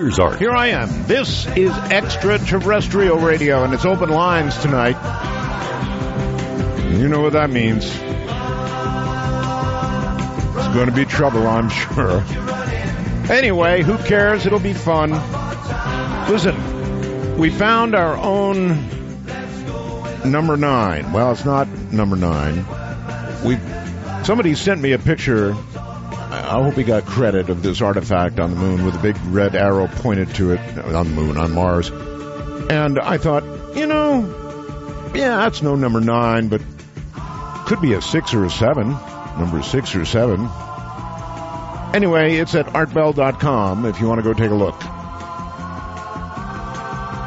Here I am. This is extraterrestrial radio, and it's open lines tonight. You know what that means. It's going to be trouble, I'm sure. Anyway, who cares? It'll be fun. Listen, we found our own number nine. Well, it's not number nine. We somebody sent me a picture. I hope he got credit of this artifact on the moon with a big red arrow pointed to it on the moon on Mars. And I thought, you know, yeah, that's no number nine, but could be a six or a seven. Number six or seven. Anyway, it's at artbell.com if you want to go take a look.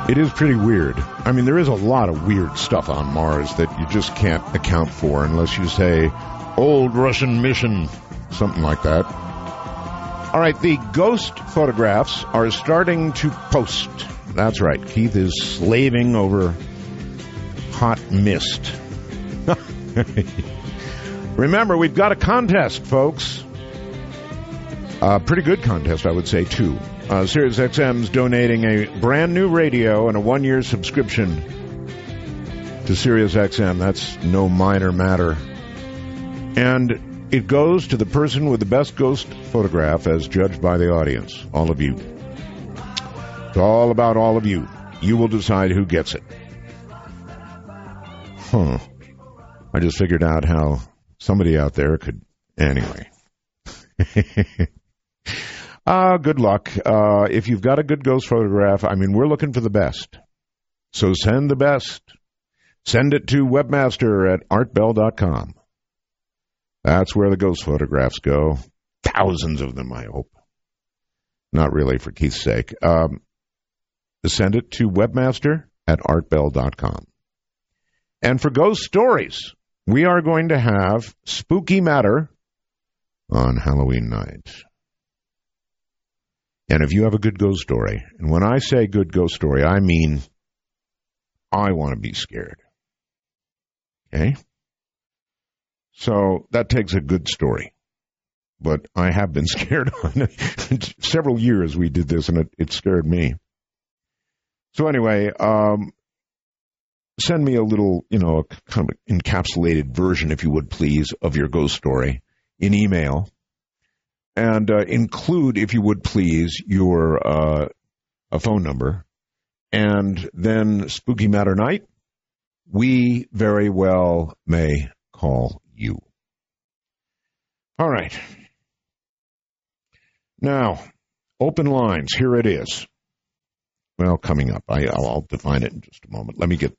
It is pretty weird. I mean, there is a lot of weird stuff on Mars that you just can't account for unless you say, old Russian mission, something like that. All right, the ghost photographs are starting to post. That's right. Keith is slaving over hot mist. Remember, we've got a contest, folks. A pretty good contest, I would say, too. Uh, Sirius XM's donating a brand new radio and a one year subscription to Sirius XM. That's no minor matter. And it goes to the person with the best ghost photograph as judged by the audience, all of you. It's all about all of you. You will decide who gets it. Huh. I just figured out how somebody out there could. Anyway. Uh, good luck. Uh, if you've got a good ghost photograph, I mean, we're looking for the best. So send the best. Send it to webmaster at artbell.com. That's where the ghost photographs go. Thousands of them, I hope. Not really for Keith's sake. Um, send it to webmaster at artbell.com. And for ghost stories, we are going to have Spooky Matter on Halloween night. And if you have a good ghost story, and when I say good ghost story, I mean I want to be scared. Okay? So that takes a good story. But I have been scared on several years we did this and it, it scared me. So anyway, um, send me a little, you know, a kind of encapsulated version, if you would please, of your ghost story in email and uh, include, if you would please, your uh, a phone number, and then Spooky Matter Night, we very well may call you. All right. Now, open lines. Here it is. Well, coming up. I, will I'll define it in just a moment. Let me get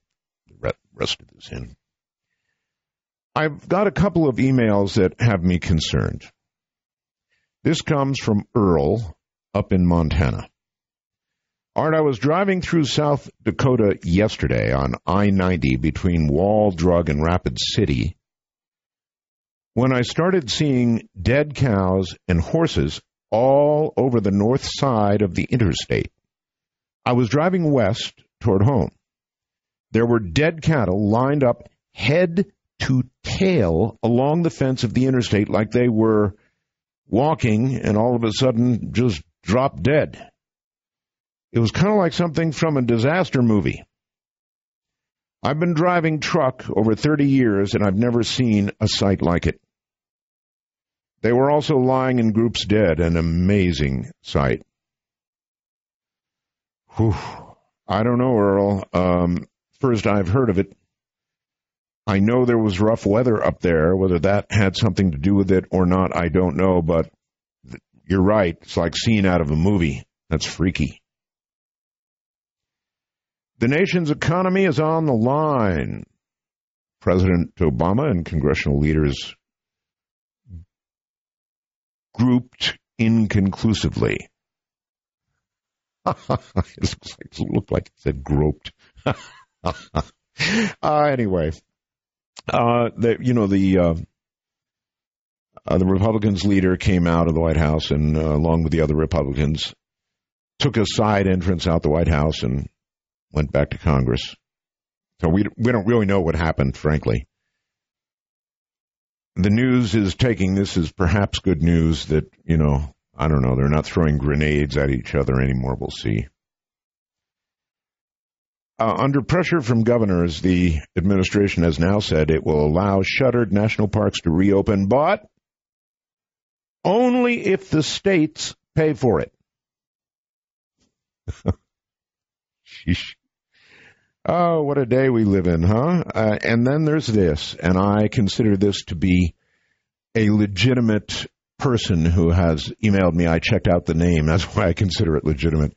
the rest of this in. I've got a couple of emails that have me concerned. This comes from Earl up in Montana. Art, I was driving through South Dakota yesterday on I 90 between Wall, Drug, and Rapid City when I started seeing dead cows and horses all over the north side of the interstate. I was driving west toward home. There were dead cattle lined up head to tail along the fence of the interstate like they were walking and all of a sudden just dropped dead. It was kind of like something from a disaster movie. I've been driving truck over 30 years and I've never seen a sight like it. They were also lying in groups dead, an amazing sight. Whew. I don't know, Earl. Um, first, I've heard of it. I know there was rough weather up there. Whether that had something to do with it or not, I don't know. But you're right. It's like seeing out of a movie. That's freaky. The nation's economy is on the line. President Obama and congressional leaders grouped inconclusively. it looked like it said groped. uh, anyway, uh, the, you know, the, uh, uh, the Republicans leader came out of the White House and, uh, along with the other Republicans, took a side entrance out the White House and went back to Congress. So we we don't really know what happened, frankly. The news is taking this as perhaps good news that you know I don't know. They're not throwing grenades at each other anymore. We'll see. Uh, under pressure from governors, the administration has now said it will allow shuttered national parks to reopen, but only if the states pay for it. Sheesh. Oh, what a day we live in, huh? Uh, and then there's this, and I consider this to be a legitimate person who has emailed me. I checked out the name. That's why I consider it legitimate.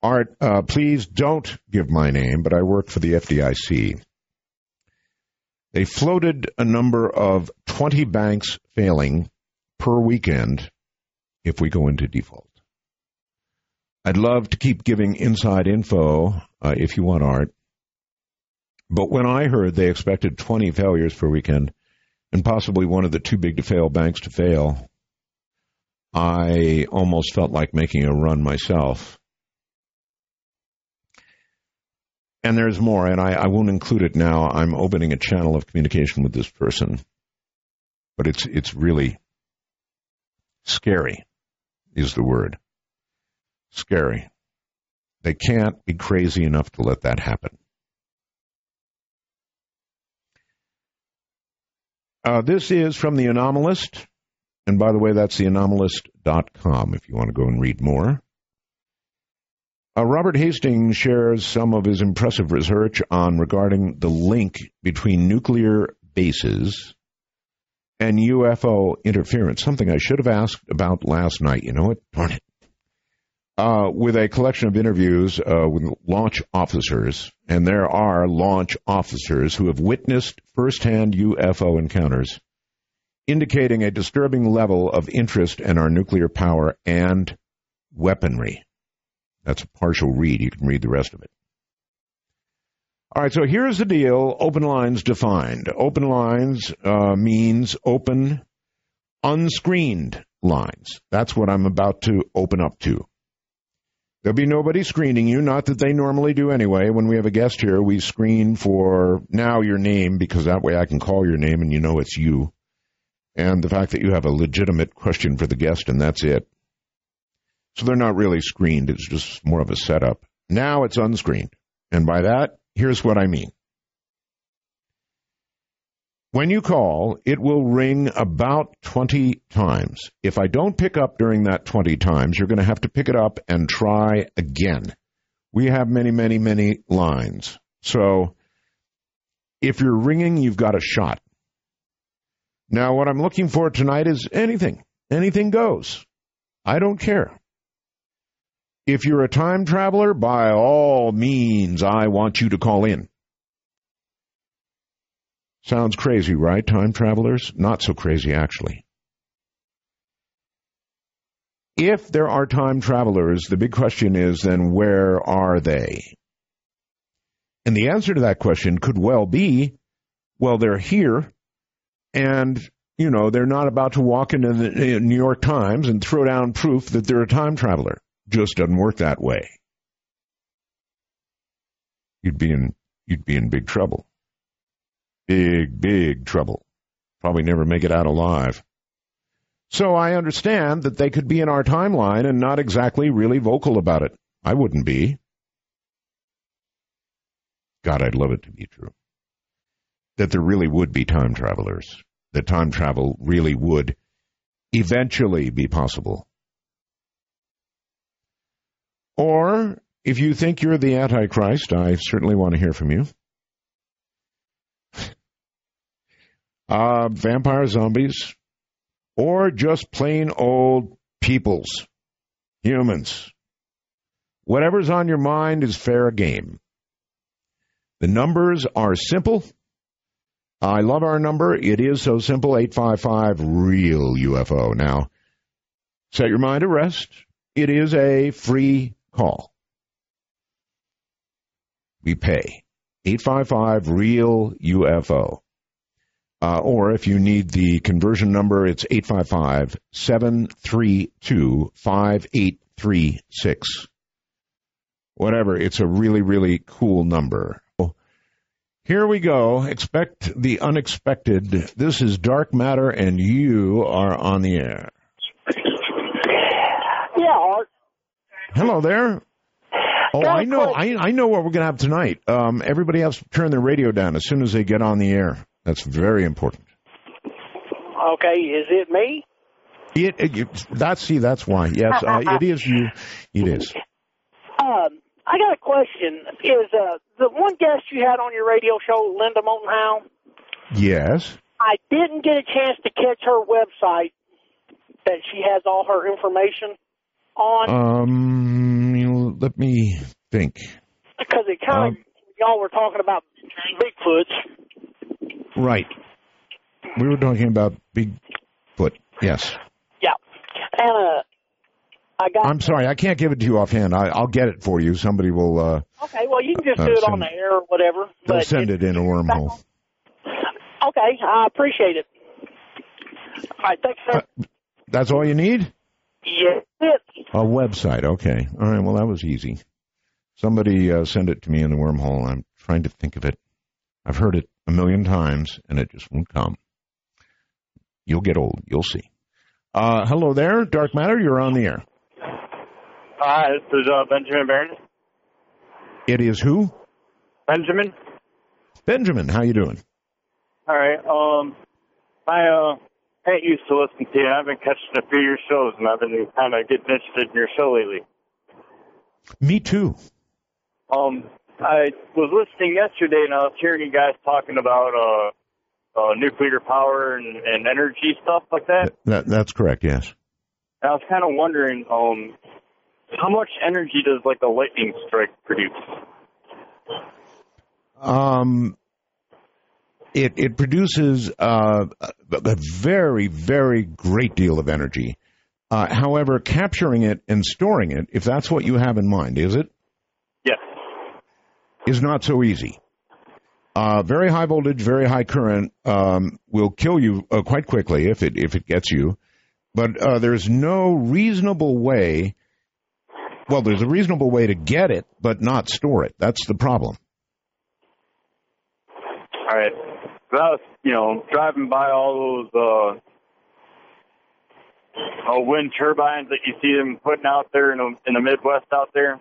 Art, uh, please don't give my name, but I work for the FDIC. They floated a number of 20 banks failing per weekend if we go into default. I'd love to keep giving inside info uh, if you want art. But when I heard they expected 20 failures per weekend and possibly one of the too big to fail banks to fail, I almost felt like making a run myself. And there's more, and I, I won't include it now. I'm opening a channel of communication with this person, but it's it's really scary, is the word. Scary. They can't be crazy enough to let that happen. Uh, this is from the Anomalist. And by the way, that's the anomalist.com if you want to go and read more. Uh, Robert Hastings shares some of his impressive research on regarding the link between nuclear bases and UFO interference, something I should have asked about last night. You know what? Darn it. Uh, with a collection of interviews uh, with launch officers, and there are launch officers who have witnessed firsthand UFO encounters, indicating a disturbing level of interest in our nuclear power and weaponry. That's a partial read. You can read the rest of it. All right, so here's the deal. Open lines defined. Open lines uh, means open, unscreened lines. That's what I'm about to open up to. There'll be nobody screening you, not that they normally do anyway. When we have a guest here, we screen for now your name because that way I can call your name and you know it's you. And the fact that you have a legitimate question for the guest and that's it. So they're not really screened, it's just more of a setup. Now it's unscreened. And by that, here's what I mean. When you call, it will ring about 20 times. If I don't pick up during that 20 times, you're going to have to pick it up and try again. We have many, many, many lines. So if you're ringing, you've got a shot. Now, what I'm looking for tonight is anything. Anything goes. I don't care. If you're a time traveler, by all means, I want you to call in. Sounds crazy, right, time travelers? Not so crazy, actually. If there are time travelers, the big question is then where are they? And the answer to that question could well be well, they're here, and, you know, they're not about to walk into the eh, New York Times and throw down proof that they're a time traveler just doesn't work that way. You'd be in you'd be in big trouble. Big, big trouble. Probably never make it out alive. So I understand that they could be in our timeline and not exactly really vocal about it. I wouldn't be. God, I'd love it to be true. That there really would be time travelers. That time travel really would eventually be possible. Or if you think you're the Antichrist, I certainly want to hear from you. Uh, vampire zombies, or just plain old peoples, humans. Whatever's on your mind is fair game. The numbers are simple. I love our number. It is so simple 855 real UFO. Now, set your mind at rest. It is a free call. We pay. 855 real UFO. Uh, or if you need the conversion number, it's 855 732 5836. Whatever. It's a really, really cool number. Here we go. Expect the unexpected. This is Dark Matter, and you are on the air. Yeah. Hello there. Oh, I know. I. I know what we're going to have tonight. Um, everybody has to turn their radio down as soon as they get on the air. That's very important. Okay, is it me? It, it, you- that's see. That's why. Yes, uh, it is you. It is. Um, I got a question. Is uh, the one guest you had on your radio show, Linda Moulton Howe? Yes. I didn't get a chance to catch her website that she has all her information on Um. you- Let me think. because it kind of um, y'all were talking about Bigfoots. Right. We were talking about Bigfoot. Yes. Yeah, and uh, I got. I'm sorry. I can't give it to you offhand. I, I'll get it for you. Somebody will. Uh, okay, well you can just uh, do it send- on the air or whatever. they'll but send it in a wormhole. Okay, I appreciate it. All right, thanks, sir. Uh, That's all you need. yes, it. A website. Okay. All right. Well, that was easy. Somebody uh, send it to me in the wormhole. I'm trying to think of it. I've heard it a million times, and it just won't come. You'll get old. You'll see. Uh, hello there, Dark Matter. You're on the air. Hi, this is uh, Benjamin Barron. It is who? Benjamin. Benjamin. How you doing? All right. Um, I uh, ain't used to listen to you. I've been catching a few of your shows, and I've been kind of getting interested in your show lately. Me too. Um, I was listening yesterday, and I was hearing you guys talking about uh, uh nuclear power and, and energy stuff like that. That, that's correct. Yes. And I was kind of wondering, um, how much energy does like a lightning strike produce? Um, it it produces uh, a a very very great deal of energy. Uh, however, capturing it and storing it, if that's what you have in mind, is it. Is not so easy. Uh, very high voltage, very high current um, will kill you uh, quite quickly if it if it gets you. But uh, there's no reasonable way. Well, there's a reasonable way to get it, but not store it. That's the problem. All right. I was, you know, driving by all those uh, uh, wind turbines that you see them putting out there in the, in the Midwest out there.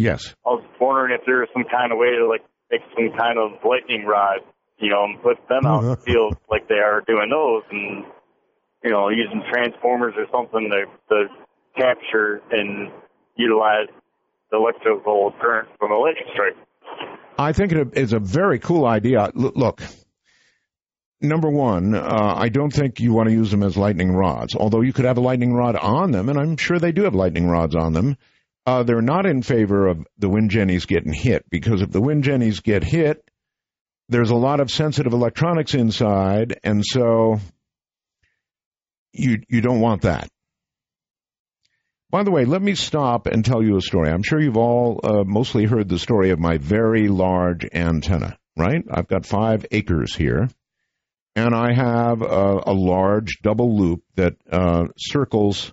Yes. I was wondering if there was some kind of way to like make some kind of lightning rod, you know, and put them out in the field like they are doing those, and you know, using transformers or something to to capture and utilize the electrical current from a lightning strike. I think it is a very cool idea. Look, number one, uh, I don't think you want to use them as lightning rods, although you could have a lightning rod on them, and I'm sure they do have lightning rods on them. Uh, they're not in favor of the wind jennies getting hit because if the wind jennies get hit, there's a lot of sensitive electronics inside, and so you you don't want that. By the way, let me stop and tell you a story. I'm sure you've all uh, mostly heard the story of my very large antenna, right? I've got five acres here, and I have a, a large double loop that uh, circles.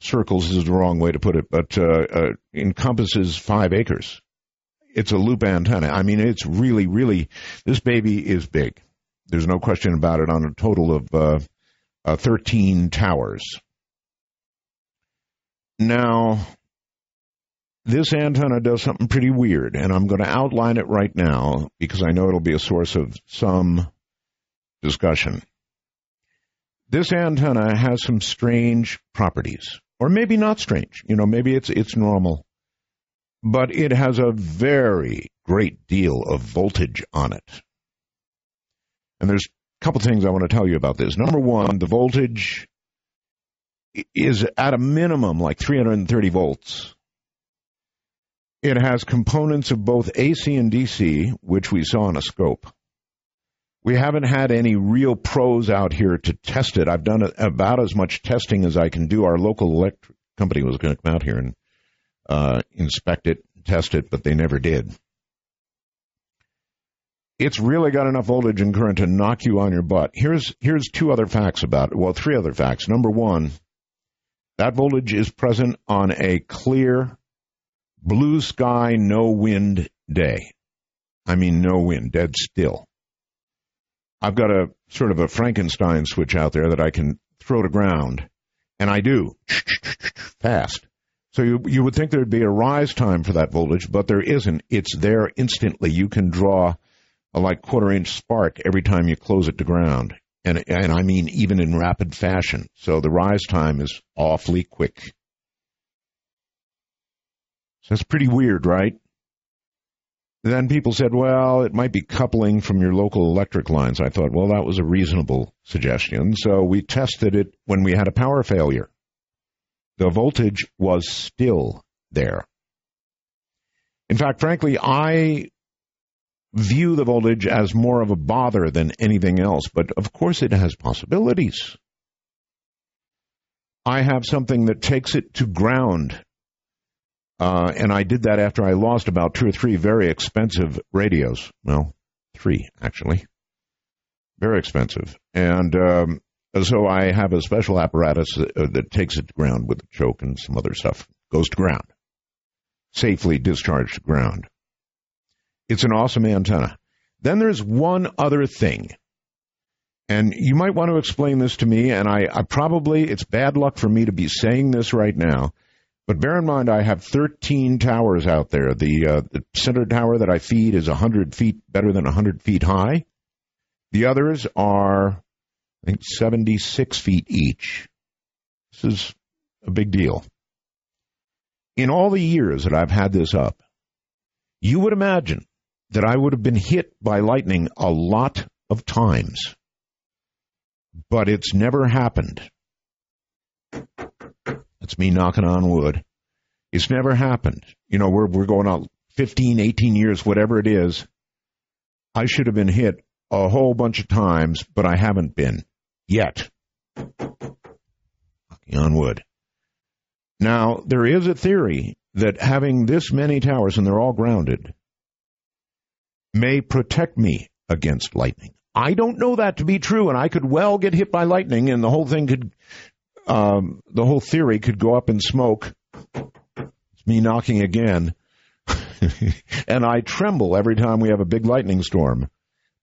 Circles is the wrong way to put it, but uh, uh, encompasses five acres. It's a loop antenna. I mean, it's really, really. This baby is big. There's no question about it. On a total of uh, uh, 13 towers. Now, this antenna does something pretty weird, and I'm going to outline it right now because I know it'll be a source of some discussion. This antenna has some strange properties, or maybe not strange. You know, maybe it's it's normal, but it has a very great deal of voltage on it. And there's a couple things I want to tell you about this. Number one, the voltage is at a minimum like 330 volts. It has components of both AC and DC, which we saw in a scope. We haven't had any real pros out here to test it. I've done about as much testing as I can do. Our local electric company was going to come out here and uh, inspect it, test it, but they never did. It's really got enough voltage and current to knock you on your butt. Here's here's two other facts about it. Well, three other facts. Number one, that voltage is present on a clear, blue sky, no wind day. I mean, no wind, dead still. I've got a sort of a Frankenstein switch out there that I can throw to ground, and I do fast. So you you would think there'd be a rise time for that voltage, but there isn't. It's there instantly. You can draw a like quarter inch spark every time you close it to ground. And and I mean even in rapid fashion. So the rise time is awfully quick. So that's pretty weird, right? Then people said, well, it might be coupling from your local electric lines. I thought, well, that was a reasonable suggestion. So we tested it when we had a power failure. The voltage was still there. In fact, frankly, I view the voltage as more of a bother than anything else, but of course it has possibilities. I have something that takes it to ground uh, and I did that after I lost about two or three very expensive radios. Well, three, actually. Very expensive. And um, so I have a special apparatus that, uh, that takes it to ground with a choke and some other stuff. Goes to ground. Safely discharged to ground. It's an awesome antenna. Then there's one other thing. And you might want to explain this to me, and I, I probably, it's bad luck for me to be saying this right now but bear in mind, I have 13 towers out there. The, uh, the center tower that I feed is 100 feet, better than 100 feet high. The others are, I think, 76 feet each. This is a big deal. In all the years that I've had this up, you would imagine that I would have been hit by lightning a lot of times. But it's never happened. That's me knocking on wood. It's never happened. You know, we're, we're going on 15, 18 years, whatever it is. I should have been hit a whole bunch of times, but I haven't been yet. Knocking on wood. Now, there is a theory that having this many towers, and they're all grounded, may protect me against lightning. I don't know that to be true, and I could well get hit by lightning, and the whole thing could um, the whole theory could go up in smoke. It's me knocking again. and I tremble every time we have a big lightning storm.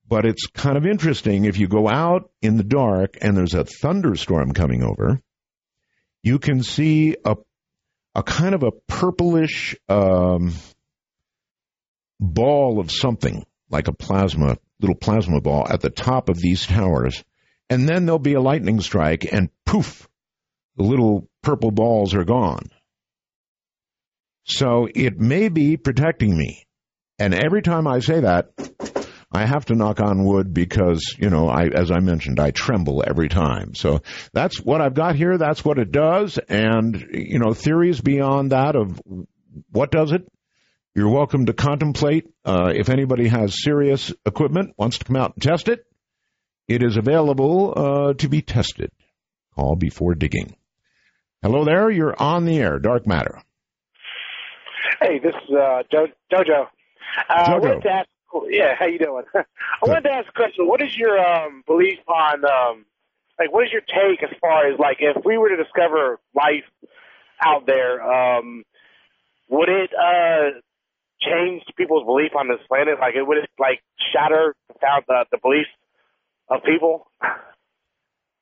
But it's kind of interesting if you go out in the dark and there's a thunderstorm coming over, you can see a a kind of a purplish um, ball of something like a plasma little plasma ball at the top of these towers, and then there'll be a lightning strike, and poof, the little purple balls are gone. So it may be protecting me. And every time I say that, I have to knock on wood because, you know, I, as I mentioned, I tremble every time. So that's what I've got here. That's what it does. And, you know, theories beyond that of what does it, you're welcome to contemplate. Uh, if anybody has serious equipment, wants to come out and test it, it is available uh, to be tested. Call before digging. Hello there, you're on the air, Dark Matter. Hey, this is uh, jo- Jojo. Uh, Jojo. I wanted to ask, yeah, how you doing? I wanted to ask a question. What is your um, belief on, um, like, what is your take as far as, like, if we were to discover life out there, um, would it uh, change people's belief on this planet? Like, it would it like shatter the, the beliefs of people?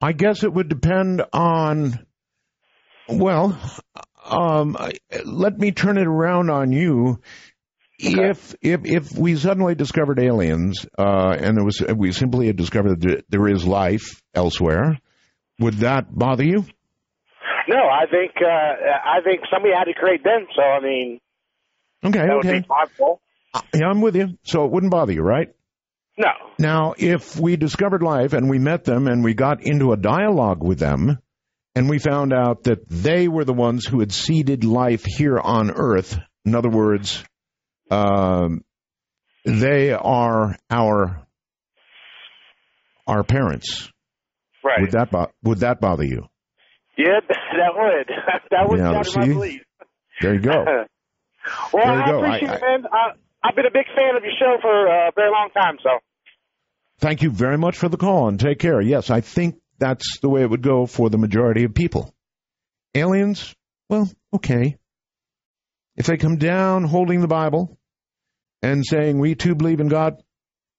I guess it would depend on well, um, let me turn it around on you. Okay. If if if we suddenly discovered aliens, uh, and there was we simply had discovered that there is life elsewhere, would that bother you? No, I think uh, I think somebody had to create them. So I mean, okay, that okay, would be. Yeah, I'm with you. So it wouldn't bother you, right? No. Now, if we discovered life and we met them and we got into a dialogue with them, and we found out that they were the ones who had seeded life here on Earth. In other words, um, they are our our parents. Right. Would that bo- would that bother you? Yeah, that would. That would Yeah, my belief. There you go. well, There you I go. appreciate I- it, man. I, I've been a big fan of your show for a very long time. So Thank you very much for the call and take care. Yes, I think that's the way it would go for the majority of people. Aliens, well, okay. If they come down holding the Bible and saying, we too believe in God,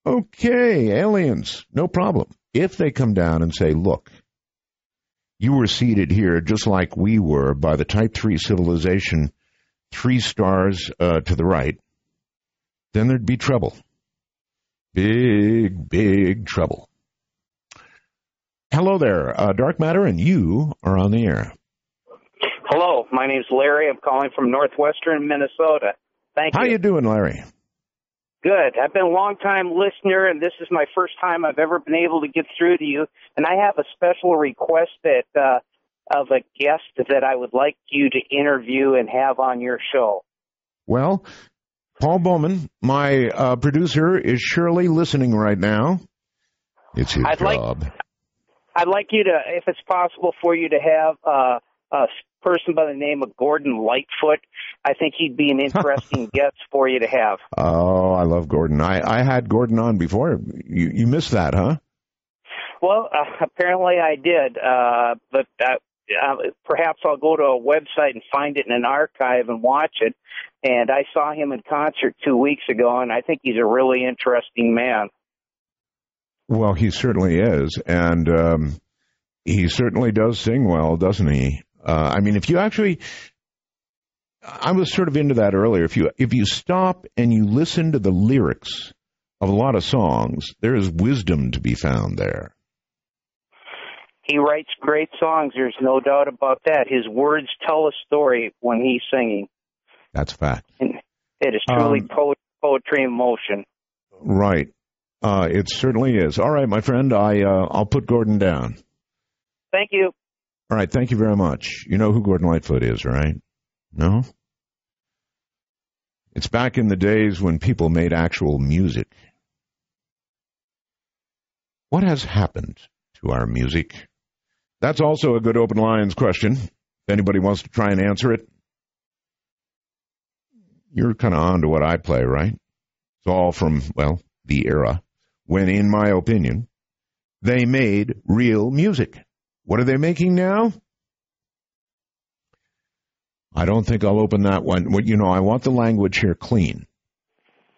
okay, aliens, no problem. If they come down and say, look, you were seated here just like we were by the Type 3 civilization, three stars uh, to the right, then there'd be trouble. Big, big trouble. Hello there, uh, Dark Matter, and you are on the air. Hello, my name's Larry. I'm calling from northwestern Minnesota. Thank you. How you. you doing, Larry? Good. I've been a long time listener, and this is my first time I've ever been able to get through to you. And I have a special request that uh, of a guest that I would like you to interview and have on your show. Well, Paul Bowman, my uh, producer, is surely listening right now. It's his I'd like- job. I'd like you to, if it's possible, for you to have uh, a person by the name of Gordon Lightfoot. I think he'd be an interesting guest for you to have. oh, I love Gordon. I, I had Gordon on before. You you missed that, huh? Well, uh, apparently I did, uh, but uh, uh, perhaps I'll go to a website and find it in an archive and watch it. And I saw him in concert two weeks ago, and I think he's a really interesting man. Well, he certainly is, and um, he certainly does sing well, doesn't he? Uh, I mean, if you actually, I was sort of into that earlier. If you if you stop and you listen to the lyrics of a lot of songs, there is wisdom to be found there. He writes great songs. There's no doubt about that. His words tell a story when he's singing. That's fact. And it is truly Um, po- poetry in motion. Right. Uh, it certainly is. All right, my friend. I uh, I'll put Gordon down. Thank you. All right. Thank you very much. You know who Gordon Lightfoot is, right? No. It's back in the days when people made actual music. What has happened to our music? That's also a good open lines question. If anybody wants to try and answer it, you're kind of on to what I play, right? It's all from, well, the era when, in my opinion, they made real music. What are they making now? I don't think I'll open that one. Well, You know, I want the language here clean.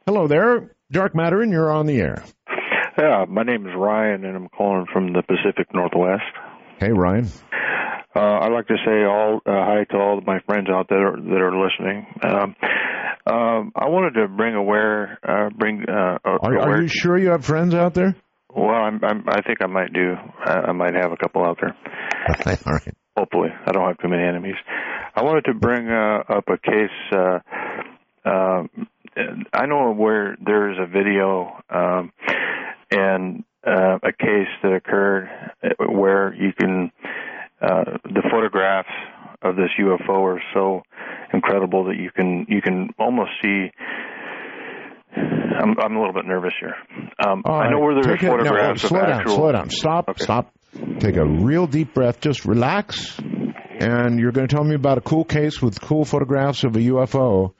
Hello there, Dark Matter, and you're on the air. Yeah, my name is Ryan, and I'm calling from the Pacific Northwest. Hey, Ryan. Uh, I'd like to say all uh, hi to all of my friends out there that are listening. Um, um, I wanted to bring aware, uh, bring. Uh, Are, are you sure you have friends out there? Well, I'm, I'm, I think I might do. I, I might have a couple out there. All right. Hopefully, I don't have too many enemies. I wanted to bring uh, up a case. Uh, um, I know where there is a video um, and uh, a case that occurred where you can. Uh, the photographs of this UFO are so incredible that you can you can almost see. I'm I'm a little bit nervous here. Um, All I know where there are Take it- no, photographs slow down, actual. slow down. Stop, Okay. stop. Take a real deep breath. Just relax. And you're going to tell me about a cool case with cool photographs of a UFO.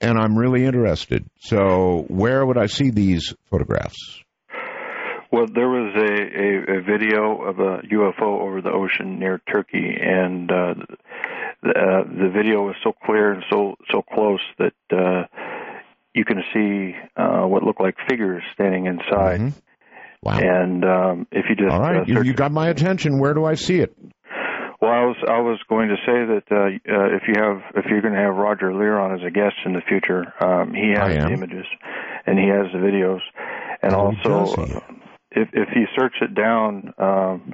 And I'm really interested. So, where would I see these photographs? Well, there was a, a, a video of a UFO over the ocean near Turkey, and uh, uh, the video was so clear and so so close that uh, you can see uh, what looked like figures standing inside. Mhm. Wow. And um, if you just All right. uh, You, you got my attention. Where do I see it? well, I was I was going to say that uh, uh, if you have if you're going to have Roger Leir on as a guest in the future, um, he has the images and he has the videos, and Oh, also if if you search it down, um,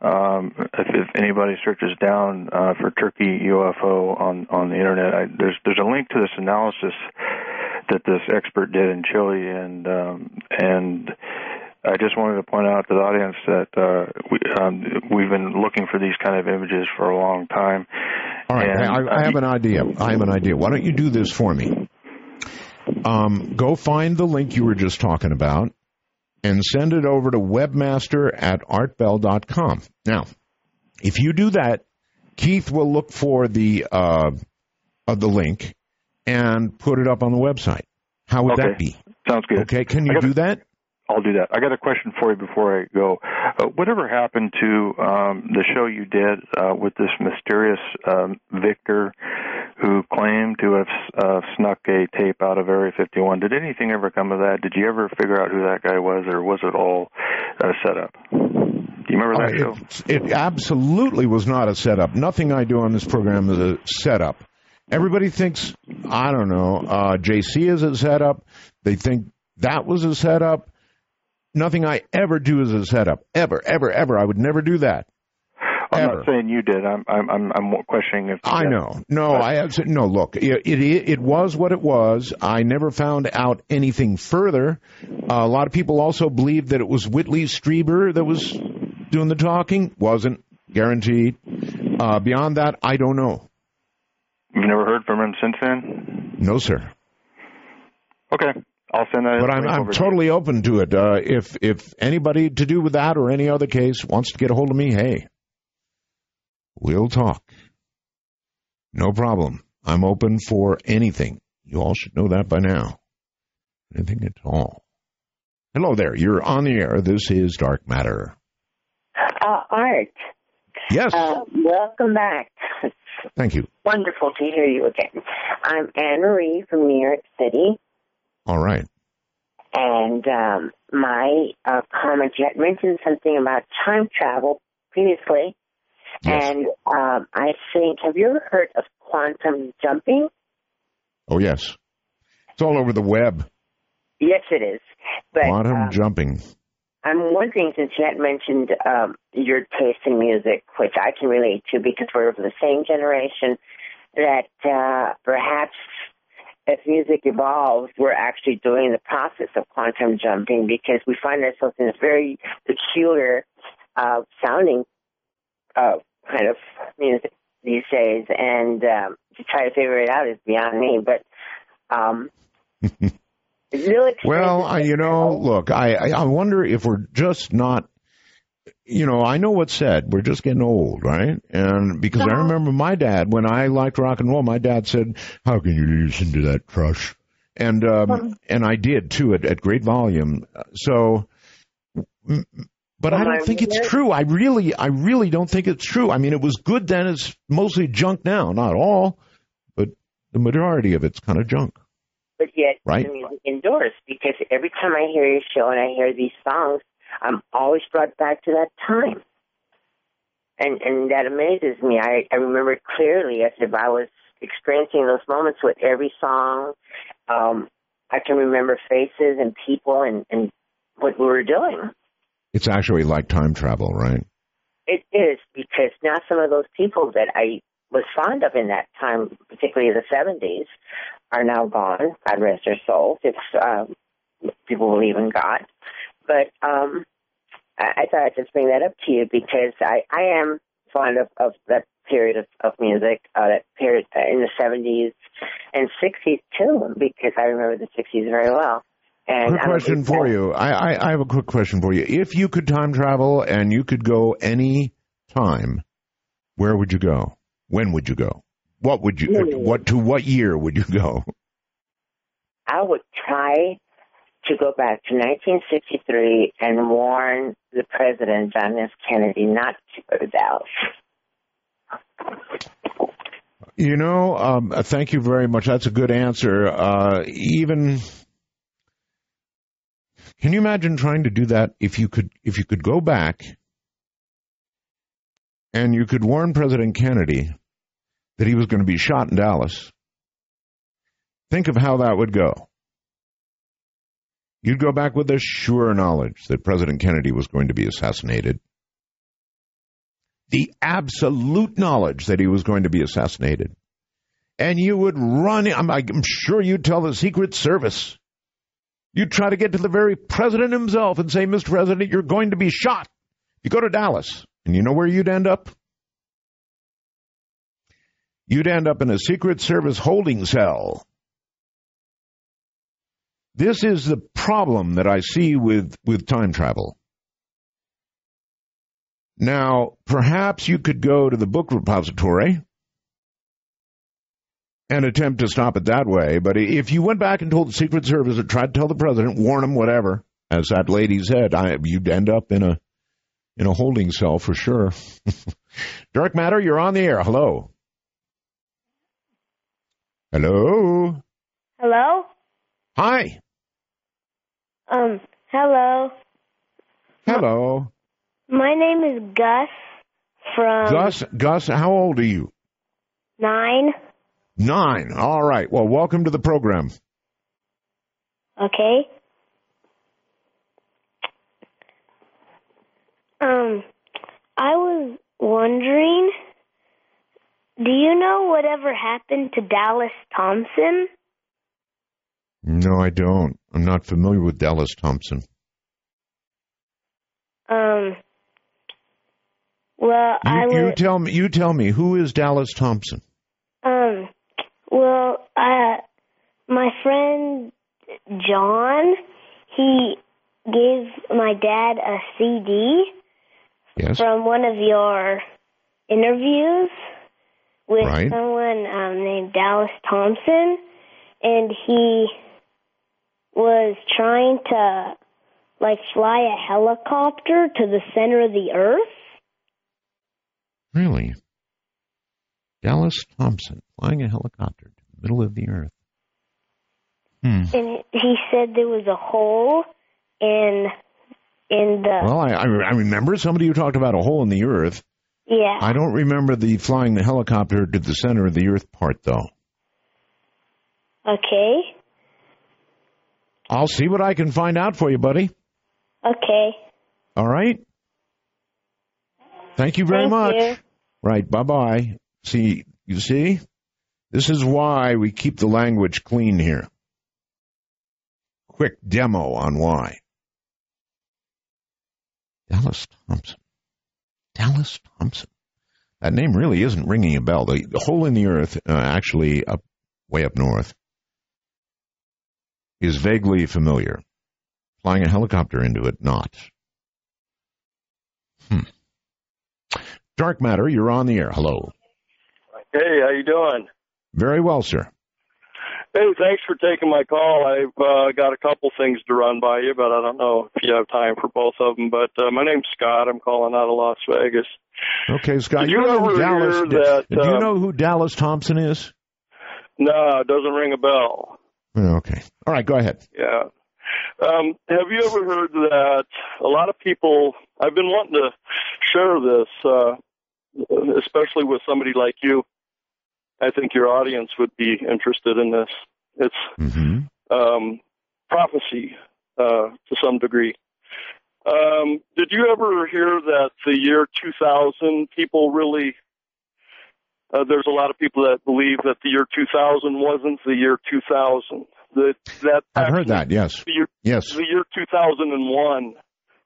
um, if, if anybody searches down uh, for Turkey UFO on on the internet, I, there's there's a link to this analysis that this expert did in Chile, and um, and I just wanted to point out to the audience that uh, we, um, we've been looking for these kind of images for a long time. All right, And, I, I have an idea. I have an idea. Why don't you do this for me? Um, go find the link you were just talking about and send it over to webmaster at artbell.com. Now, if you do that, Keith will look for the uh, uh, the link and put it up on the website. How would that be? Sounds good. Okay, can you do that? I'll do that. I got a question for you before I go. Uh, whatever happened to um, the show you did uh, with this mysterious um, Victor who claimed to have uh, snuck a tape out of Area 51? Did anything ever come of that? Did you ever figure out who that guy was, or was it all uh, set up? Do you remember that Uh, show? it, it absolutely was not a setup. Nothing I do on this program is a setup. Everybody thinks, I don't know, uh, JC is a setup. They think that was a setup. Nothing I ever do is a setup. Ever, ever, ever. I would never do that. I'm ever. not saying you did. I'm I'm I'm, I'm questioning if I know. No, I have no. Look, it, it it was what it was. I never found out anything further. Uh, a lot of people also believe that it was Whitley Strieber that was doing the talking. Wasn't guaranteed. Uh, beyond that, I don't know. You've never heard from him since then. No, sir. Okay, I'll send that. But I'm I'm to totally open to it. Uh, if if anybody to do with that or any other case wants to get a hold of me, hey, we'll talk. No problem. I'm open for anything. You all should know that by now. Anything at all. Hello there. You're on the air. This is Dark Matter. Uh, Art, Yes. uh, welcome back. Thank you. wonderful to hear you again. I'm Anne Marie from New York City, All right. and um, my uh, comment you had mentioned something about time travel previously, Yes. and um, I think have you ever heard of quantum jumping? Oh yes. It's all over the web. Yes, it is. But Quantum um, jumping. I'm wondering, since you had mentioned um, your taste in music, which I can relate to because we're of the same generation, that uh, perhaps as music evolves, we're actually doing the process of quantum jumping because we find ourselves in this very peculiar uh, sounding uh, kind of music these days, and um, to try to figure it out is beyond me. But um. Well, I, you know, look, I, I I wonder if we're just not, you know, I know what's said. We're just getting old, right? And because I remember my dad when I liked rock and roll, my dad said, "How can you listen to that trash?" And um, and I did too at, at great volume. So, but I don't think it's true. I really, I really don't think it's true. I mean, it was good then. It's mostly junk now. Not all, but the majority of it's kind of junk. but yet Right. the music endures because every time I hear your show and I hear these songs, I'm always brought back to that time. And and that amazes me. I, I remember it clearly as if I was experiencing those moments with every song. Um, I can remember faces and people and, and what we were doing. It's actually like time travel, right? It is because now some of those people that I was fond of in that time, particularly the 70s, are now gone. God rest their souls. If um, people believe in God, but um, I, I thought I'd just bring that up to you because I, I am fond of, of that period of, of music, uh, that period uh, in the 70s and 60s too, because I remember the 60s very well. And Quick question for you. I, I, I have a quick question for you. If you could time travel and you could go any time, where would you go? When would you go? What would you? Hmm. What to what year would you go? I would try to go back to 1963 and warn the president, John F. Kennedy, not to go to Dallas. You know, um, thank you very much. That's a good answer. Uh, even, can you imagine trying to do that if you could? If you could go back and you could warn President Kennedy that he was going to be shot in Dallas. Think of how that would go. You'd go back with the sure knowledge that President Kennedy was going to be assassinated. The absolute knowledge that he was going to be assassinated. And you would run, I'm, I'm sure you'd tell the Secret Service. You'd try to get to the very president himself and say, Mr. President, you're going to be shot. You go to Dallas. And you know where you'd end up? You'd end up in a Secret Service holding cell. This is the problem that I see with, with time travel. Now, perhaps you could go to the book repository and attempt to stop it that way, but if you went back and told the Secret Service or tried to tell the president, warn him, whatever, as that lady said, I, you'd end up in a in a holding cell for sure. Dark Matter, you're on the air. Hello. Hello. Hello? Hi. Um, hello. Hello. My name is Gus from Gus, Gus, how old are you? nine. Nine. All right. Well, welcome to the program. Okay. Um, I was wondering, do you know whatever happened to Dallas Thompson? No, I don't. I'm not familiar with Dallas Thompson. Um, well, You, I you tell me. You tell me. Who is Dallas Thompson? Well, uh, my friend John, he gave my dad a CD Yes. from one of your interviews with Right. someone um, named Dallas Thompson, and he was trying to like fly a helicopter to the center of the earth. Really? Dallas Thompson flying a helicopter to the middle of the earth. Hmm. and he said there was a hole in in the Well, I, I I remember somebody who talked about a hole in the earth. yeah I don't remember the flying the helicopter to the center of the earth part, though. okay I'll see what I can find out for you, buddy. okay All right. Thank you very Thank much. you. Right. Bye bye. See, you see, this is why we keep the language clean here. Quick demo on why. Dallas Thompson. Dallas Thompson. That name really isn't ringing a bell. The, the hole in the earth, uh, actually up way up north, is vaguely familiar. Flying a helicopter into it, not. Hmm. Dark matter, you're on the air. Hello. Hey, how you doing? Very well, sir. Hey, thanks for taking my call. I've uh, got a couple things to run by you, but I don't know if you have time for both of them. But uh, my name's Scott. I'm calling out of Las Vegas. Okay, Scott. Did you you know who Dallas? that, do you uh, know who Dallas Thompson is? No, it doesn't ring a bell. Oh, Okay. All right. Go ahead. Yeah. Um, have you ever heard that a lot of people? I've been wanting to share this, uh, especially with somebody like you. I think your audience would be interested in this. It's hmm um, prophecy uh, to some degree. Um, did you ever hear that the year 2000 people really? Uh, there's a lot of people that believe that the year 2000 wasn't the year 2000. That that I've heard that. Yes. The year, Yes. the year 2001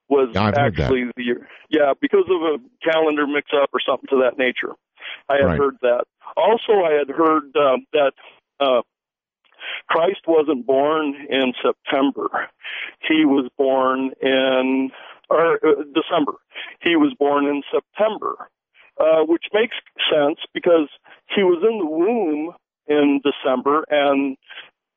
was I've actually the year. Yeah, because of a calendar mix-up or something to that nature. I had Right. heard that. Also, I had heard um, that uh, Christ wasn't born in September. He was born in or uh, December. He was born in September, uh, which makes sense because he was in the womb in December and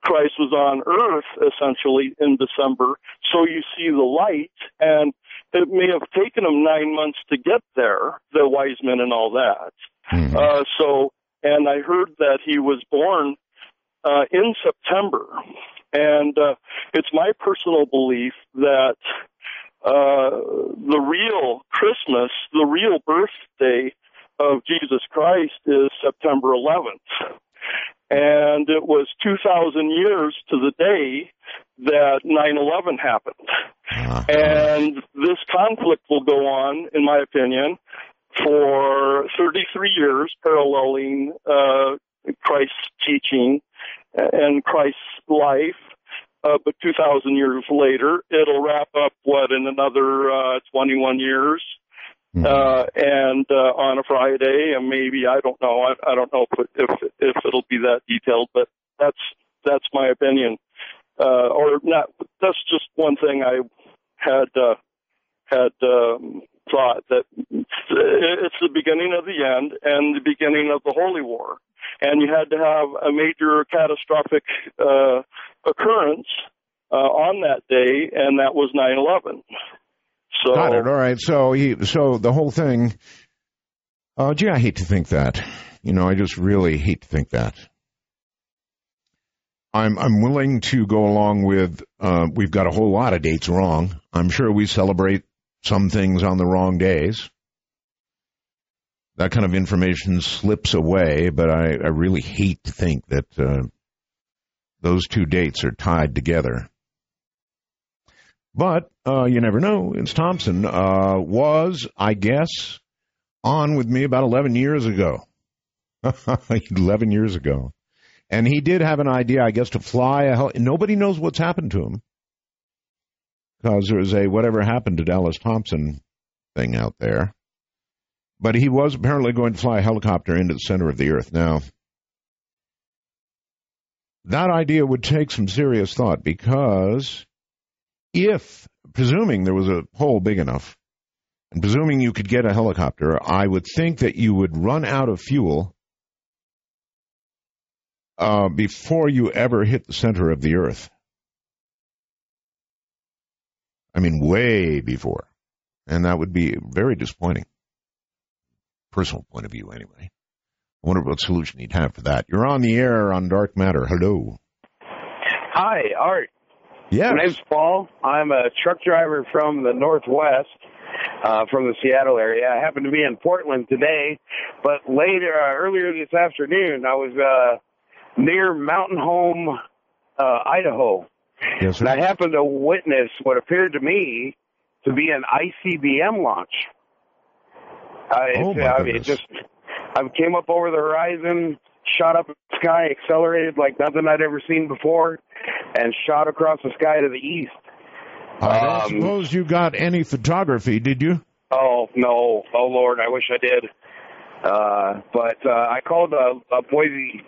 Christ was on earth essentially in December. So you see the light and it may have taken him nine months to get there, the wise men and all that. Mhm. Uh, so, and I heard that he was born uh, in September, and uh, it's my personal belief that uh, the real Christmas, the real birthday of Jesus Christ, is September 11th, and it was 2,000 years to the day that 9/11 happened. Uh, And this conflict will go on, in my opinion, for 33 years, paralleling uh, Christ's teaching and Christ's life. Uh, but 2,000 years later, it'll wrap up, what, in another uh, 21 years? Mhm. Uh, and uh, on a Friday, and maybe I don't know. I, I don't know if, if if it'll be that detailed, but that's that's my opinion. Uh, or not. That's just one thing I had uh, had um, thought that it's the beginning of the end and the beginning of the holy war, and you had to have a major catastrophic uh, occurrence uh, on that day, and that was 9/11. So Got it. All right. So he, so the whole thing. Oh, gee, I hate to think that. You know, I just really hate to think that. I'm I'm willing to go along with. Uh, we've got a whole lot of dates wrong. I'm sure we celebrate some things on the wrong days. That kind of information slips away, but I, I really hate to think that uh, those two dates are tied together. But uh, you never know. It's Thompson uh, was, I guess, on with me about 11 years ago. 11 years ago. And he did have an idea, I guess, to fly a hel- Nobody knows what's happened to him because there's a whatever happened to Dallas Thompson thing out there. But he was apparently going to fly a helicopter into the center of the earth. Now, that idea would take some serious thought because if, presuming there was a hole big enough, and presuming you could get a helicopter, I would think that you would run out of fuel uh, before you ever hit the center of the earth. I mean, way before. And that would be very disappointing. Personal point of view, anyway. I wonder what solution he'd have for that. You're on the air on Dark Matter. Hello. Hi, Art. Yes. My name's Paul. I'm a truck driver from the Northwest, uh, from the Seattle area. I happen to be in Portland today, but later, uh, earlier this afternoon, I was uh, near Mountain Home, uh, Idaho. Yes, and I happened to witness what appeared to me to be an ICBM launch. I, Oh, my I mean, it just I came up over the horizon, shot up in the sky, accelerated like nothing I'd ever seen before, and shot across the sky to the east. I don't Um, suppose you got any photography, did you? Oh no! Oh Lord, I wish I did. Uh, but uh, I called a, a Boise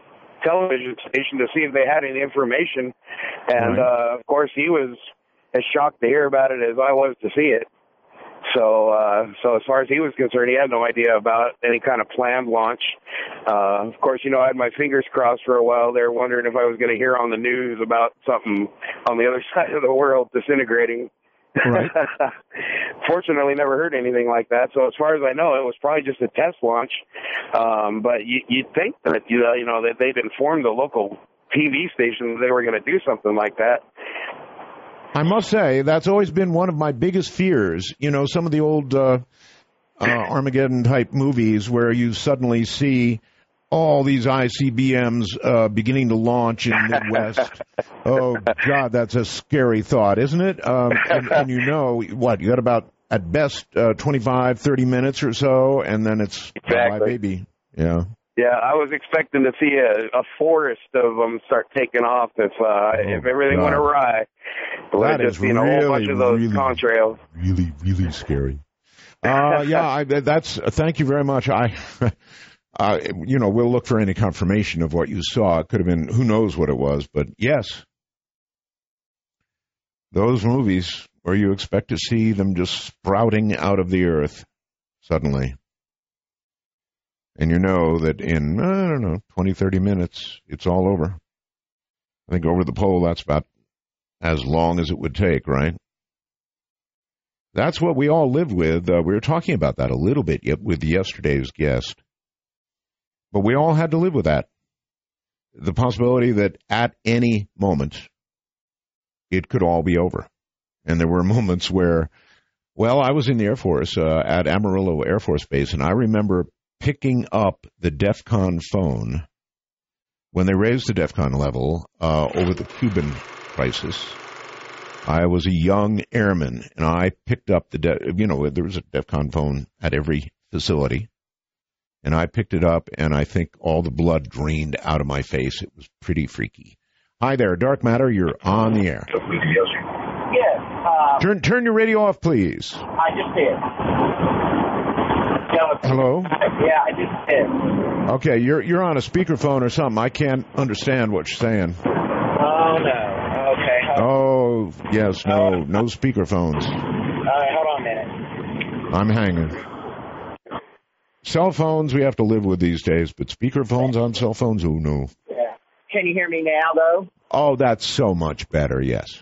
television station to see if they had any information, and Right. uh, of course he was as shocked to hear about it as I was to see it. So, uh, so as far as he was concerned, he had no idea about any kind of planned launch. Uh, of course, you know, I had my fingers crossed for a while there, wondering if I was going to hear on the news about something on the other side of the world disintegrating. Right. Fortunately, never heard anything like that. So as far as I know, it was probably just a test launch. Um, but you, you'd think that you know, you know that they'd informed the local TV station that they were going to do something like that. I must say that's always been one of my biggest fears. You know, some of the old uh, uh, Armageddon type movies where you suddenly see all these ICBMs uh, beginning to launch in the Midwest. oh God, that's a scary thought, isn't it? Um, and, and you know what? You got about at best uh, 25, 30 minutes or so, and then it's Exactly. baby. Yeah. Yeah, I was expecting to see a, a forest of them start taking off if uh, if everything went Oh, awry. But That just is being a whole bunch really, of those really- contrails. really, really scary. Uh, yeah, I, that's. Uh, thank you very much. I, uh, you know, we'll look for any confirmation of what you saw. It could have been who knows what it was, but yes, those movies where you expect to see them just sprouting out of the earth suddenly, and you know that in I don't know 20, 30 minutes it's all over. I think over the pole that's about as long as it would take, right? That's what we all live with. Uh, we were talking about that a little bit with yesterday's guest. But we all had to live with that. The possibility that at any moment it could all be over. And there were moments where, well, I was in the Air Force uh, at Amarillo Air Force Base, and I remember picking up the DEFCON phone when they raised the DEFCON level uh, over the Cuban crisis. I was a young airman, and I picked up the, de- you know, there was a DEFCON phone at every facility, and I picked it up, and I think all the blood drained out of my face. It was pretty freaky. Hi there, Dark Matter. You're on the air. Yes, uh, Turn turn your radio off, please. I just did. Hello. yeah, I just did. Okay, you're you're on a speakerphone or something. I can't understand what you're saying. Oh no. Okay. Oh yes, no, no speakerphones. All right, hold on a minute. I'm hanging. Cell phones we have to live with these days, but speakerphones on cell phones, oh no. Yeah. Can you hear me now, though? Oh, that's so much better. Yes.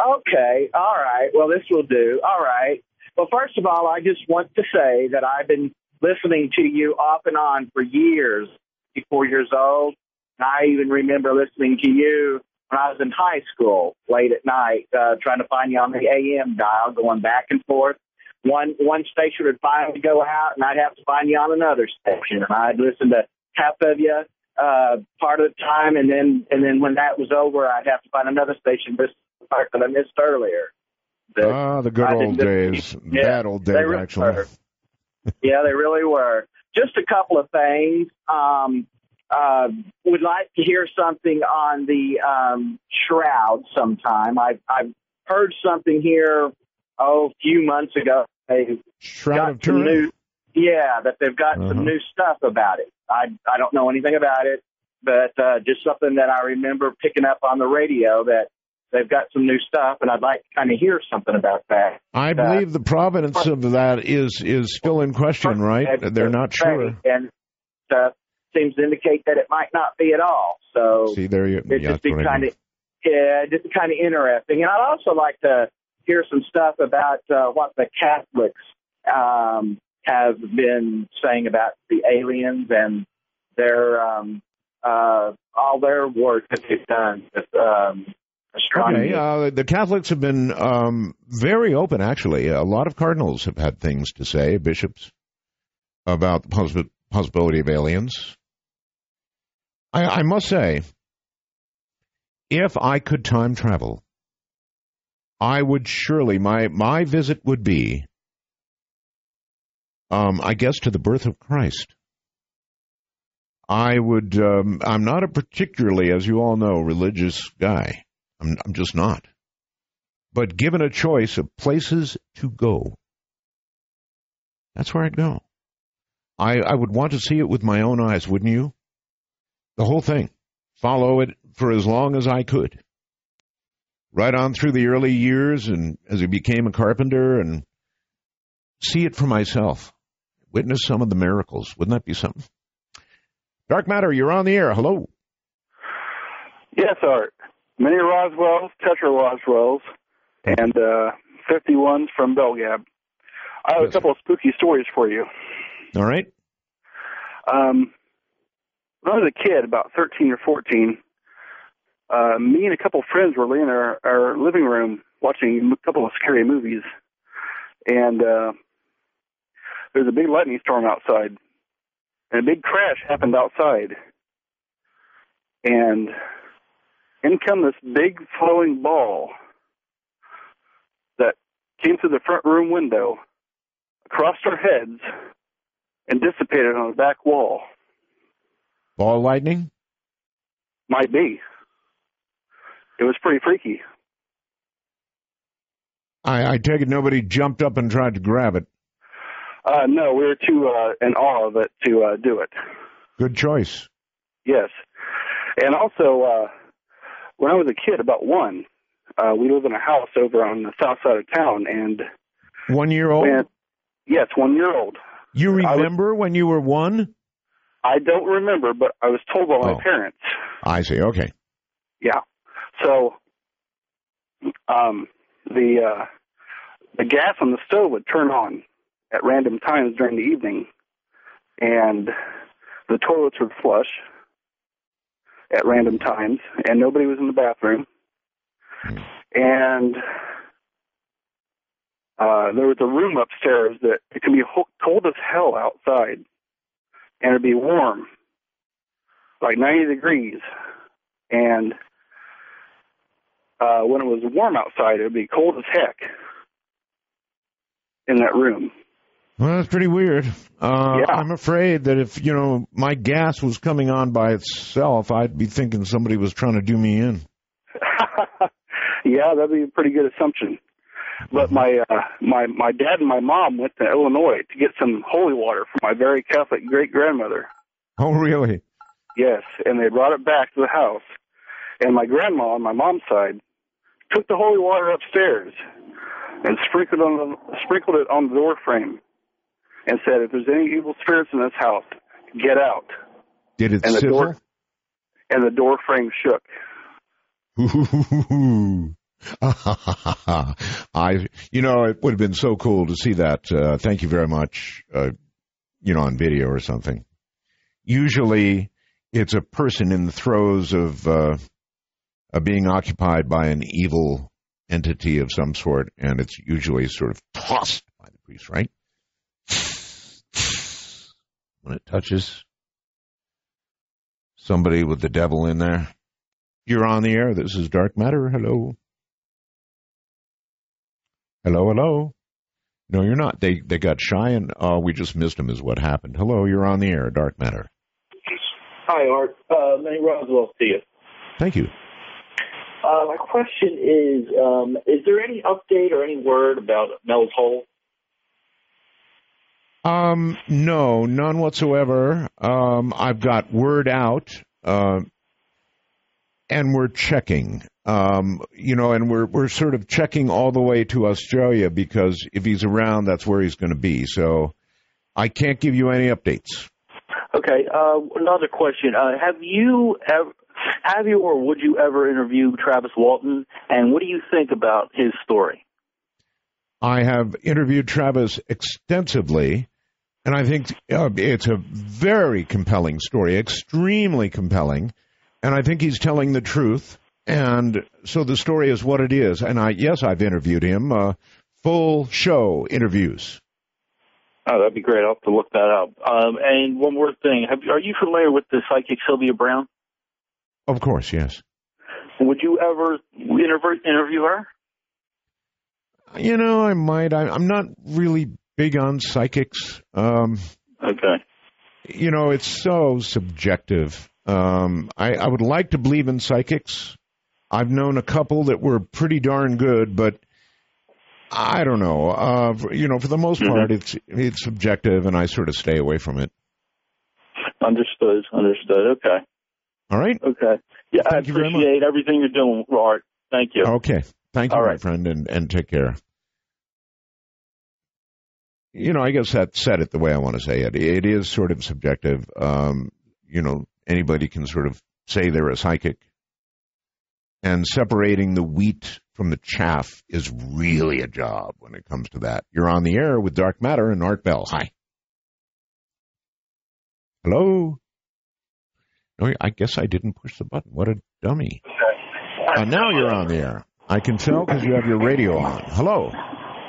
Okay. All right. Well, this will do. All right. Well, first of all, I just want to say that I've been listening to you off and on for years. 54 years old. And I even remember listening to you when I was in high school, late at night, uh, trying to find you on the AM dial, going back and forth one one station would finally go out, and I'd have to find you on another station, and I'd listen to half of you uh, part of the time, and then and then when that was over, I'd have to find another station to part that I missed earlier. Ah, the good old days. Yeah, Bad old days, actually. were. Yeah, they really were. Just a couple of things. Um, uh, would like to hear something on the um, shroud sometime. I, I've heard something here oh a few months ago. They Shroud got of some new, yeah, that they've got Uh-huh. some new stuff about it. I I don't know anything about it, but uh, just something that I remember picking up on the radio that they've got some new stuff, and I'd like to kind of hear something about that. I believe the provenance of that is is still in question, right? They're not sure. and uh, seems to indicate that it might not be at all. So See, there you. it'd Yeah, just be kind of yeah, just kind of interesting. And I'd also like to hear some stuff about uh, what the Catholics um, have been saying about the aliens and their um, uh, all their work that they've done with um, astronomy. Okay, uh, the Catholics have been um, very open, actually. A lot of cardinals have had things to say, bishops, about the possi- possibility of aliens. I, I must say, if I could time travel, I would surely, my, my visit would be, um, I guess, to the birth of Christ. I would, um, I'm not a particularly, as you all know, religious guy. I'm, I'm just not. But given a choice of places to go, that's where I'd go. I, I would want to see it with my own eyes, wouldn't you? The whole thing. Follow it for as long as I could. Right on through the early years and as he became a carpenter and see it for myself. Witness some of the miracles. Wouldn't that be something? Dark Matter, you're on the air. Hello. Yes, Art. Many Roswells, Tetra Roswells, and uh, 51s from BellGab. I have a couple of spooky stories for you. All right. Um, when I was a kid, about 13 or 14, uh, me and a couple of friends were laying in our, our living room watching a couple of scary movies. And uh, there was a big lightning storm outside. And a big crash happened outside. And in come this big flowing ball that came through the front room window, across our heads, and dissipated on the back wall. Ball lightning? Might be. It was pretty freaky. I, I take it nobody jumped up and tried to grab it. Uh, no, we were too uh, in awe of it to uh, do it. Good choice. Yes, and also uh, when I was a kid, about one, uh, we lived in a house over on the south side of town, and One year old? when, yes, one year old. You remember when you were one? I don't remember, but I was told by my Oh. parents. I see. Okay. Yeah. So, um, the uh, the gas on the stove would turn on at random times during the evening, and the toilets would flush at random times, and nobody was in the bathroom. And uh, there was a room upstairs that it could be ho- cold as hell outside, and it'd be warm, like 90 degrees. And uh, when it was warm outside, it would be cold as heck in that room. Well, that's pretty weird. Uh, Yeah. I'm afraid that if, you know, my gas was coming on by itself, I'd be thinking somebody was trying to do me in. yeah, that'd be a pretty good assumption. But my uh, my my dad and my mom went to Illinois to get some holy water for my very Catholic great grandmother. Oh, really? Yes, and they brought it back to the house. And my grandma on my mom's side took the holy water upstairs and sprinkled on the, sprinkled it on the door frame and said, "If there's any evil spirits in this house, get out." Did it And the door and the door frame shook. I, you know, it would have been so cool to see that. Uh, thank you very much. Uh, you know, on video or something. Usually, it's a person in the throes of uh, of being occupied by an evil entity of some sort, and it's usually sort of tossed by the priest, right? When it touches somebody with the devil in there. You're on the air. This is Dark Matter. Hello. Hello, hello. No, you're not. They they got shy and uh, we just missed them. Is what happened. Hello, you're on the air. Dark Matter. Hi, Art. Uh, Manny Roswell to you. Thank you. Uh, my question is, um, is there any update or any word about Mel's Hole? Um, no, none whatsoever. Um, I've got word out, uh, and we're checking. Um, you know, and we're we're sort of checking all the way to Australia because if he's around, that's where he's going to be. So I can't give you any updates. Okay. Uh, another question: uh, Have you ever, have you, or would you ever interview Travis Walton? And what do you think about his story? I have interviewed Travis extensively, and I think uh, it's a very compelling story, extremely compelling, and I think he's telling the truth. And so the story is what it is. And I, yes, I've interviewed him, uh, full show interviews. Oh, that'd be great. I'll have to look that up. Um, and one more thing: have, Are you familiar with the psychic Sylvia Browne? Of course, yes. Would you ever interview, interview her? You know, I might. I'm not really big on psychics. Um, okay. You know, it's so subjective. Um, I, I would like to believe in psychics. I've known a couple that were pretty darn good, but I don't know. Uh, you know, for the most part, mm-hmm. it's it's subjective, and I sort of stay away from it. Understood. Understood. Okay. All right. Okay. Yeah, Thank I appreciate everything you're doing, Art. Thank you. Okay. Thank you, All my right. friend, and, and take care. You know, I guess that said it the way I want to say it. It is sort of subjective. Um, you know, anybody can sort of say they're a psychic. And separating the wheat from the chaff is really a job when it comes to that. You're on the air with Dark Matter and Art Bell. Hi. Hello? No, I guess I didn't push the button. What a dummy. Uh, now you're on the air. I can tell because you have your radio on. Hello.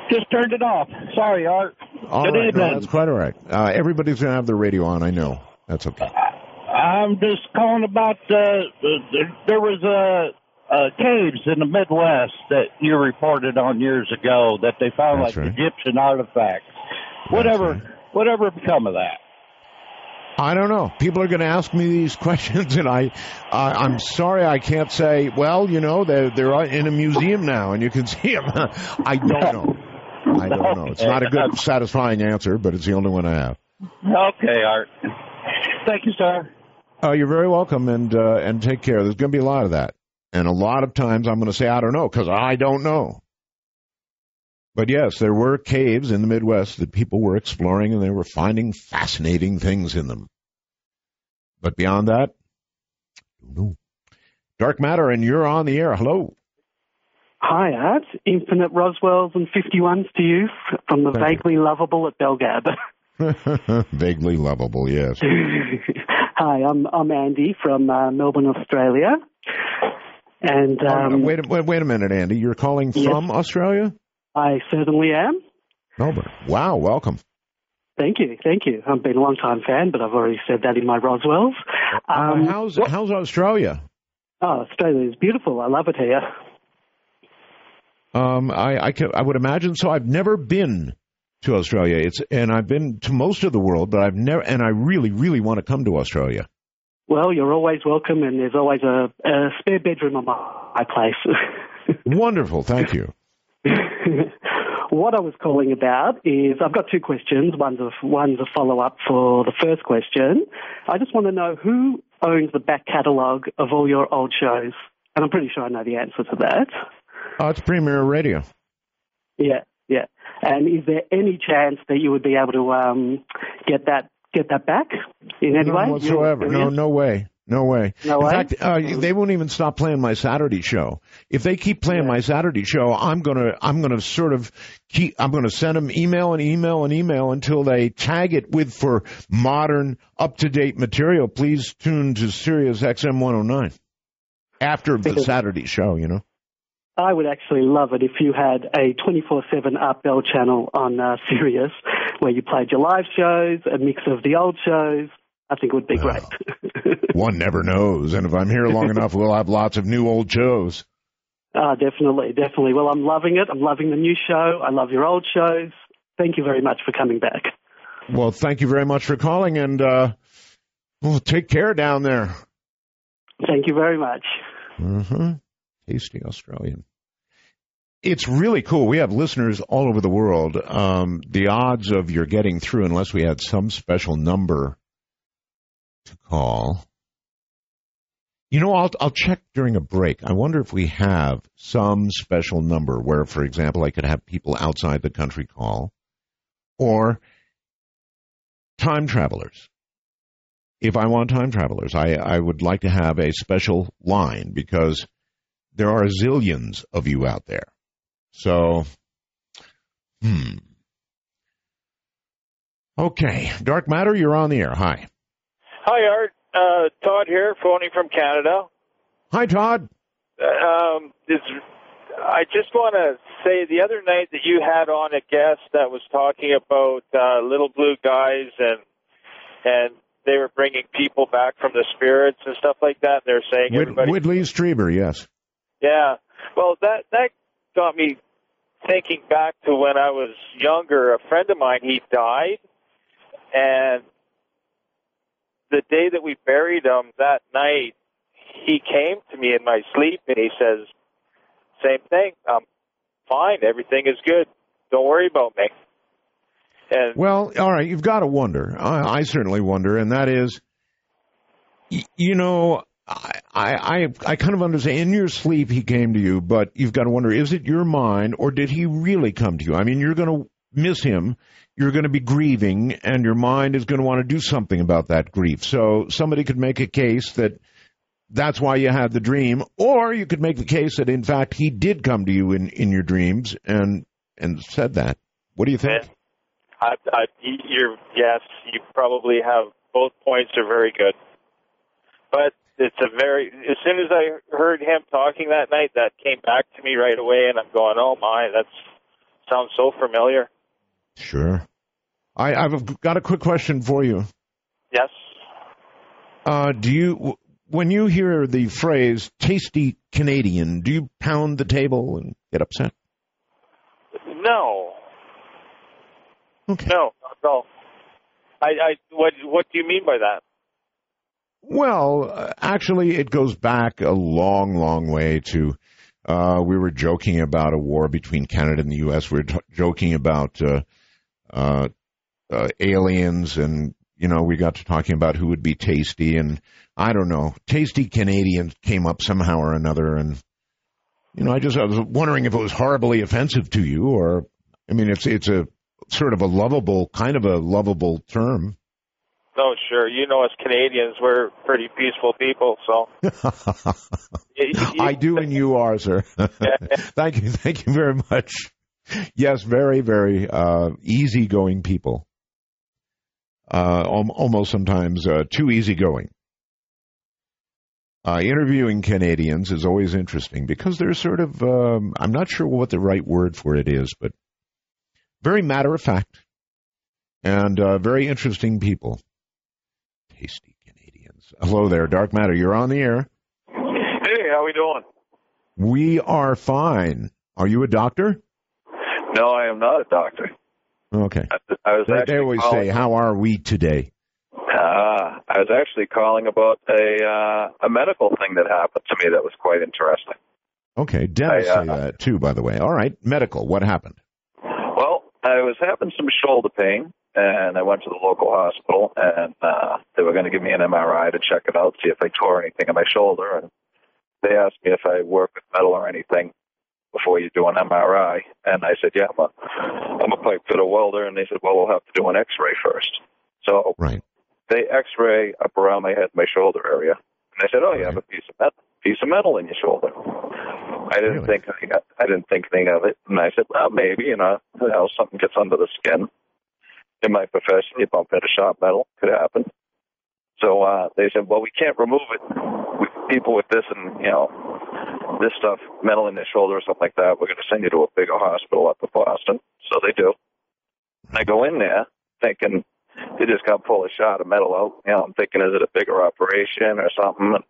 Just turned it off. Sorry, Art. All Good right, no, that's quite all right. Uh, everybody's going to have the radio on. I know. That's okay. I'm just calling about uh, there, there was a, a caves in the Midwest that you reported on years ago that they found That's like right. Egyptian artifacts. Whatever, whatever become of that? I don't know. People are going to ask me these questions, and I, I I'm sorry I can't say. Well, you know, they're they're in a museum now, and you can see them. I don't know. I don't know. It's not a good, satisfying answer, but it's the only one I have. Okay, Art. Thank you, sir. Uh, you're very welcome, and uh, and take care. There's going to be a lot of that, and a lot of times I'm going to say I don't know because I don't know. But yes, there were caves in the Midwest that people were exploring, and they were finding fascinating things in them. But beyond that, no. Dark matter, and you're on the air. Hello. Hi, Art. Infinite Roswells and 51s to you from the Thank vaguely lovable at BellGab. Vaguely lovable, yes. Hi, I'm I'm Andy from uh, Melbourne, Australia. And um, Oh, wait, a- wait, wait a minute, Andy. You're calling Yes. from Australia? I certainly am. Melbourne. Wow, welcome. Thank you, thank you. I've been a long time fan, but I've already said that in my Roswells. Um, Uh, how's how's Australia? oh, Australia is beautiful. I love it here. Um, I I, can, I would imagine so. I've never been to Australia. It's and I've been to most of the world, but I've never and I really really want to come to Australia. Well, you're always welcome, and there's always a, a spare bedroom on my, my place. Wonderful, thank you. what I was calling about is I've got two questions. One's a, one's a follow up for the first question. I just want to know who owns the back catalogue of all your old shows, and I'm pretty sure I know the answer to that. Oh, it's Premiere Radio. Yeah, yeah. And is there any chance that you would be able to um, get that get that back in any way? Whatsoever. No, no way. No way. No In way? fact, uh, they won't even stop playing my Saturday show. If they keep playing my Saturday show, I'm gonna, I'm gonna sort of keep, I'm gonna send them email and email and email until they tag it with for modern, up to date material. Please tune to Sirius XM 109 after the Saturday show. You know. I would actually love it if you had a 24/7 Art Bell channel on uh, Sirius, where you played your live shows, a mix of the old shows. I think it would be Wow. great. One never knows, and if I'm here long enough, we'll have lots of new old shows. Ah, definitely, definitely. Well, I'm loving it. I'm loving the new show. I love your old shows. Thank you very much for coming back. Well, thank you very much for calling, and uh, well, take care down there. Thank you very much. Mm-hmm. Tasty Australian. It's really cool. We have listeners all over the world. Um, the odds of your getting through, unless we had some special number to call. You know, I'll I'll check during a break. I wonder if we have some special number where, for example, I could have people outside the country call, or time travelers. If I want time travelers, I, I would like to have a special line because there are zillions of you out there. So, hmm. Okay, Dark Matter, you're on the air. Hi. Hi, Art. Uh, Todd here, phoning from Canada. Hi, Todd. Um, this, I just want to say the other night that you had on a guest that was talking about uh, little blue guys and and they were bringing people back from the spirits and stuff like that. They're saying Whit- everybody, Whitley Strieber, yes. Yeah. Well, that that got me thinking back to when I was younger. A friend of mine, he died, and the day that we buried him that night, he came to me in my sleep and he says, "Same thing. I'm fine. Everything is good. Don't worry about me." And Well, all right, you've got to wonder. I, I certainly wonder, and that is, y- you know, I, I, I kind of understand. In your sleep, he came to you, but you've got to wonder: is it your mind, or did he really come to you? I mean, you're going to miss him. You're going to be grieving, and your mind is going to want to do something about that grief. So somebody could make a case that that's why you had the dream, or you could make the case that in fact he did come to you in in your dreams and and said that. What do you think? I, I, you're yes, you probably have both points are very good, but it's a very. As soon as I heard him talking that night, that came back to me right away, and I'm going, "Oh my, that sounds so familiar." Sure. I, I've got a quick question for you. Yes. Uh, do you, when you hear the phrase "tasty Canadian," do you pound the table and get upset? No. Okay. No, all. I, I, what, what do you mean by that? Well, uh, actually, it goes back a long, long way to. Uh, we were joking about a war between Canada and the U.S. We were t- joking about uh, uh, uh, aliens, and you know, we got to talking about who would be tasty, and I don't know, tasty Canadian came up somehow or another, and you know, I just I was wondering if it was horribly offensive to you, or I mean, it's it's a sort of a lovable kind of a lovable term. No, sure. You know, as Canadians, we're pretty peaceful people, so. I do, and you are, sir. thank you, thank you very much. Yes, very, very uh, easygoing people. Uh, almost sometimes uh, too easygoing. Uh, interviewing Canadians is always interesting because they're sort of, um, I'm not sure what the right word for it is, but very matter of fact and uh, very interesting people. Canadians. Hello there, Dark Matter. You're on the air. Hey, how we doing? We are fine. Are you a doctor? No, I am not a doctor. Okay. I was They, they always calling, say, "How are we today?" Uh, I was actually calling about a uh, a medical thing that happened to me that was quite interesting. Okay, Dennis I, uh, say that too. By the way, all right. Medical. What happened? Well, I was having some shoulder pain, and I went to the local hospital, and uh, they were going to give me an MRI to check it out, see if I tore anything in my shoulder. And they asked me if I work with metal or anything before you do an MRI, and I said, "Yeah, I'm a I'm a pipe fitter welder." And they said, "Well, we'll have to do an X-ray first. So right. they X-ray up around my head, my shoulder area, and they said, "Oh, you have a piece of metal, piece of metal in your shoulder." I didn't think I, I didn't think anything of it, and I said, "Well, maybe you know, you know, something gets under the skin." In my profession, you bump into sharp metal, could happen. So uh, they said, "Well, we can't remove it. We, people with this and you know this stuff, metal in the shoulder or something like that, we're going to send you to a bigger hospital up in Boston. So they do. I go in there thinking they just got pull a shot of metal out. You know, I'm thinking, is it a bigger operation or something? And,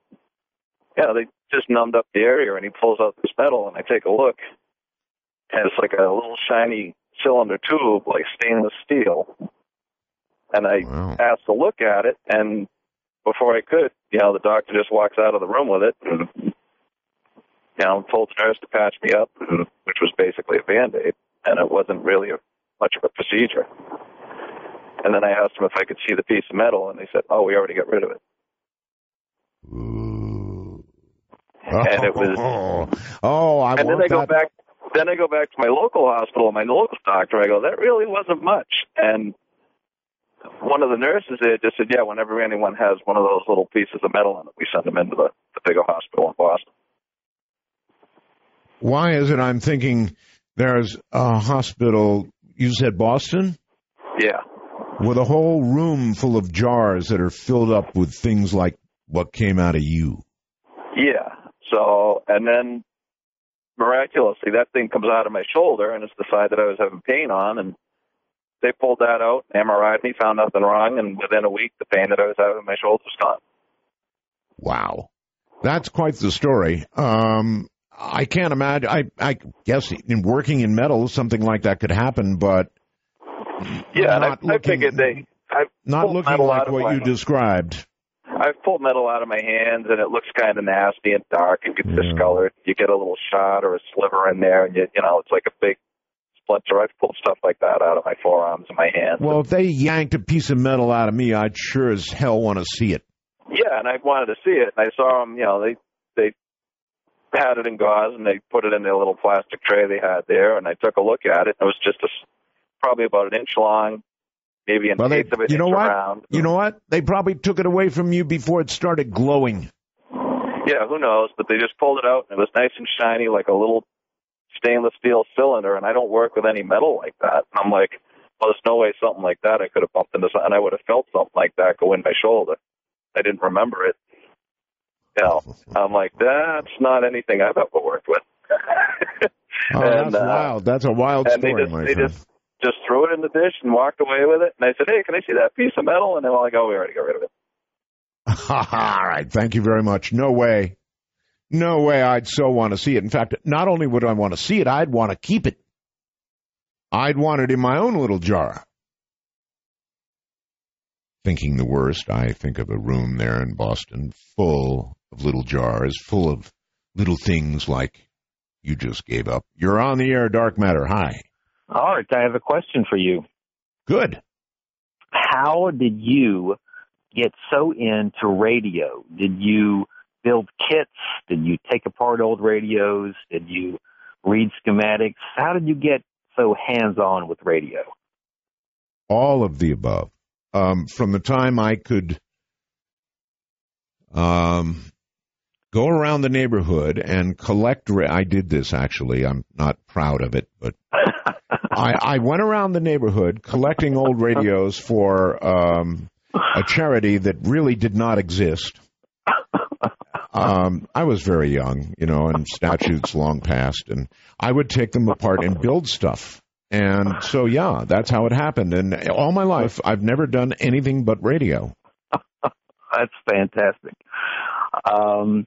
yeah, they just numbed up the area, and he pulls out this metal, and I take a look, and it's like a little shiny cylinder tube, like stainless steel. And I Wow. asked to look at it, and before I could, you know, the doctor just walks out of the room with it, and you know, told the nurse to patch me up, which was basically a band aid, and it wasn't really a, much of a procedure. And then I asked them if I could see the piece of metal, and they said, "Oh, we already got rid of it." And it was Oh, I and then I go back. Then I go back to my local hospital, my local doctor. I go, that really wasn't much. And one of the nurses there just said, yeah, whenever anyone has one of those little pieces of metal in it, we send them into the, the bigger hospital in Boston. Why is it I'm thinking there's a hospital, you said Boston, Yeah. with a whole room full of jars that are filled up with things like what came out of you? Yeah. So, and then miraculously, that thing comes out of my shoulder, and it's the side that I was having pain on, and they pulled that out, MRI'd me, found nothing wrong, and within a week, the pain that I was having in my shoulder was gone. Wow. That's quite the story. Um, I can't imagine. I, I guess in working in metal, something like that could happen, but Yeah, I, Not I looking- figured they. I not looking like what you described. I've pulled metal out of my hands, and it looks kind of nasty and dark. and gets mm. discolored. You get a little shot or a sliver in there, and you, you know it's like a big splinter. I've pulled stuff like that out of my forearms and my hands. Well, if they yanked a piece of metal out of me, I'd sure as hell want to see it. Yeah, and I wanted to see it, and I saw them. You know, they they had it in gauze, and they put it in their little plastic tray they had there, and I took a look at it. and It was just a, probably about an inch long, maybe an Well, they, eighth of an you know inch what? around. You know what? They probably took it away from you before it started glowing. Yeah, who knows? But they just pulled it out, and it was nice and shiny, like a little stainless steel cylinder. And I don't work with any metal like that. And I'm like, well, there's no way something like that I could have bumped into, something, and I would have felt something like that go in my shoulder. I didn't remember it. You know, I'm like, that's not anything I've ever worked with. Oh, And, that's uh, wild. That's a wild and they story, just my they friend. just just threw it in the dish and walked away with it. And I said, hey, can I see that piece of metal? And they were like, oh, we already got rid of it. All right. Thank you very much. No way. No way I'd so want to see it. In fact, not only would I want to see it, I'd want to keep it. I'd want it in my own little jar. Thinking the worst, I think of a room there in Boston full of little jars, full of little things like you just gave up. You're on the air, Dark Matter. Hi. All right, I have a question for you. Good. How did you get so into radio? Did you build kits? Did you take apart old radios? Did you read schematics? How did you get so hands on with radio? all of the above. Um, from the time I could um, go around the neighborhood and collect, ra- I did this actually. I'm not proud of it, but I, I went around the neighborhood collecting old radios for um, a charity that really did not exist. Um, I was very young, you know, and statutes long past, and I would take them apart and build stuff. And so, yeah, that's how it happened. And all my life, I've never done anything but radio. That's fantastic. Um,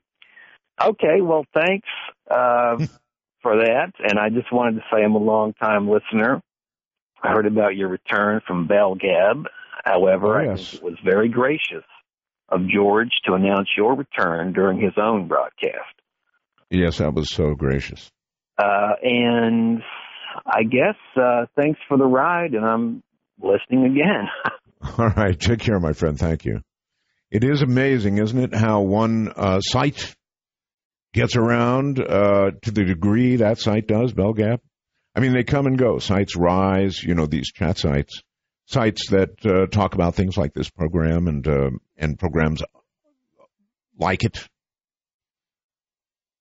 okay, well, thanks uh, for that. And I just wanted to say I'm a long time listener. I heard about your return from Bell Gab. However, Oh, I think it was very gracious of George to announce your return during his own broadcast. Yes, that was so gracious. Uh, and I guess uh, thanks for the ride, and I'm listening again. All right, take care, my friend. Thank you. It is amazing, isn't it, how one uh, site gets around uh, to the degree that site does, BellGab? I mean, they come and go. Sites rise, you know, these chat sites, sites that uh, talk about things like this program and uh, and programs like it,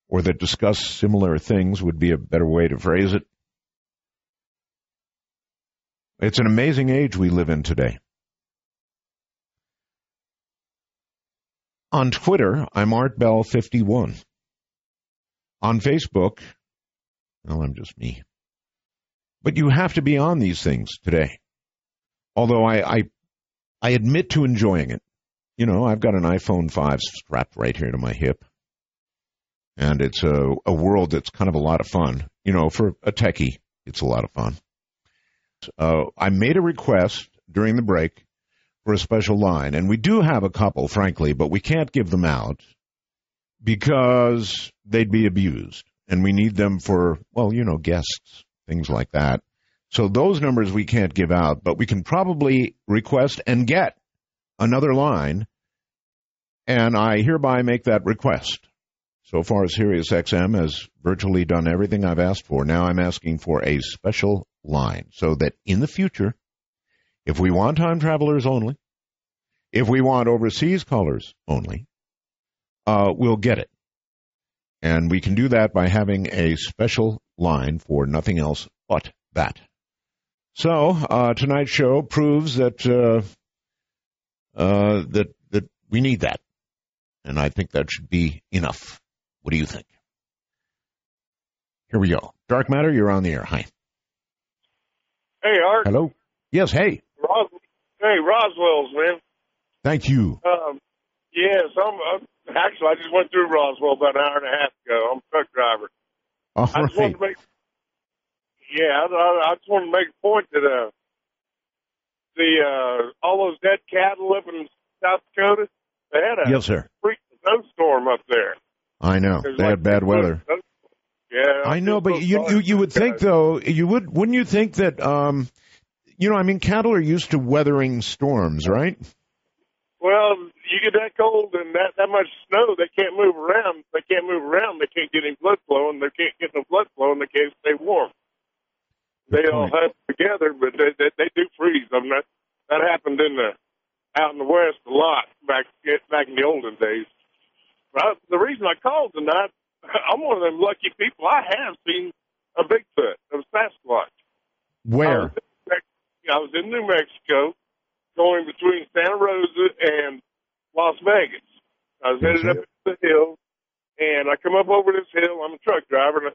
or that discuss similar things would be a better way to phrase it. It's an amazing age we live in today. On Twitter, I'm Art Bell 51. On Facebook. Well, I'm just me. But you have to be on these things today. Although I, I, I admit to enjoying it. You know, I've got an iPhone 5 strapped right here to my hip. And it's a, a world that's kind of a lot of fun. You know, for a techie, it's a lot of fun. Uh, I made a request during the break for a special line, and we do have a couple, frankly, but we can't give them out because they'd be abused, and we need them for, well, you know, guests, things like that. So those numbers we can't give out, but we can probably request and get another line, and I hereby make that request. So far, SiriusXM has virtually done everything I've asked for. Now I'm asking for a special line so that in the future, if we want time travelers only, if we want overseas callers only, uh, we'll get it. And we can do that by having a special line for nothing else but that. So uh, tonight's show proves that uh, uh, that that we need that, and I think that should be enough. What do you think? Here we go. Dark Matter, you're on the air. Hi. Hey, Art. Hello. Yes. Hey. Ros- hey, Roswell's, man. Thank you. Um, yes, I'm, I'm actually I just went through Roswell about an hour and a half ago. I'm a truck driver. All I just right. wanted to make yeah, I, I, I just want to make a point that uh, the uh, all those dead cattle up in South Dakota, they had a Yes, sir. freak snowstorm up there. I know they like had bad weather. Yeah, I know, but you you you would think though you would wouldn't you think that um you know I mean cattle are used to weathering storms, right? Well, you get that cold and that that much snow, they can't move around. They can't move around. They can't get any blood flowing. They can't get no blood flowing. They can't stay warm. They all huddle together, but they, they they do freeze. I mean that that happened in the out in the west a lot back back in the olden days. But I, the reason I called tonight, I'm one of them lucky people. I have seen a Bigfoot, a Sasquatch. Where? I was in New Mexico, going between Santa Rosa and Las Vegas. I was headed up the hill, and I come up over this hill. I'm a truck driver, and I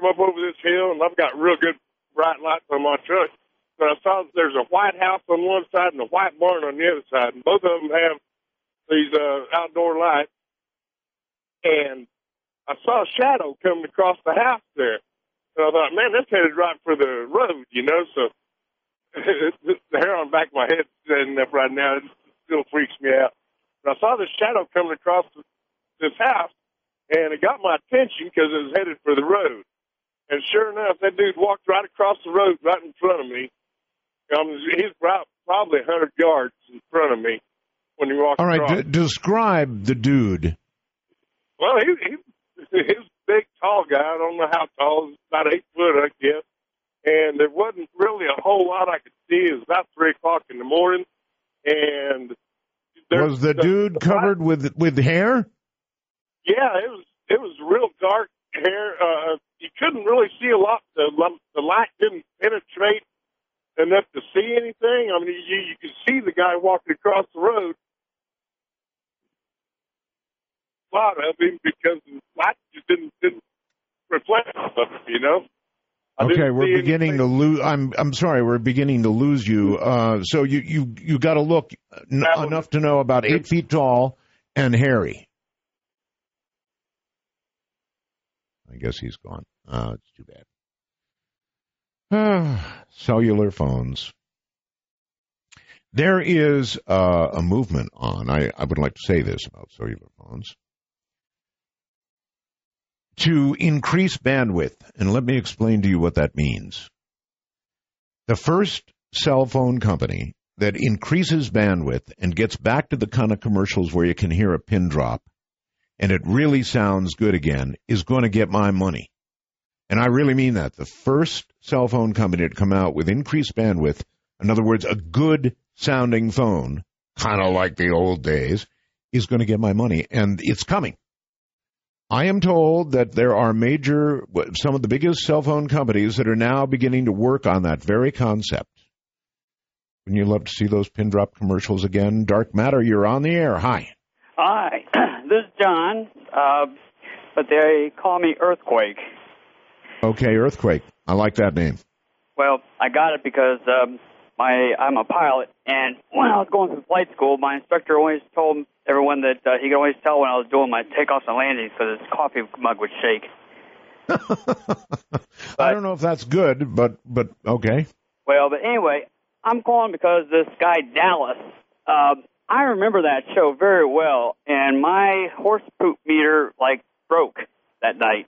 come up over this hill, and I've got real good bright lights on my truck. But I saw that there's a white house on one side and a white barn on the other side, and both of them have these uh, outdoor lights. And I saw a shadow coming across the house there. And I thought, man, that's headed right for the road, you know. So the hair on the back of my head standing up right now it still freaks me out. But I saw this shadow coming across this house, and it got my attention because it was headed for the road. And sure enough, that dude walked right across the road right in front of me. Um, he's about probably a hundred yards in front of me when he walked All right, across. d- describe the dude. Well, he, he he's a big, tall guy. I don't know how tall. He's about eight foot, I guess. And there wasn't really a whole lot I could see. It was about three o'clock in the morning, and there- Was the dude covered with with hair? Yeah, it was it was real dark hair. Uh, you couldn't really see a lot. The the light didn't penetrate enough to see anything. I mean, you you could see the guy walking across the road. A lot of him because the light just didn't didn't reflect off of it. You know. I Okay, we're beginning to lose. I'm I'm sorry, we're beginning to lose you. Uh, so you you you got to look n- enough to know about eight feet tall and hairy. I guess he's gone. Uh, it's too bad. Cellular phones. There is uh, a movement on. I, I would like to say this about cellular phones. To increase bandwidth, and let me explain to you what that means. The first cell phone company that increases bandwidth and gets back to the kind of commercials where you can hear a pin drop and it really sounds good again is going to get my money. And I really mean that. The first cell phone company to come out with increased bandwidth, in other words, a good sounding phone, kind of like the old days, is going to get my money. And it's coming. I am told that there are major, some of the biggest cell phone companies that are now beginning to work on that very concept. Wouldn't you love to see those pin drop commercials again? Dark Matter, you're on the air. Hi. Hi, this is John. Uh, but they call me Earthquake. Okay, earthquake. I like that name. Well, I got it because um, my I'm a pilot, and when I was going through flight school, my instructor always told everyone that uh, he could always tell when I was doing my takeoffs and landings because his coffee mug would shake. I don't know if that's good, but but okay. Well, but anyway, I'm calling because this guy Dallas. Uh, I remember that show very well, and my horse poop meter like broke that night.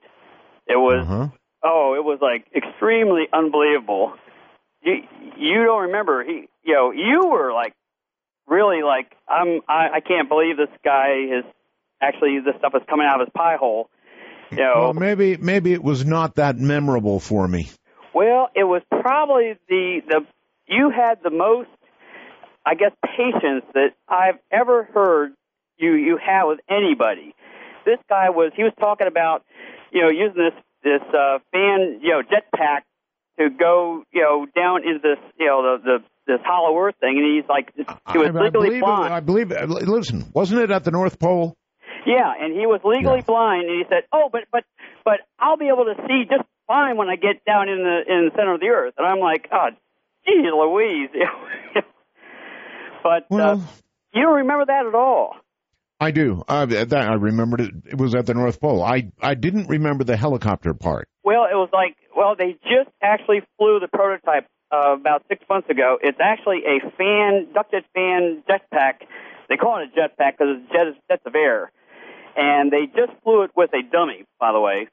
It was Uh-huh. oh, it was like extremely unbelievable. You you don't remember he you know you were like really like I'm I, I can't believe this guy is actually this stuff is coming out of his pie hole. You know, Well, maybe maybe it was not that memorable for me. Well, it was probably the the you had the most, I guess, patience that I've ever heard you you have with anybody. This guy was he was talking about you know using this this uh, fan you know jetpack to go you know down into this you know the the this hollow earth thing, and he's like he was I, I legally believe. It, blind. I believe. Listen, wasn't it at the North Pole? Yeah, and he was legally blind, and he said, "Oh, but but but I'll be able to see just fine when I get down in the in the center of the earth." And I'm like, "Oh, gee, Louise!" but uh, you don't remember that at all. I do. Uh, that I remembered it. It was at the North Pole. I I didn't remember the helicopter part. Well, it was like, well, they just actually flew the prototype uh, about six months ago. It's actually a fan, ducted fan jetpack. They call it a jetpack because it's jet, jets of air. And they just flew it with a dummy, by the way.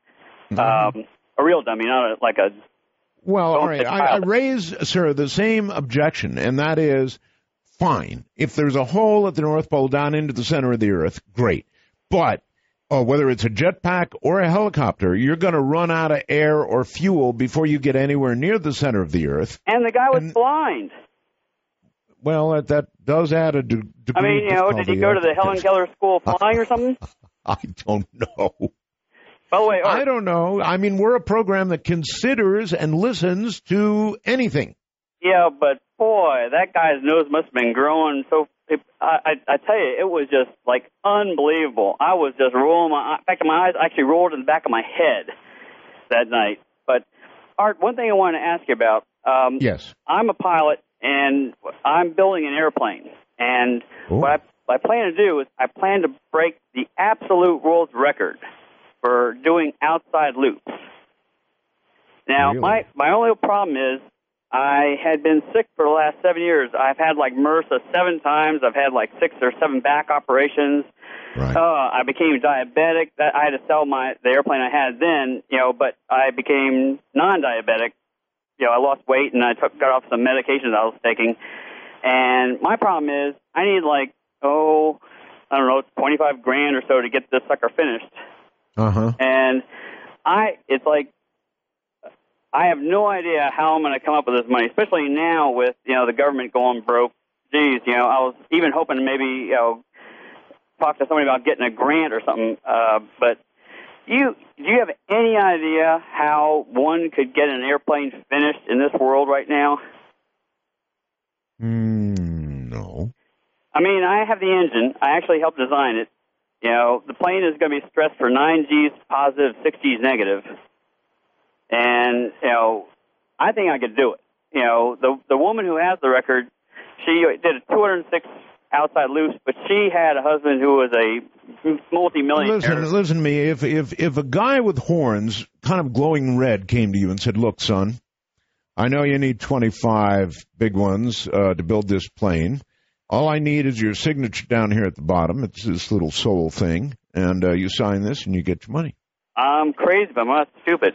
Um, a real dummy, not a, like a. Well, all right. I, I raise, sir, the same objection, and that is fine. If there's a hole at the North Pole down into the center of the Earth, great. But uh, whether it's a jetpack or a helicopter, you're going to run out of air or fuel before you get anywhere near the center of the Earth. And the guy was blind. Well, that, that does add a de- degree I mean, you know, did he go to the Helen Keller School of Flying or something? I don't know. By the way, I don't know. I mean, we're a program that considers and listens to anything. Yeah, but boy, that guy's nose must have been growing so. It, I, I I tell you, it was just like unbelievable. I was just rolling my. In fact, my eyes actually rolled in the back of my head that night. But Art, one thing I wanted to ask you about. Um, Yes. I'm a pilot, and I'm building an airplane. And what I, what I plan to do is I plan to break the absolute world record for doing outside loops. Now, my my only problem is I had been sick for the last seven years. I've had like MRSA seven times. I've had like six or seven back operations. Right. Uh, I became diabetic. That I had to sell my the airplane I had then, you know. But I became non-diabetic. You know, I lost weight and I took got off some medications I was taking. And my problem is I need like oh I don't know twenty five grand or so to get this sucker finished. Uh huh. And I, it's like, I have no idea how I'm going to come up with this money, especially now with, you know, the government going broke. Geez, you know, I was even hoping to maybe, you know, talk to somebody about getting a grant or something. Uh, but you, do you have any idea how one could get an airplane finished in this world right now? Mm, no. I mean, I have the engine. I actually helped design it. You know, the plane is going to be stressed for nine G's positive, six G's negative, and you know, I think I could do it. You know, the the woman who has the record, she did a 206 outside loops, but she had a husband who was a multi-millionaire. Listen, listen to me. If if if a guy with horns, kind of glowing red, came to you and said, "Look, son, I know you need 25 big ones uh, to build this plane. All I need is your signature down here at the bottom. It's this little soul thing, and uh, you sign this, and you get your money." I'm crazy, but I'm not stupid.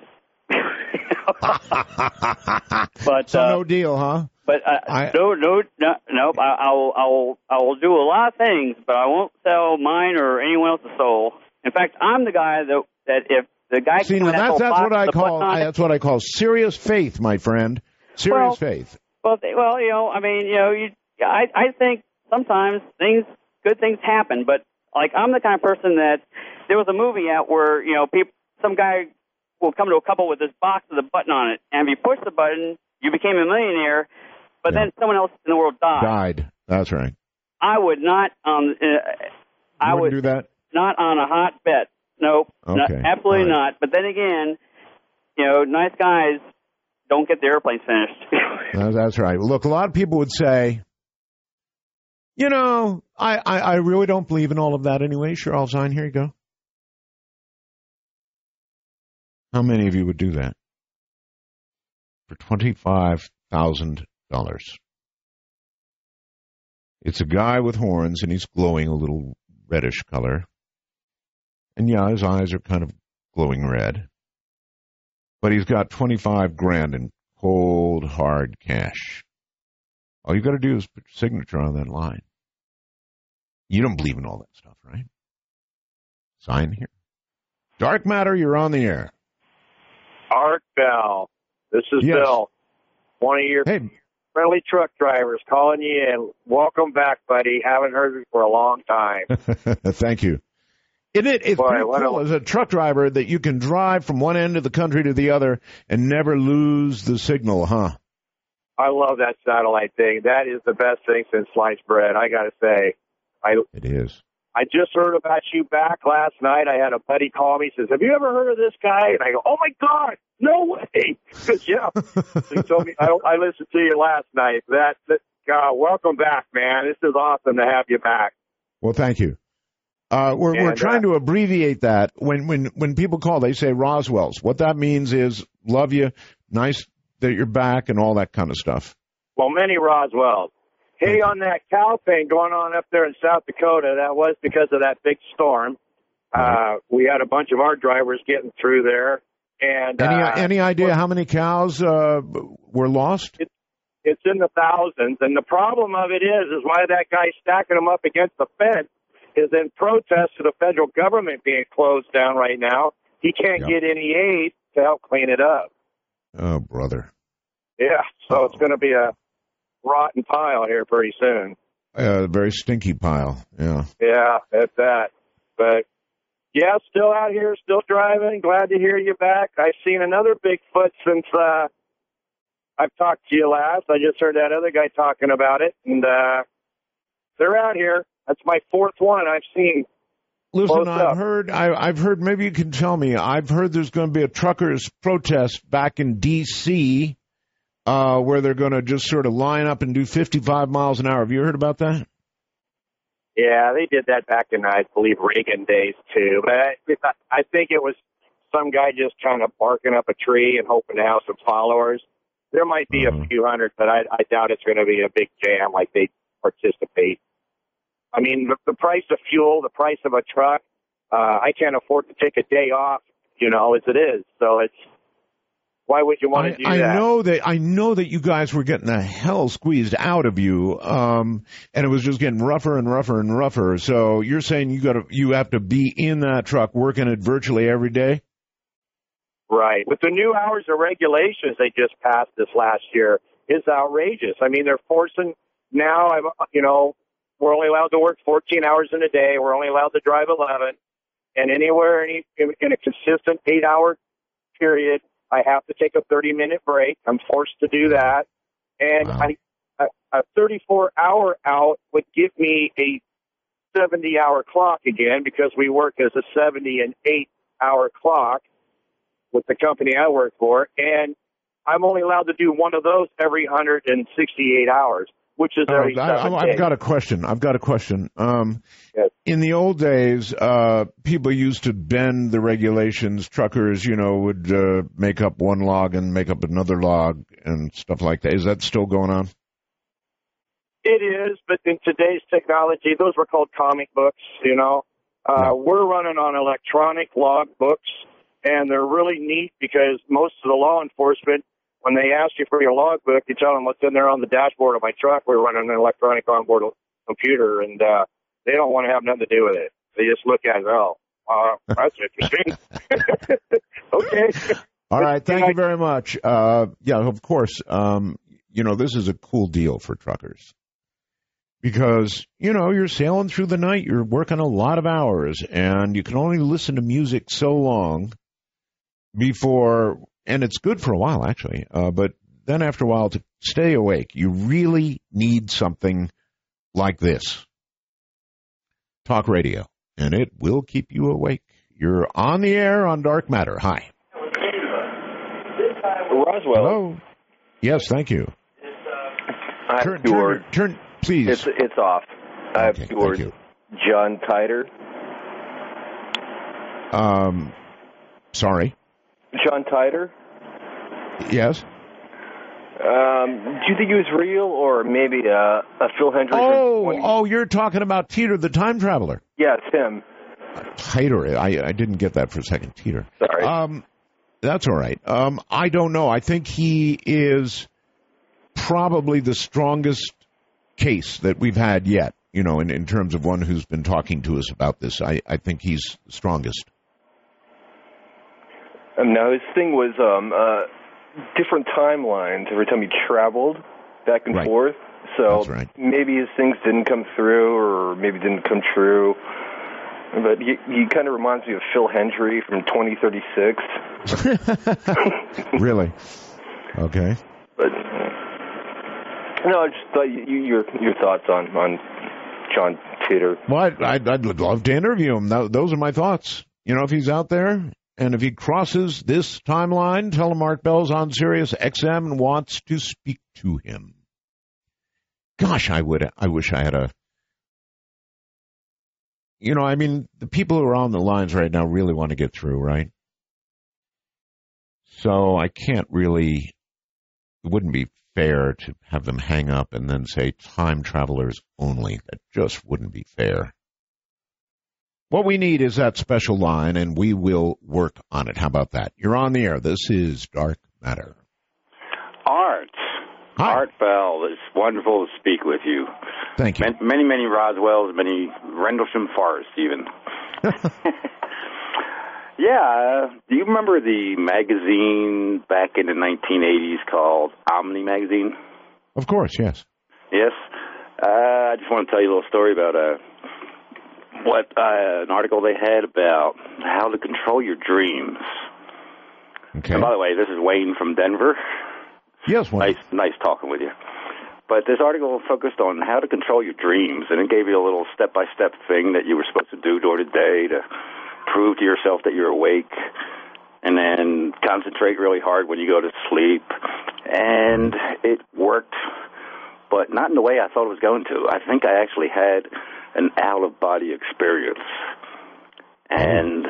But So uh, no deal, huh? But uh, no, no, no, nope. I, I will, I will, I will do a lot of things, but I won't sell mine or anyone else's soul. In fact, I'm the guy that that if the guy See, now that's that's what I call that's what I call serious faith, my friend. Serious Well, faith. Well, well, you know, I mean, you know, you, I, I think sometimes things, good things happen, but like I'm the kind of person that there was a movie out where you know, people, some guy will come to a couple with this box with a button on it, and if you push the button, you became a millionaire, but then someone else in the world died. Died. That's right. I would not, um, uh, I would do that. not on a hot bet Nope. no, Okay. absolutely All not. But then again, you know, nice guys don't get the airplane finished. That's right. Look, a lot of people would say, you know, I, I, I really don't believe in all of that anyway. Sure, I'll sign. here you go. How many of you would do that for twenty-five thousand dollars? It's a guy with horns, and he's glowing a little reddish color. And yeah, his eyes are kind of glowing red. But he's got twenty-five grand in cold, hard cash. All you got to do is put your signature on that line. You don't believe in all that stuff, right? Sign here. Dark Matter, you're on the air. Art Bell. This is Yes. Bill, one of your friendly truck drivers calling you in. Welcome back, buddy. Haven't heard you for a long time. Thank you. It, it, it's Boy, pretty what a- cool as a truck driver that you can drive from one end of the country to the other and never lose the signal, huh? I love that satellite thing. That is the best thing since sliced bread. I got to say, I It is. I just heard about you back last night. I had a buddy call me. Says, "Have you ever heard of this guy?" And I go, "Oh my god, no way!" Because yeah, he told me I, I listened to you last night. That, that God, welcome back, man. This is awesome to have you back. Well, thank you. Uh, we're we're And, trying to abbreviate that. When when when people call, they say Roswell's. What that means is love you, nice that you're back, and all that kind of stuff. Well, many Roswells. Hey, on that cow thing going on up there in South Dakota, that was because of that big storm. Uh, we had a bunch of our drivers getting through there, and Any uh, any idea how many cows uh, were lost? it's in the thousands. And the problem of it is, is why that guy stacking them up against the fence is in protest to the federal government being closed down right now. He can't get any aid to help clean it up. Oh, brother. Yeah, so it's going to be a rotten pile here pretty soon. A very stinky pile. Yeah. Yeah, at that. But yeah, still out here, still driving. Glad to hear you back. I've seen another Bigfoot since uh I've talked to you last. I just heard that other guy talking about it, and uh they're out here. That's my fourth one I've seen. Listen, I've up. heard. I, I've heard. Maybe you can tell me. I've heard there's going to be a truckers' protest back in D.C. Uh, where they're going to just sort of line up and do 55 miles an hour. Have you heard about that? Yeah, they did that back in I believe Reagan days too. But I, I think it was some guy just kind of barking up a tree and hoping to have some followers. There might be a few hundred, but I, I doubt it's going to be a big jam like they participate. I mean, the, the price of fuel, the price of a truck, uh, I can't afford to take a day off, you know, as it is. So it's why would you want I, to do I that? know that. I know that you guys were getting the hell squeezed out of you, um, and it was just getting rougher and rougher and rougher. So you're saying you got to, you have to be in that truck working it virtually every day. Right. With the new hours of regulations they just passed this last year is outrageous. I mean, they're forcing now, I'm, you know, we're only allowed to work 14 hours in a day. We're only allowed to drive 11. And anywhere any, in a consistent eight hour period, I have to take a 30 minute break. I'm forced to do that. And I, a, a 34 hour out would give me a 70 hour clock again because we work as a 70 and 8 hour clock with the company I work for, and I'm only allowed to do one of those every 168 hours, which is every Oh, I, I, I've got a question. I've got a question. Um, In the old days, uh, people used to bend the regulations. Truckers, you know, would uh, make up one log and make up another log and stuff like that. Is that still going on? It is, but in today's technology, those were called comic books, you know. Uh, We're running on electronic log books, and they're really neat because most of the law enforcement, when they ask you for your log book, you tell them what's in there on the dashboard of my truck. We're running an electronic onboard computer, and uh, they don't want to have nothing to do with it. They just look at it, oh, uh, that's interesting. okay. All right. Thank you very much. Uh, yeah, of course. Um, you know, this is a cool deal for truckers because, you know, you're sailing through the night, you're working a lot of hours, and you can only listen to music so long before, and it's good for a while, actually, uh, but then after a while to stay awake, you really need something like this talk radio, and it will keep you awake You're on the air on Dark Matter. Hi. Roswell. Hello. Yes, thank you. I Turn, turn, turn, please. It's it's off. I have two words. John Titor. Um, sorry. John Titor. Yes. Um, do you think he was real or maybe uh, a Phil Hendricks? Oh, oh, you're talking about Teeter, the time traveler. Yeah, it's him. Teeter. I, I didn't get that for a second. Teeter. Sorry. Um, that's all right. Um, I don't know. I think he is probably the strongest case that we've had yet. You know, in, in terms of one who's been talking to us about this, I, I think he's the strongest. Um, now his thing was um, uh, different timelines every time he traveled back and Right. forth. So right. maybe his things didn't come through, or maybe didn't come true. But he, he kind of reminds me of Phil Hendrie from 2036. really? Okay. But no, I just thought you, you, your your thoughts on on John Titor. Well, I'd, I'd, I'd love to interview him. Tho- Those are my thoughts. You know, if he's out there and if he crosses this timeline, tell him Bell's on Sirius XM and wants to speak to him. Gosh, I would. I wish I had a. You know, I mean, the people who are on the lines right now really want to get through, right? So I can't really. It wouldn't be fair to have them hang up and then say time travelers only. That just wouldn't be fair. What we need is that special line, and we will work on it. How about that? You're on the air. This is Dark Matter. Art. Art Bell, it's wonderful to speak with you. Thank you. Many, many, many Roswells, many Rendlesham Forests, even. yeah, do you remember the magazine back in the 1980s called Omni Magazine? Of course, yes. Yes. Uh, I just want to tell you a little story about uh, what uh, an article they had about how to control your dreams. Okay. And by the way, this is Wayne from Denver. Yes, Wayne. Nice, nice talking with you. But this article focused on how to control your dreams, and it gave you a little step-by-step thing that you were supposed to do during the day to prove to yourself that you're awake, and then concentrate really hard when you go to sleep. And it worked, but not in the way I thought it was going to. I think I actually had an out-of-body experience, and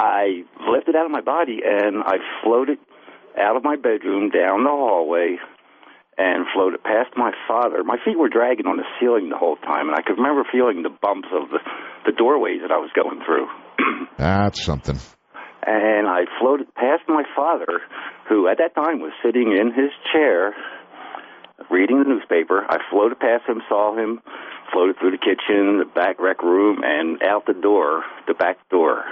I lifted out of my body and I floated out of my bedroom down the hallway and floated past my father. My feet were dragging on the ceiling the whole time, and I could remember feeling the bumps of the, the doorways that I was going through. That's something. And I floated past my father, who at that time was sitting in his chair reading the newspaper. I floated past him, saw him, floated through the kitchen, the back rec room, and out the door, the back door.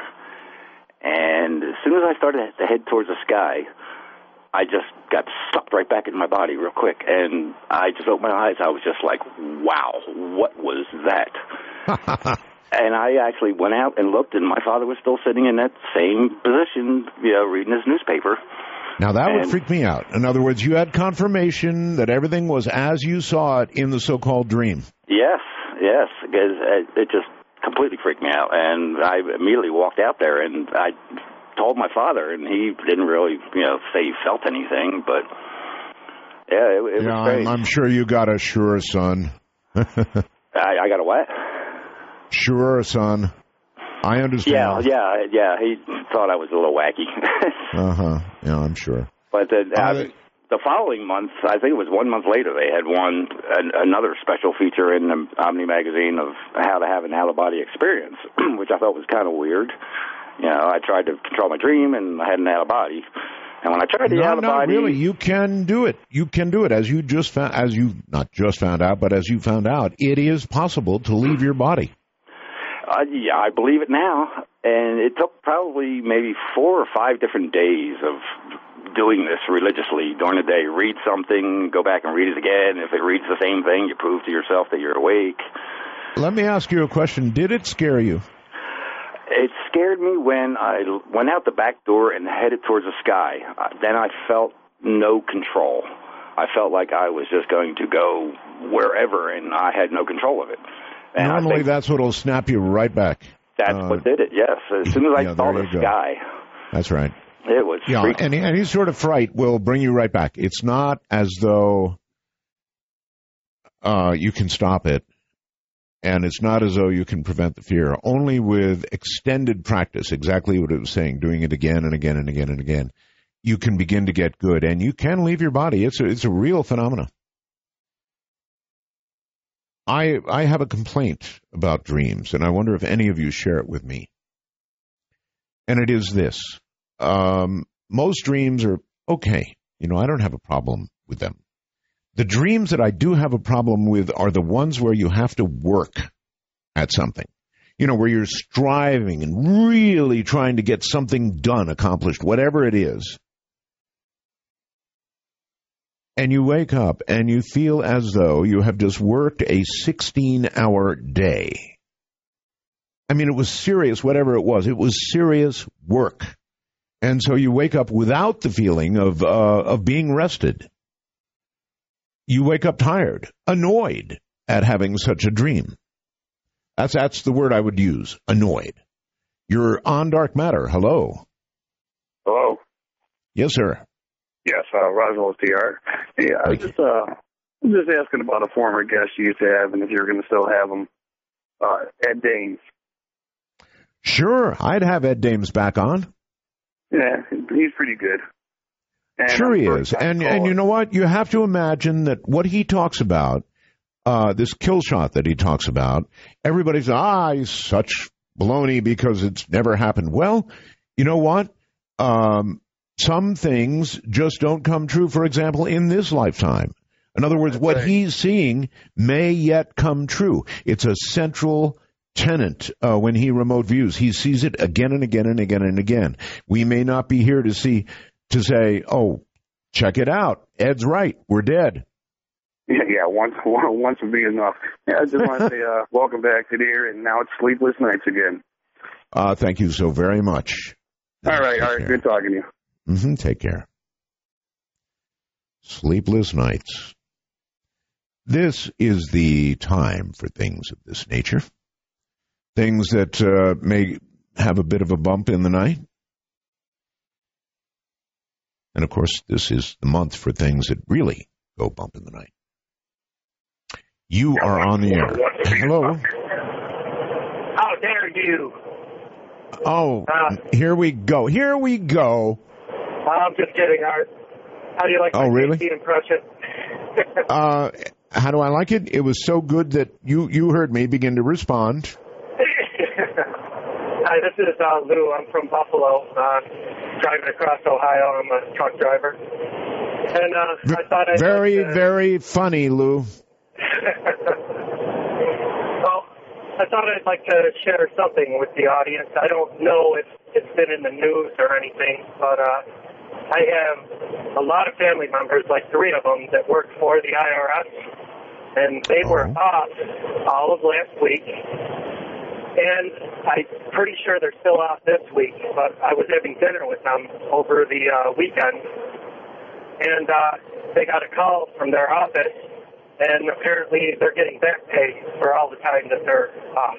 And as soon as I started to head towards the sky, I just got sucked right back into my body real quick. And I just opened my eyes. I was just like, wow, what was that? and I actually went out and looked, and my father was still sitting in that same position, you know, reading his newspaper. Now that would freak me out. In other words, you had confirmation that everything was as you saw it in the so-called dream. Yes, yes, it, it just completely freaked me out, and I immediately walked out there, and I told my father, and he didn't really, you know, say he felt anything, but yeah, it, it yeah, was I'm. I'm sure you got a sure, son. I, I got a what? sure, son. I Yeah, understand. yeah, yeah. He thought I was a little wacky, Uh huh. Yeah, I'm sure. but then uh, the following month, I think it was one month later, they had one an, another special feature in the Omni magazine of how to have an out of body experience, which I thought was kind of weird. You know, I tried to control my dream, and I had an out of body. And when I tried the no, out of not body, really. You can do it. You can do it as you just found, as you not just found out, but as you found out, it is possible to leave your body. Uh, yeah, I believe it now. And it took probably maybe four or five different days of doing this religiously during the day. Read something, go back and read it again. If it reads the same thing, you prove to yourself that you're awake. Let me ask you a question. Did it scare you? It scared me when I went out the back door and headed towards the sky. Then I felt no control. I felt like I was just going to go wherever, and I had no control of it. And I Normally, think- that's what'll snap you right back. That's Uh, what did it. Yes, as soon as I yeah, saw the sky, That's right. it was Yeah, freaky. any any sort of fright will bring you right back. It's not as though uh, you can stop it, and it's not as though you can prevent the fear. Only with extended practice, exactly what it was saying, doing it again and again and again and again, you can begin to get good, and you can leave your body. It's a, it's a real phenomenon. I I have a complaint about dreams, and I wonder if any of you share it with me. And it is this: um, most dreams are okay. You know, I don't have a problem with them. The dreams that I do have a problem with are the ones where you have to work at something. You know, where you're striving and really trying to get something done, accomplished, whatever it is. And you wake up and you feel as though you have just worked a 16 hour day. I mean, it was serious, whatever it was. It was serious work. And so you wake up without the feeling of, uh, of being rested. You wake up tired, annoyed at having such a dream. That's, that's the word I would use, annoyed. You're on dark matter. Hello. Hello. Yes, sir. Yes, uh, Roswell TR. Yeah, I was just uh, I'm just asking about a former guest you used to have, and if you're going to still have him, uh, Ed Dames. Sure, I'd have Ed Dames back on. Yeah, he's pretty good. And sure he is. And and you know what? You have to imagine that what he talks about, uh, this kill shot that he talks about, everybody's ah, he's such baloney because it's never happened. Well, you know what? Um, some things just don't come true. For example, in this lifetime. In other words, what he's seeing may yet come true. It's a central tenet uh, when he remote views. He sees it again and again and again and again. We may not be here to see to say, "Oh, check it out. Ed's right. We're dead." Yeah, yeah, once once would be enough. Yeah, I just want to say uh, welcome back to the air, and now it's sleepless nights again. Uh, thank you so very much. All right, all right, good talking to you. Hmm Take care. Sleepless nights. This is the time for things of this nature. Things that uh, may have a bit of a bump in the night. And of course, this is the month for things that really go bump in the night. You are on the air. Hello. How dare you? Oh, here we go. Here we go. I'm just kidding, Art. How do you like Oh, my really? Impression? Uh, how do I like it? It was so good that you you heard me begin to respond. Hi, this is uh, Lou. I'm from Buffalo, uh, driving across Ohio. I'm a truck driver. And uh, I thought I'd Very, like to- very funny, Lou. well, I thought I'd like to share something with the audience. I don't know if it's been in the news or anything, but uh, I have a lot of family members, like three of them, that work for the IRS, and they were off all of last week. And I'm pretty sure they're still off this week, but I was having dinner with them over the uh, weekend, and uh, they got a call from their office, and apparently they're getting back pay for all the time that they're off.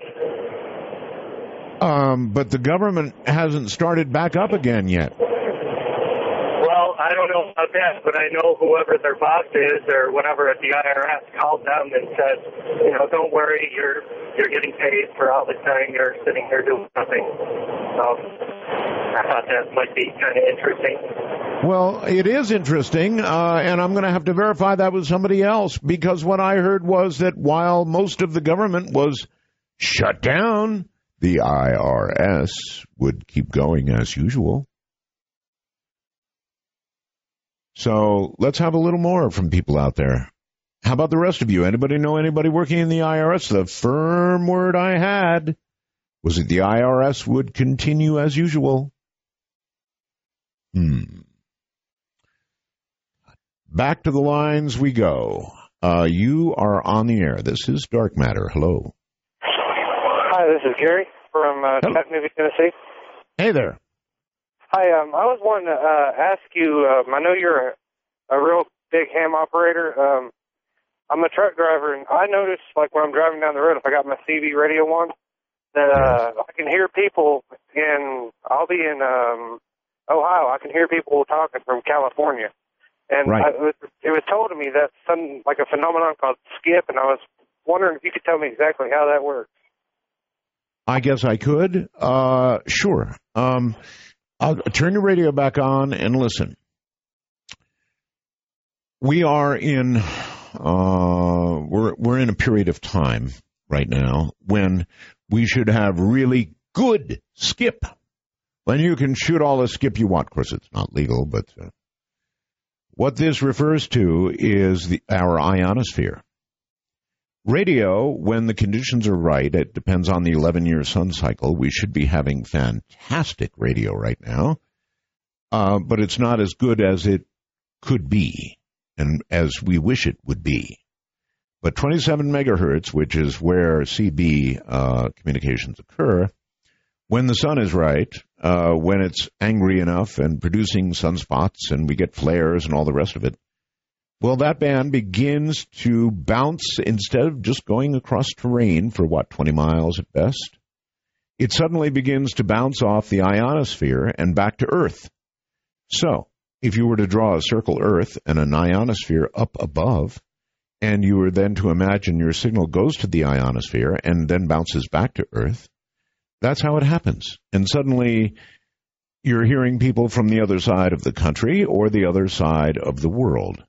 Um, but the government hasn't started back up again yet. I don't know about that, but I know whoever their boss is or whatever at the IRS called them and said, you know, don't worry, you're you're getting paid for all the time you're sitting here doing nothing. So I thought that might be kind of interesting. Well, it is interesting, uh, and I'm going to have to verify that with somebody else because what I heard was that while most of the government was shut down, the IRS would keep going as usual. So let's have a little more from people out there. How about the rest of you? Anybody know anybody working in the IRS? The firm word I had was that the IRS would continue as usual. Hmm. Back to the lines we go. Uh, you are on the air. This is Dark Matter. Hello. Hi, this is Gary from uh, Chattanooga, Tennessee. Hey there. Hi, um, I was wanting to uh, ask you. Um, I know you're a, a real big ham operator. Um, I'm a truck driver, and I noticed, like when I'm driving down the road, if I got my CB radio on, that uh, I can hear people in. I'll be in um, Ohio. I can hear people talking from California, and Right. I, it, was, it was told to me that some like a phenomenon called skip, and I was wondering if you could tell me exactly how that works. I guess I could. Uh, sure. Um, I'll turn your radio back on and listen. We are in uh, we're we're in a period of time right now when we should have really good skip. When you can shoot all the skip you want. Of course, it's not legal, but uh, what this refers to is the, our ionosphere. Radio, when the conditions are right, it depends on the 11 year sun cycle. We should be having fantastic radio right now, uh, but it's not as good as it could be and as we wish it would be. But 27 megahertz, which is where CB uh, communications occur, when the sun is right, uh, when it's angry enough and producing sunspots and we get flares and all the rest of it, well, that band begins to bounce instead of just going across terrain for what, 20 miles at best? It suddenly begins to bounce off the ionosphere and back to Earth. So, if you were to draw a circle Earth and an ionosphere up above, and you were then to imagine your signal goes to the ionosphere and then bounces back to Earth, that's how it happens. And suddenly you're hearing people from the other side of the country or the other side of the world.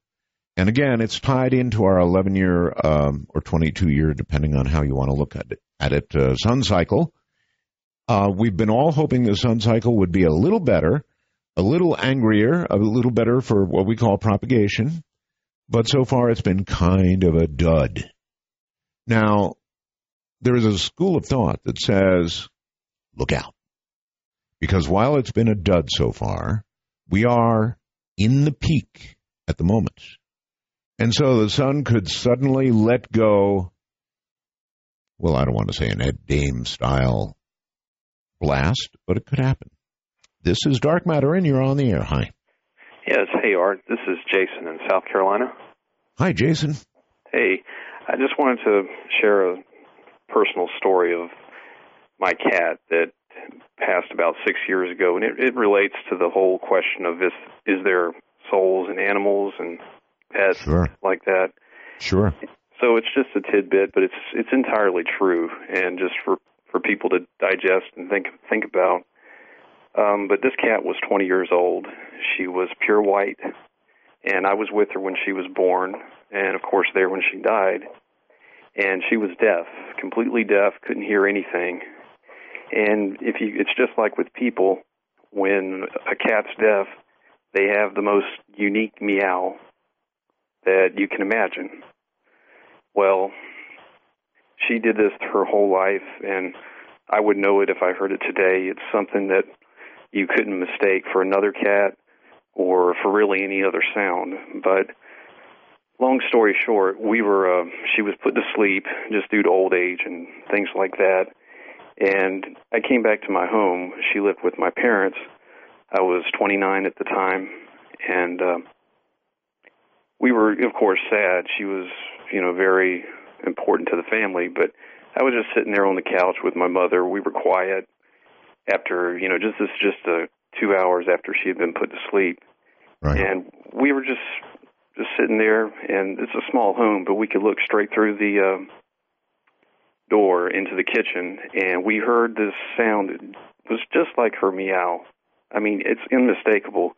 And again, it's tied into our 11 year um, or 22 year, depending on how you want to look at it, at it uh, sun cycle. Uh, we've been all hoping the sun cycle would be a little better, a little angrier, a little better for what we call propagation. But so far, it's been kind of a dud. Now, there is a school of thought that says, look out. Because while it's been a dud so far, we are in the peak at the moment. And so the sun could suddenly let go, well, I don't want to say an Ed Dame style blast, but it could happen. This is Dark Matter, and you're on the air. Hi. Yes, hey Art, this is Jason in South Carolina. Hi, Jason. Hey, I just wanted to share a personal story of my cat that passed about six years ago, and it, it relates to the whole question of is is there souls in animals and pets Sure. like that. Sure. So it's just a tidbit, but it's it's entirely true, and just for for people to digest and think think about. Um, but this cat was 20 years old. She was pure white, and I was with her when she was born, and of course there when she died. And she was deaf, completely deaf, couldn't hear anything. And if you, it's just like with people, when a cat's deaf, they have the most unique meow that you can imagine. Well, she did this her whole life, and I would know it if I heard it today. It's something that you couldn't mistake for another cat or for really any other sound. But long story short, we were uh, she was put to sleep just due to old age and things like that. And I came back to my home. She lived with my parents. I was 29 at the time, and uh, we were, of course, sad. She was, you know, very important to the family. But I was just sitting there on the couch with my mother. We were quiet after, you know, just this, just uh, two hours after she had been put to sleep, Right. and we were just just sitting there. And it's a small home, but we could look straight through the uh, door into the kitchen, and we heard this sound. It was just like her meow. I mean, it's unmistakable.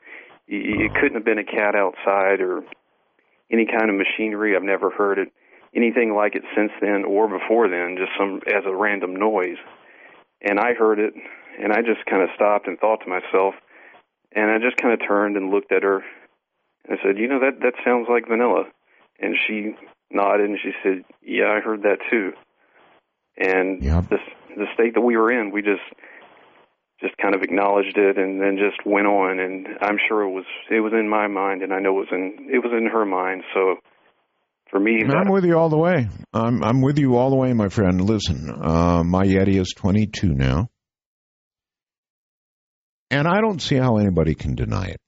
Y- It couldn't have been a cat outside or any kind of machinery. I've never heard it anything like it since then or before then. Just some as a random noise, and I heard it, and I just kind of stopped and thought to myself, and I just kind of turned and looked at her. and I said, "You know that that sounds like vanilla," and she nodded and she said, "Yeah, I heard that too." And the the state that we were in, we just just kind of acknowledged it and then just went on. And I'm sure it was it was in my mind, and I know it was in it was in her mind. So for me, I'm with you all the way. I'm I'm with you all the way, my friend. Listen, uh, my Yeti is 22 now, and I don't see how anybody can deny it.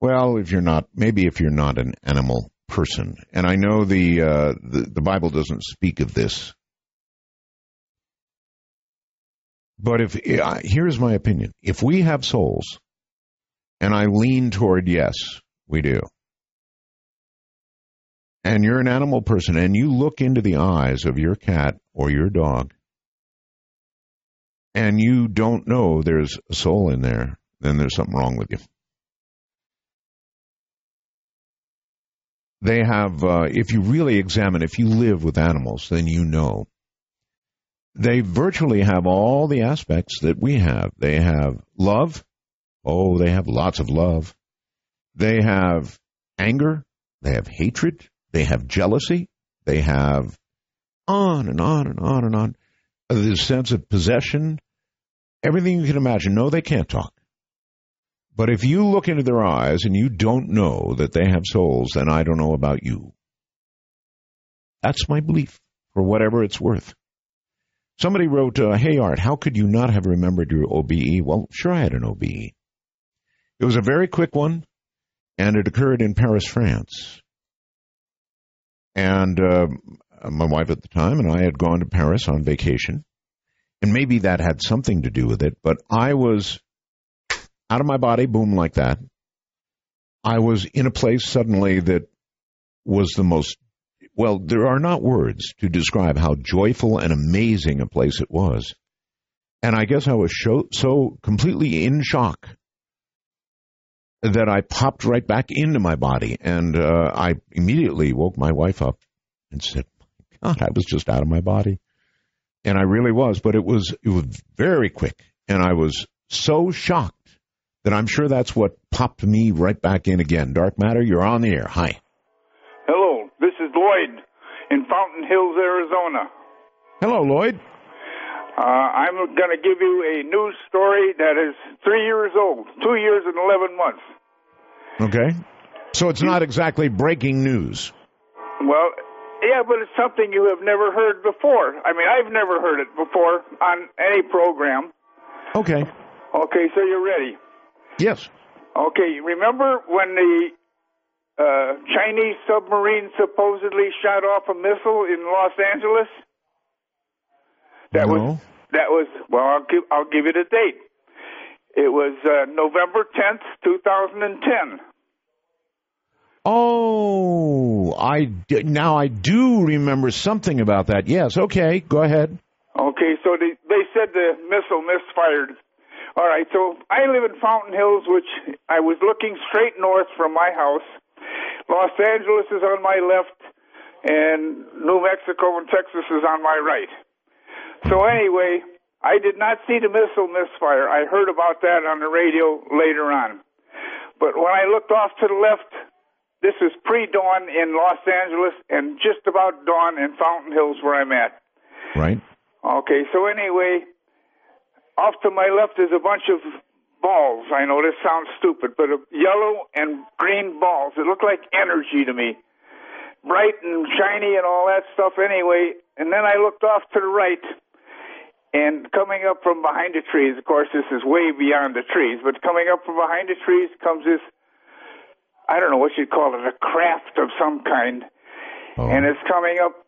Well, if you're not, maybe if you're not an animal person, and I know the uh, the, the Bible doesn't speak of this But if here's my opinion, if we have souls, and I lean toward yes, we do. And you're an animal person, and you look into the eyes of your cat or your dog, and you don't know there's a soul in there, then there's something wrong with you. They have, uh, if you really examine, if you live with animals, then you know. They virtually have all the aspects that we have. They have love. Oh, they have lots of love. They have anger. They have hatred. They have jealousy. They have on and on and on and on. The sense of possession. Everything you can imagine. No, they can't talk. But if you look into their eyes and you don't know that they have souls, then I don't know about you. That's my belief, for whatever it's worth. Somebody wrote, uh, Hey Art, how could you not have remembered your OBE? Well, sure, I had an OBE. It was a very quick one, and it occurred in Paris, France. And uh, my wife at the time and I had gone to Paris on vacation. And maybe that had something to do with it, but I was out of my body, boom, like that. I was in a place suddenly that was the most, well, there are not words to describe how joyful and amazing a place it was. And I guess I was so, so completely in shock that I popped right back into my body. And uh, I immediately woke my wife up and said, God, I was just out of my body. And I really was, but it was, it was very quick. And I was so shocked that I'm sure that's what popped me right back in again. Dark Matter, you're on the air. Hi. Hello, this is Lloyd in Fountain Hills, Arizona. Hello, Lloyd. Uh, I'm going to give you a news story that is three years old, two years and 11 months. Okay. So it's not exactly breaking news. Well, yeah, but it's something you have never heard before. I mean, I've never heard it before on any program. Okay. Okay, so you're ready. Yes. Okay, remember when the uh, Chinese submarine supposedly shot off a missile in Los Angeles? That no. was that was well. I'll give I'll give you the date. It was uh, November tenth, two thousand and ten. Oh, I d- now I do remember something about that. Yes. Okay. Go ahead. Okay, so they they said the missile misfired all right, so I live in Fountain Hills, which I was looking straight north from my house. Los Angeles is on my left, and New Mexico and Texas is on my right. So anyway, I did not see the missile misfire. I heard about that on the radio later on. But when I looked off to the left, this is pre-dawn in Los Angeles and just about dawn in Fountain Hills where I'm at. Right. Okay, so anyway, off to my left is a bunch of balls. I know this sounds stupid, but yellow and green balls. It looked like energy to me. Bright and shiny and all that stuff anyway. And then I looked off to the right and coming up from behind the trees, of course this is way beyond the trees, but coming up from behind the trees comes this I don't know what you'd call it, a craft of some kind. Oh. And it's coming up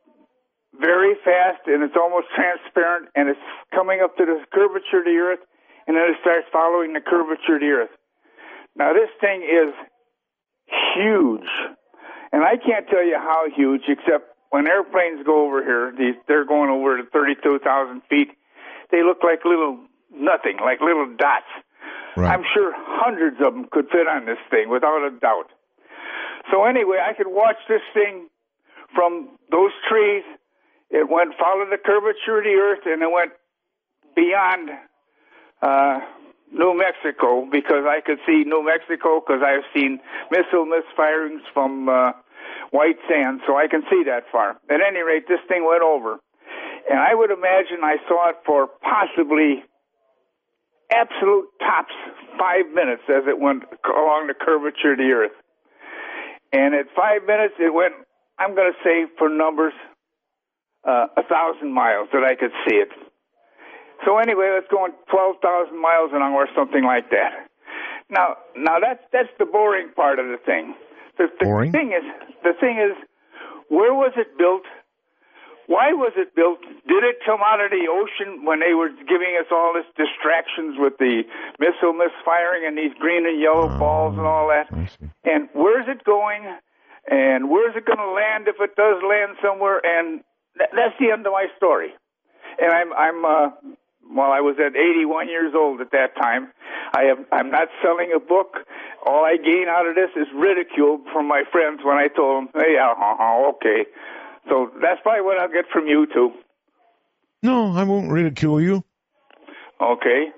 very fast and it's almost transparent and it's coming up to the curvature of the earth and then it starts following the curvature of the earth. Now this thing is huge. And I can't tell you how huge except when airplanes go over here, these, they're going over to 32,000 feet. They look like little nothing, like little dots. Right. I'm sure hundreds of them could fit on this thing without a doubt. So anyway, I could watch this thing from those trees it went followed the curvature of the earth and it went beyond uh, New Mexico because I could see New Mexico because I've seen missile misfirings from uh, White Sands, so I can see that far. At any rate, this thing went over, and I would imagine I saw it for possibly absolute tops five minutes as it went along the curvature of the earth. And at five minutes, it went. I'm going to say for numbers uh, a thousand miles that I could see it. So anyway, let's go on twelve thousand miles an hour, something like that. Now, now that's that's the boring part of the thing. The, the boring? thing is, the thing is, where was it built? Why was it built? Did it come out of the ocean when they were giving us all this distractions with the missile misfiring and these green and yellow balls and all that? And where's it going? And where's it going to land if it does land somewhere? And th- that's the end of my story. And I'm I'm uh, well, I was at 81 years old at that time. I have I'm not selling a book. All I gain out of this is ridicule from my friends when I told them, "Hey, yeah, uh-huh, okay." So that's probably what I'll get from you too. No, I won't ridicule you. Okay,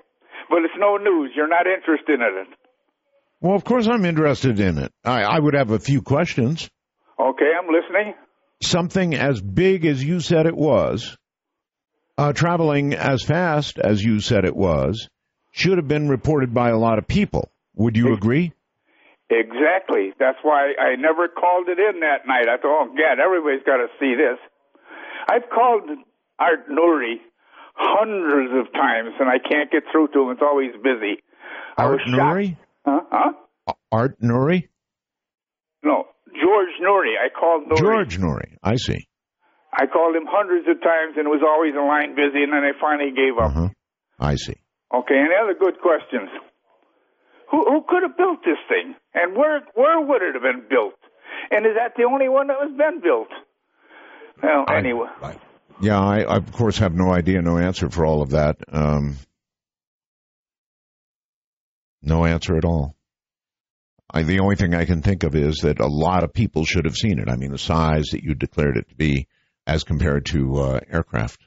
but it's no news. You're not interested in it. Well, of course I'm interested in it. I, I would have a few questions. Okay, I'm listening. Something as big as you said it was, uh, traveling as fast as you said it was, should have been reported by a lot of people. Would you agree? Exactly. That's why I never called it in that night. I thought, oh, God, everybody's got to see this. I've called Art Noory hundreds of times, and I can't get through to him. It's always busy. Art. Noory? Huh? Huh? Art Noory? No, George Noory. I called Noory. George Noory. I see. I called him hundreds of times, and it was always a line busy, and then I finally gave up. Uh-huh. I see. Okay, any other good questions? Who who could have built this thing, and where where would it have been built? And is that the only one that was been built? Well, anyway. Yeah, I, I of course have no idea, no answer for all of that. Um, no answer at all. I, the only thing I can think of is that a lot of people should have seen it. I mean, the size that you declared it to be as compared to uh, aircraft.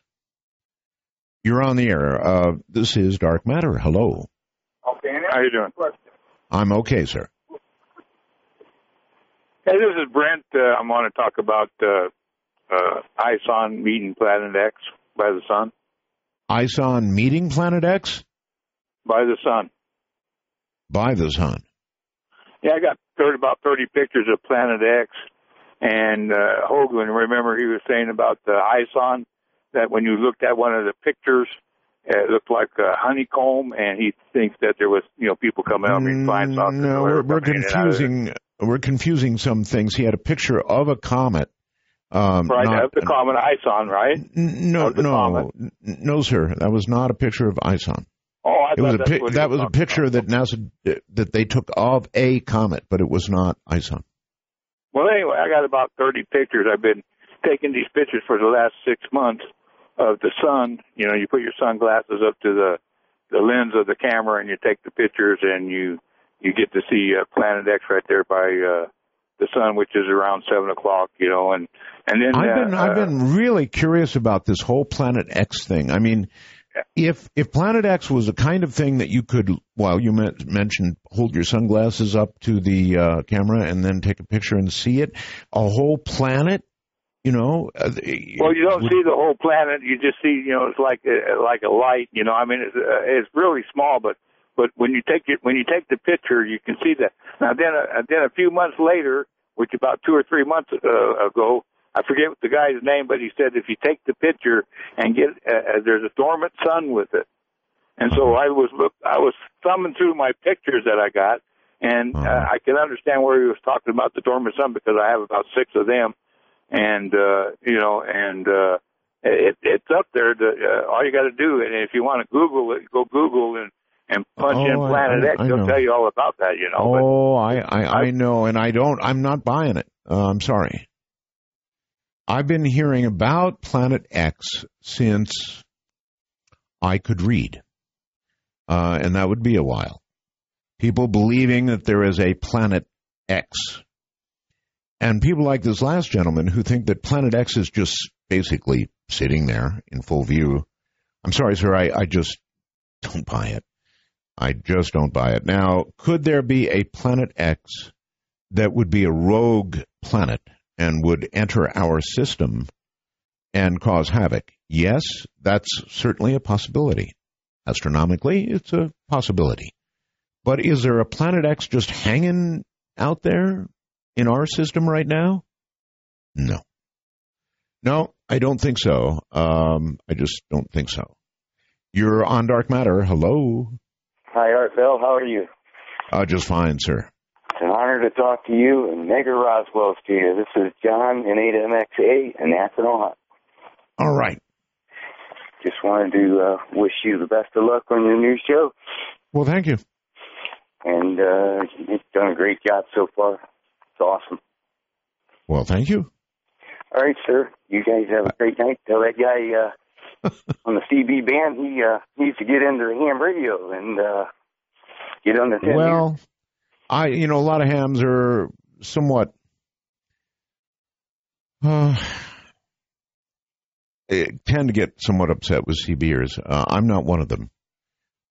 You're on the air. Uh, this is Dark Matter. Hello. Okay, how you doing? I'm okay, sir. Hey, this is Brent. Uh, I want to talk about uh, uh, ISON meeting Planet X by the sun. ISON meeting Planet X By the sun. by the sun. Yeah, I got 30, about 30 pictures of Planet X. And uh, Hoagland, remember he was saying about the ISON, that when you looked at one of the pictures, it looked like a honeycomb, and he thinks that there was, you know, people coming out and flying saucers. No, we're, we're coming in and out of it. confusing. We're confusing some things. He had a picture of a comet. Um, Right, not- the comet ISON, right? N- No, no, comet. no, sir. That was not a picture of ISON. Oh, I it was thought a what that was was a picture that NASA that they took of a comet, but it was not ISON. Well, anyway, I got about 30 pictures. I've been taking these pictures for the last six months of the sun. You know, you put your sunglasses up to the the lens of the camera, and you take the pictures, and you you get to see uh, Planet X right there by uh, the sun, which is around seven o'clock. You know, and and then I've uh, been I've uh, been really curious about this whole Planet X thing. I mean, if if Planet X was a kind of thing that you could, well, you men- mentioned hold your sunglasses up to the uh, camera and then take a picture and see it, a whole planet, you know. Uh, Well, you don't see the whole planet. You just see, you know, it's like a, like a light. You know, I mean, it's uh, it's really small, but but when you take it when you take the picture, you can see that. Now then, uh, then a few months later, which about two or three months uh, ago, I forget the guy's name, but he said if you take the picture and get uh, uh, there's a dormant sun with it, and so I was look I was thumbing through my pictures that I got, and uh, I can understand where he was talking about the dormant sun because I have about six of them, and uh, you know, and uh, it, it's up there. To, uh, all you got to do, and if you want to Google it, go Google and and punch in Oh, I- Planet I- X. I They'll know. tell you all about that. You know, Oh, I, I, I know, and I don't. I'm not buying it. Uh, I'm sorry. I've been hearing about Planet X since I could read, uh, and that would be a while. People believing that there is a Planet X, and people like this last gentleman who think that Planet X is just basically sitting there in full view. I'm sorry, sir. I, I just don't buy it. I just don't buy it. Now, could there be a Planet X that would be a rogue planet and would enter our system and cause havoc? Yes, that's certainly a possibility. Astronomically, it's a possibility. But is there a Planet X just hanging out there in our system right now? No. No, I don't think so. Um, I just don't think so. You're on Dark Matter. Hello. Hi, Art Bell. How are you? Uh, just fine, sir. It's an honor to talk to you and Megger Roswell's to you. This is John in 8MXA in Akron, Ohio. All right. Just wanted to uh, wish you the best of luck on your new show. Well, thank you. And uh, you've done a great job so far. It's awesome. Well, thank you. All right, sir. You guys have a great night. Tell that guy uh, on the CB band he uh, needs to get into the ham radio and uh, get on the 10 Well, I you know a lot of hams are somewhat uh, tend to get somewhat upset with CBers. Uh, I'm not one of them.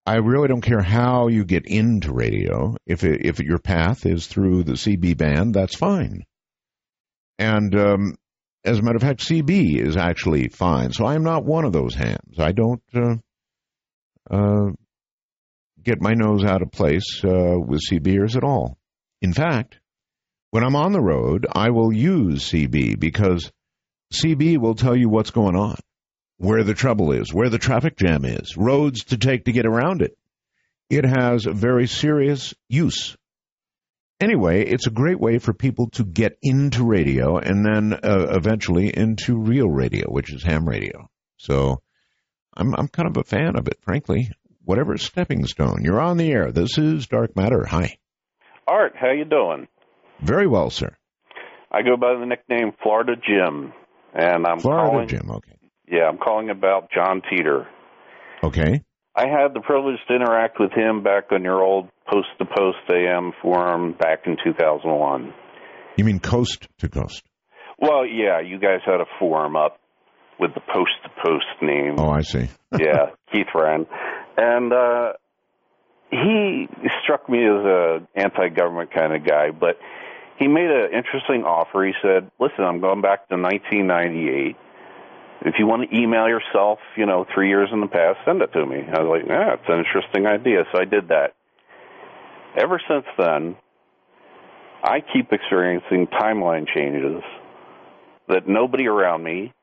I really don't care how you get into radio. If it, if your path is through the CB band, that's fine. And um, as a matter of fact, CB is actually fine. So I'm not one of those hams. I don't uh, uh, get my nose out of place uh, with CBers at all. In fact, when I'm on the road, I will use CB because CB will tell you what's going on, where the trouble is, where the traffic jam is, roads to take to get around it. It has very serious use. Anyway, it's a great way for people to get into radio and then uh, eventually into real radio, which is ham radio. So I'm I'm kind of a fan of it, frankly. Whatever stepping stone. You're on the air. This is Dark Matter. Hi. Art, how you doing? Very well, sir. I go by the nickname Florida Jim, and I'm Florida calling. Jim. Okay. Yeah, I'm calling about John Titor. Okay. I had the privilege to interact with him back on your old Post to Post AM forum back in 2001. You mean coast to coast? Well, yeah, you guys had a forum up with the Post to Post name. Oh, I see. yeah, Keith ran, and uh, he struck me as a anti-government kind of guy, but he made an interesting offer. He said, "Listen, I'm going back to 1998. If you want to email yourself, you know, three years in the past, send it to me." I was like, "Yeah, it's an interesting idea." So I did that. Ever since then, I keep experiencing timeline changes that nobody around me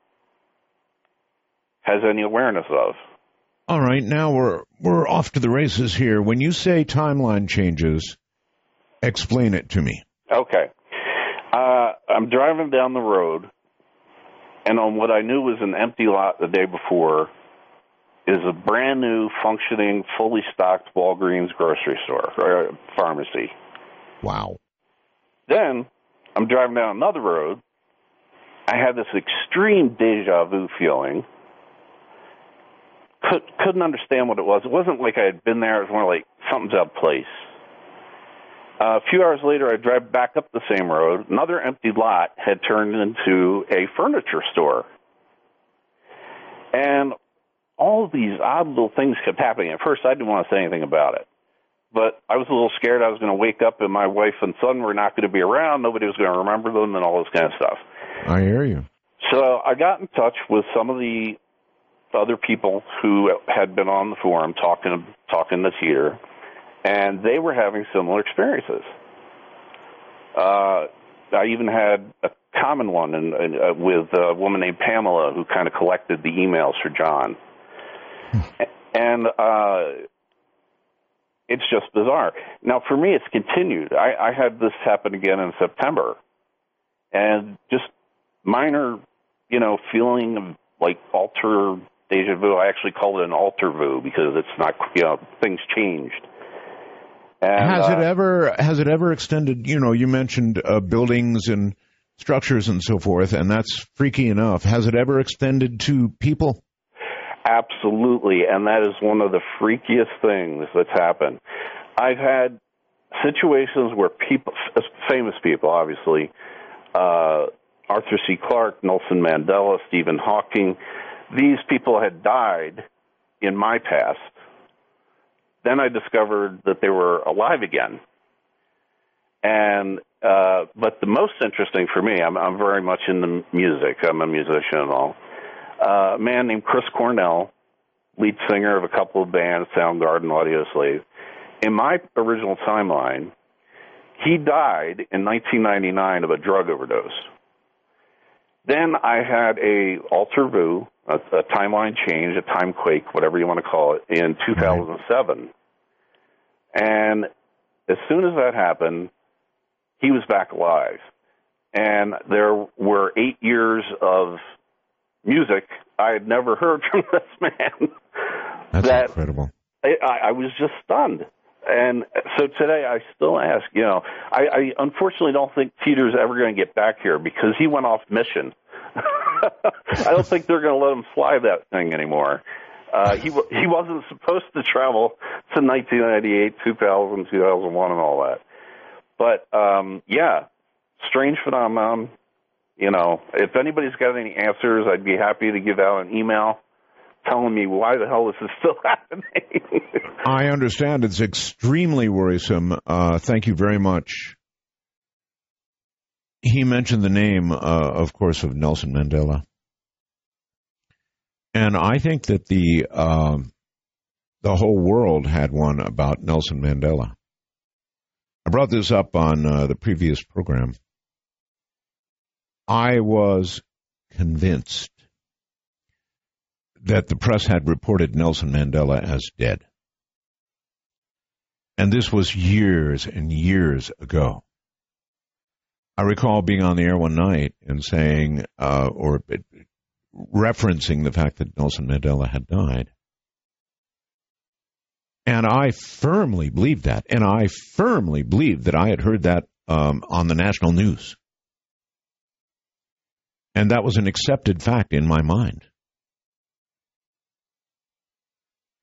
has any awareness of. All right, now we're we're off to the races here. When you say timeline changes, explain it to me. Okay. Uh, I'm driving down the road, and on what I knew was an empty lot the day before is a brand new, functioning, fully stocked Walgreens grocery store or pharmacy. Wow. Then I'm driving down another road. I had this extreme deja vu feeling. Could, couldn't understand what it was. It wasn't like I had been there. It was more like something's out of place. Uh, a few hours later, I drive back up the same road. Another empty lot had turned into a furniture store. And all these odd little things kept happening. At first, I didn't want to say anything about it. But I was a little scared I was going to wake up and my wife and son were not going to be around. Nobody was going to remember them and all this kind of stuff. I hear you. So I got in touch with some of the other people who had been on the forum talking talking to Titor, and they were having similar experiences. Uh, I even had a common one in, in, uh, with a woman named Pamela who kind of collected the emails for John, and uh, it's just bizarre. Now, for me, it's continued. I, I had this happen again in September, and just minor, you know, feeling of like alter deja vu. I actually call it an alter vu because it's not, you know, things changed. And, has uh, it ever has it ever extended? You know, you mentioned uh, buildings and structures and so forth, and that's freaky enough. Has it ever extended to people? Absolutely, and that is one of the freakiest things that's happened. I've had situations where people, famous people, obviously, uh, Arthur C. Clarke, Nelson Mandela, Stephen Hawking, these people had died in my past. Then I discovered that they were alive again. And uh, but the most interesting for me, I'm, I'm very much into music. I'm a musician and all. Uh, a man named Chris Cornell, lead singer of a couple of bands, Soundgarden, Audio Slave. In my original timeline, he died in 1999 of a drug overdose. Then I had a alter vu, a, a timeline change, a time quake, whatever you want to call it, in 2007. And as soon as that happened, he was back alive. And there were eight years of music I had never heard from this man. That's that incredible. I, I was just stunned. And so today I still ask, you know, I, I unfortunately don't think Peter's ever going to get back here because he went off mission. I don't think they're going to let him fly that thing anymore. Uh, he he wasn't supposed to travel to 1998, 2000, 2001, and all that. But um, yeah, strange phenomenon. You know, if anybody's got any answers, I'd be happy to give out an email telling me why the hell this is still happening. I understand it's extremely worrisome. Uh, thank you very much. He mentioned the name, uh, of course, of Nelson Mandela, and I think that the um, the whole world had one about Nelson Mandela. I brought this up on uh, the previous program. I was convinced that the press had reported Nelson Mandela as dead. And this was years and years ago. I recall being on the air one night and saying, uh, or referencing the fact that Nelson Mandela had died. And I firmly believed that. And I firmly believed that I had heard that um, on the national news. And that was an accepted fact in my mind.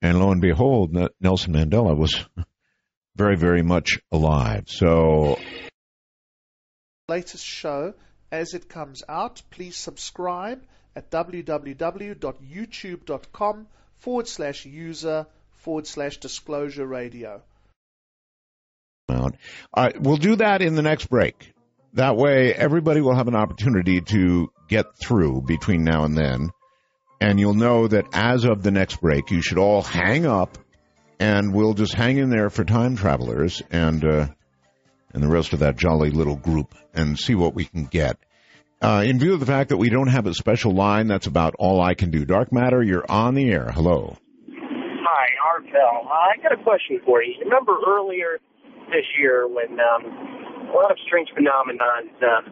And lo and behold, Nelson Mandela was very, very much alive. So. Latest show as it comes out, please subscribe at www.youtube.com forward slash user forward slash disclosure radio. Right, we'll do that in the next break. That way, everybody will have an opportunity to get through between now and then and you'll know that as of the next break, you should all hang up, and we'll just hang in there for time travelers and uh, and the rest of that jolly little group, and see what we can get. Uh, in view of the fact that we don't have a special line, that's about all I can do. Dark Matter, you're on the air. Hello. Hi, Art Bell. Uh, I got a question for you. Remember earlier this year when um, a lot of strange phenomena, uh,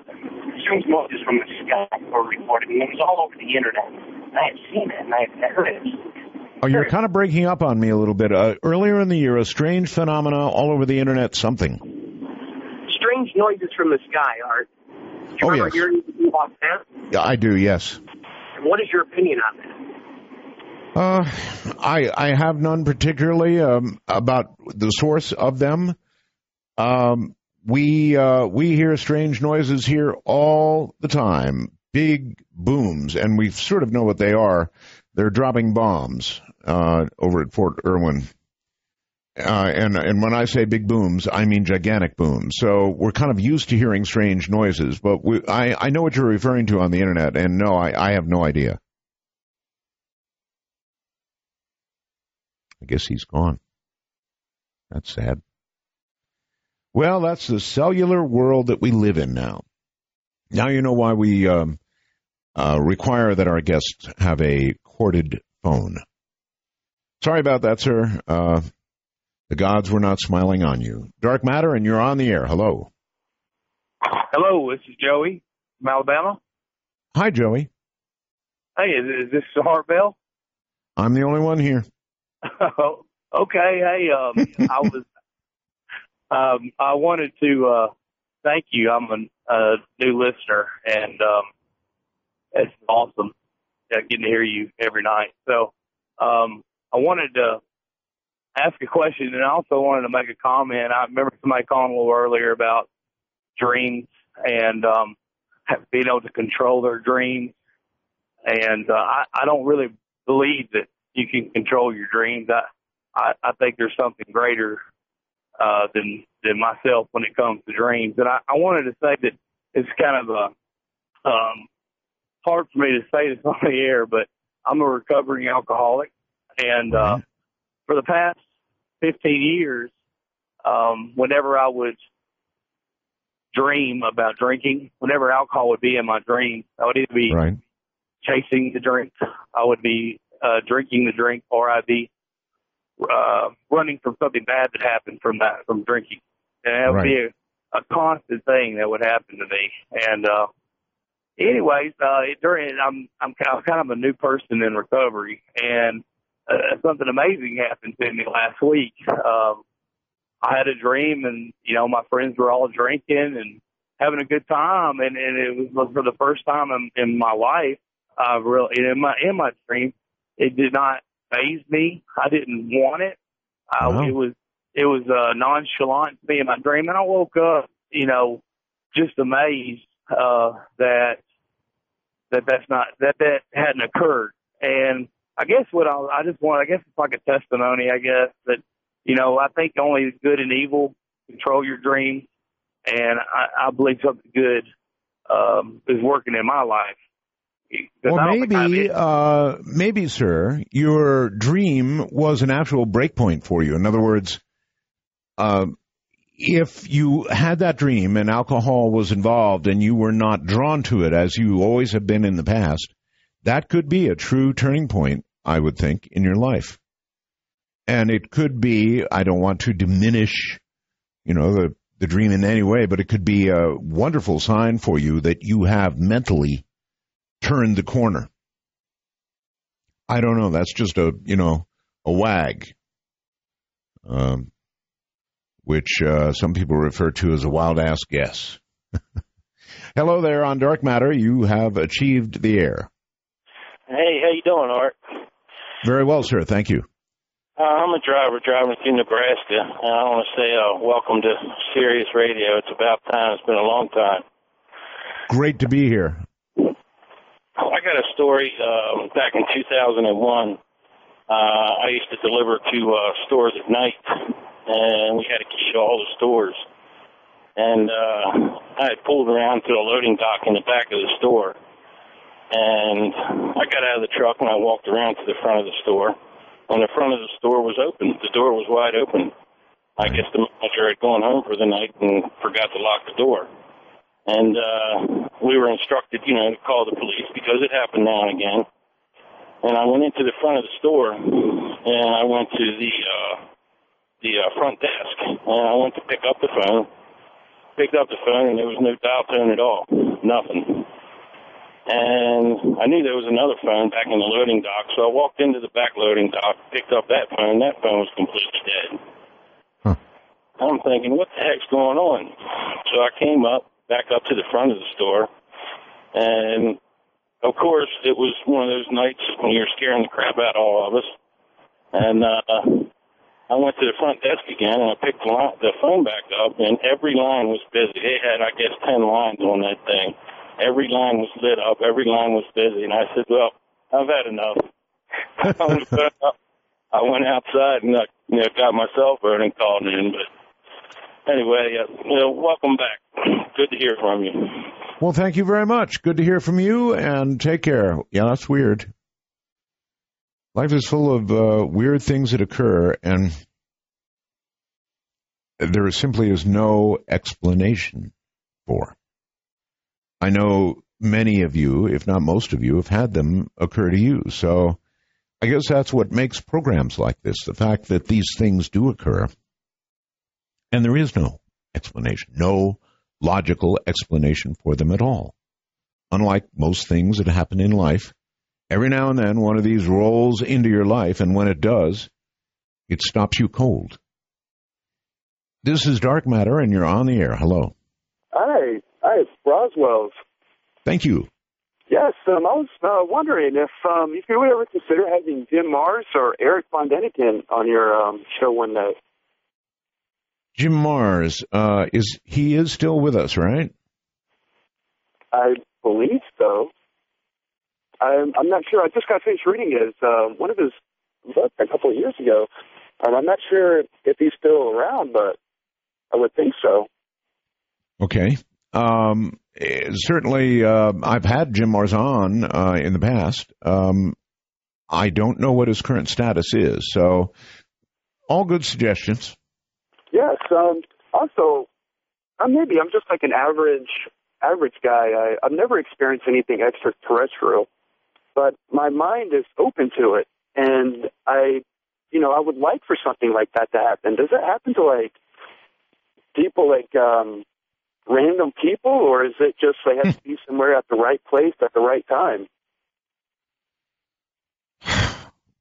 strange noises from the sky were reported, and it was all over the internet. I had seen it and I had heard it. Oh, you're kind of breaking up on me a little bit. Uh, earlier in the year, a strange phenomena all over the internet. Something. Strange noises from the sky, Art. Do you oh remember yes. hearing about that? Yeah, I do. Yes. What is your opinion on that? Uh, I I have none particularly um, about the source of them. Um, we uh, we hear strange noises here all the time big booms, and we sort of know what they are. They're dropping bombs uh, over at Fort Irwin. Uh, and and when I say big booms, I mean gigantic booms. So we're kind of used to hearing strange noises, but we, I I know what you're referring to on the internet, and no, I I have no idea. I guess he's gone. That's sad. Well, that's the cellular world that we live in now. Now you know why we um, uh, require that our guests have a corded phone. Sorry about that, sir. Uh, the gods were not smiling on you. Dark Matter, and you're on the air. Hello. Hello, this is Joey from Alabama. Hi, Joey. Hey, is, is this Bell? I'm the only one here. okay. Hey, um, I was, um, I wanted to uh, thank you. I'm a, a new listener, and um, it's awesome yeah, getting to hear you every night. So um, I wanted to ask a question, and I also wanted to make a comment. I remember somebody calling a little earlier about dreams and um, being able to control their dreams. And uh, I, I don't really believe that you can control your dreams. I, I, I think there's something greater uh, than than myself when it comes to dreams. And I, I wanted to say that it's kind of a um, hard for me to say this on the air, but I'm a recovering alcoholic, and uh, for the past 15 years, um, whenever I would dream about drinking, whenever alcohol would be in my dreams, I would either be right. chasing the drink, I would be uh, drinking the drink, or I'd be uh, running from something bad that happened from that from drinking, and that would Right. be a, a constant thing that would happen to me, and uh, anyways, uh, during I'm I'm kind of, kind of a new person in recovery, and uh, something amazing happened to me last week. Um, I had a dream, and you know, my friends were all drinking and having a good time, and, and it was for the first time in, in my life. I really in my in my dream, it did not phase me. I didn't want it. I, Wow. It was it was uh, nonchalant to me in my dream, and I woke up, you know, just amazed uh, that that that's not that that hadn't occurred. And I guess what I I just want I guess it's like a testimony. I guess that you know I think only good and evil control your dreams, and I, I believe something good um, is working in my life. Or I don't think I maybe, uh, maybe, sir, your dream was an actual breakpoint for you. In other words, uh, if you had that dream and alcohol was involved and you were not drawn to it as you always have been in the past, that could be a true turning point, I would think, in your life. And it could be, I don't want to diminish, you know, the, the dream in any way, but it could be a wonderful sign for you that you have mentally turned the corner. I don't know. That's just a you know a wag, um, which uh, some people refer to as a wild ass guess. Hello there on Dark Matter. You have achieved the air. Hey, how you doing, Art? Very well, sir. Thank you. Uh, I'm a driver driving through Nebraska, and I want to say uh, welcome to Sirius Radio. It's about time. It's been a long time. Great to be here. I got a story um, back in 2001. Uh, I used to deliver to uh, stores at night, and we had a to all the stores. And uh, I had pulled around to the loading dock in the back of the store, and I got out of the truck and I walked around to the front of the store. And the front of the store was open. The door was wide open. I guess the manager had gone home for the night and forgot to lock the door. And uh, we were instructed, you know, to call the police because it happened now and again. And I went into the front of the store and I went to the uh, the uh, front desk and I went to pick up the phone. Picked up the phone and there was no dial tone at all, nothing. And I knew there was another phone back in the loading dock, so I walked into the back loading dock, picked up that phone. That phone was completely dead. I'm thinking, what the heck's going on? So I came up, back up to the front of the store, and of course, it was one of those nights when you're scaring the crap out of all of us. And uh, I went to the front desk again, and I picked the, line, the phone back up, and every line was busy. They had, I guess, ten lines on that thing. Every line was lit up. Every line was busy, and I said, "Well, I've had enough." I. I went outside and uh, you know got my cell phone and called in. But anyway, uh, you know, welcome back. Good to hear from you. Well, thank you very much. Good to hear from you, and take care. Yeah, that's weird. Life is full of uh, weird things that occur, and there simply is no explanation for. I know many of you, if not most of you, have had them occur to you. So I guess that's what makes programs like this the fact that these things do occur. And there is no explanation, no logical explanation for them at all. Unlike most things that happen in life, every now and then one of these rolls into your life, and when it does, it stops you cold. This is Dark Matter, and you're on the air. Hello. Hi, hi, it's Roswell's. Thank you. Yes, um, I was uh, wondering if um, if you would ever consider having Jim Marrs or Erich von Däniken on your um, show one night. Jim Marrs, uh, is he is still with us, right? I believe so. I'm, I'm not sure. I just got finished reading his uh, one of his books a couple of years ago. Um, I'm not sure if he's still around, but I would think so. Okay. Um, eh, certainly, uh, I've had Jim Marrs on uh, in the past. Um, I don't know what his current status is, so all good suggestions. Yes. Um, also, uh, maybe I'm just like an average average guy. I, I've never experienced anything extraterrestrial, but my mind is open to it, and I, you know, I would like for something like that to happen. Does it happen to like people like um, random people, or is it just they have to be somewhere at the right place at the right time?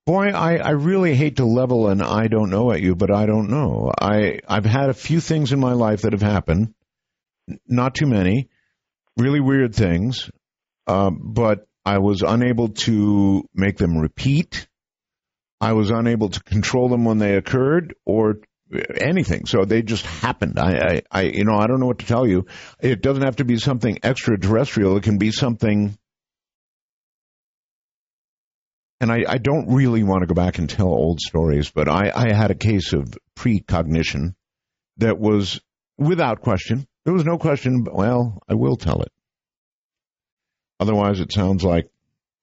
Boy, I, I really hate to level an I don't know at you, but I don't know. I, I've had a few things in my life that have happened, not too many, really weird things, uh, but I was unable to make them repeat. I was unable to control them when they occurred or anything. So they just happened. I, I, I, you know, I don't know what to tell you. It doesn't have to be something extraterrestrial. It can be something and I, I, don't really want to go back and tell old stories, but I, I, had a case of precognition that was without question. There was no question. Well, I will tell it. Otherwise, it sounds like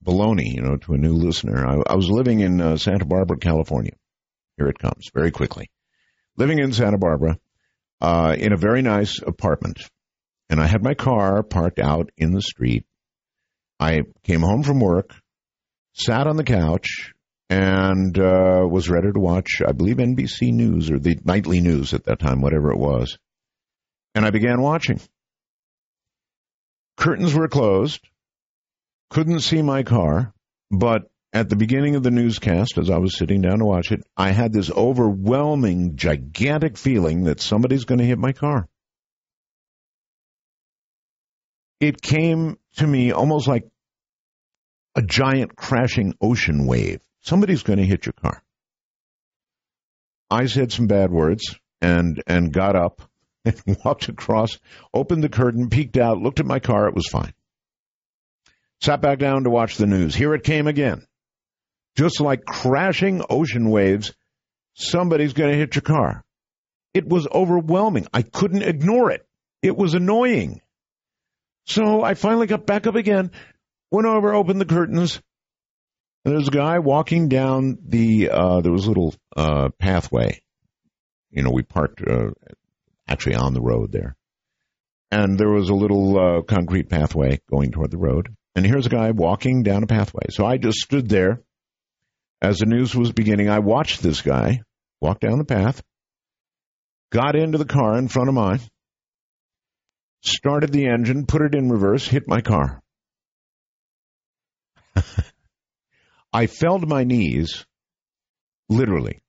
baloney, you know, to a new listener. I, I was living in uh, Santa Barbara, California. Here it comes, very quickly. Living in Santa Barbara, uh, in a very nice apartment, and I had my car parked out in the street. I came home from work sat on the couch and uh, was ready to watch, I believe, NBC News or the nightly news at that time, whatever it was. And I began watching. Curtains were closed. Couldn't see my car, but at the beginning of the newscast, as I was sitting down to watch it, I had this overwhelming, gigantic feeling that somebody's going to hit my car. It came to me almost like a giant crashing ocean wave. Somebody's going to hit your car. I said some bad words and and got up and walked across, opened the curtain, peeked out, looked at my car. It was fine. Sat back down to watch the news. Here it came again. Just like crashing ocean waves, somebody's going to hit your car. It was overwhelming. I couldn't ignore it. It was annoying. So I finally got back up again, Went over, opened the curtains. There's a guy walking down the. Uh, there was a little uh, pathway. You know, we parked uh, actually on the road there, and there was a little uh, concrete pathway going toward the road. And here's a guy walking down a pathway. So I just stood there as the news was beginning. I watched this guy walk down the path, got into the car in front of mine, started the engine, put it in reverse, hit my car. I fell to my knees, literally,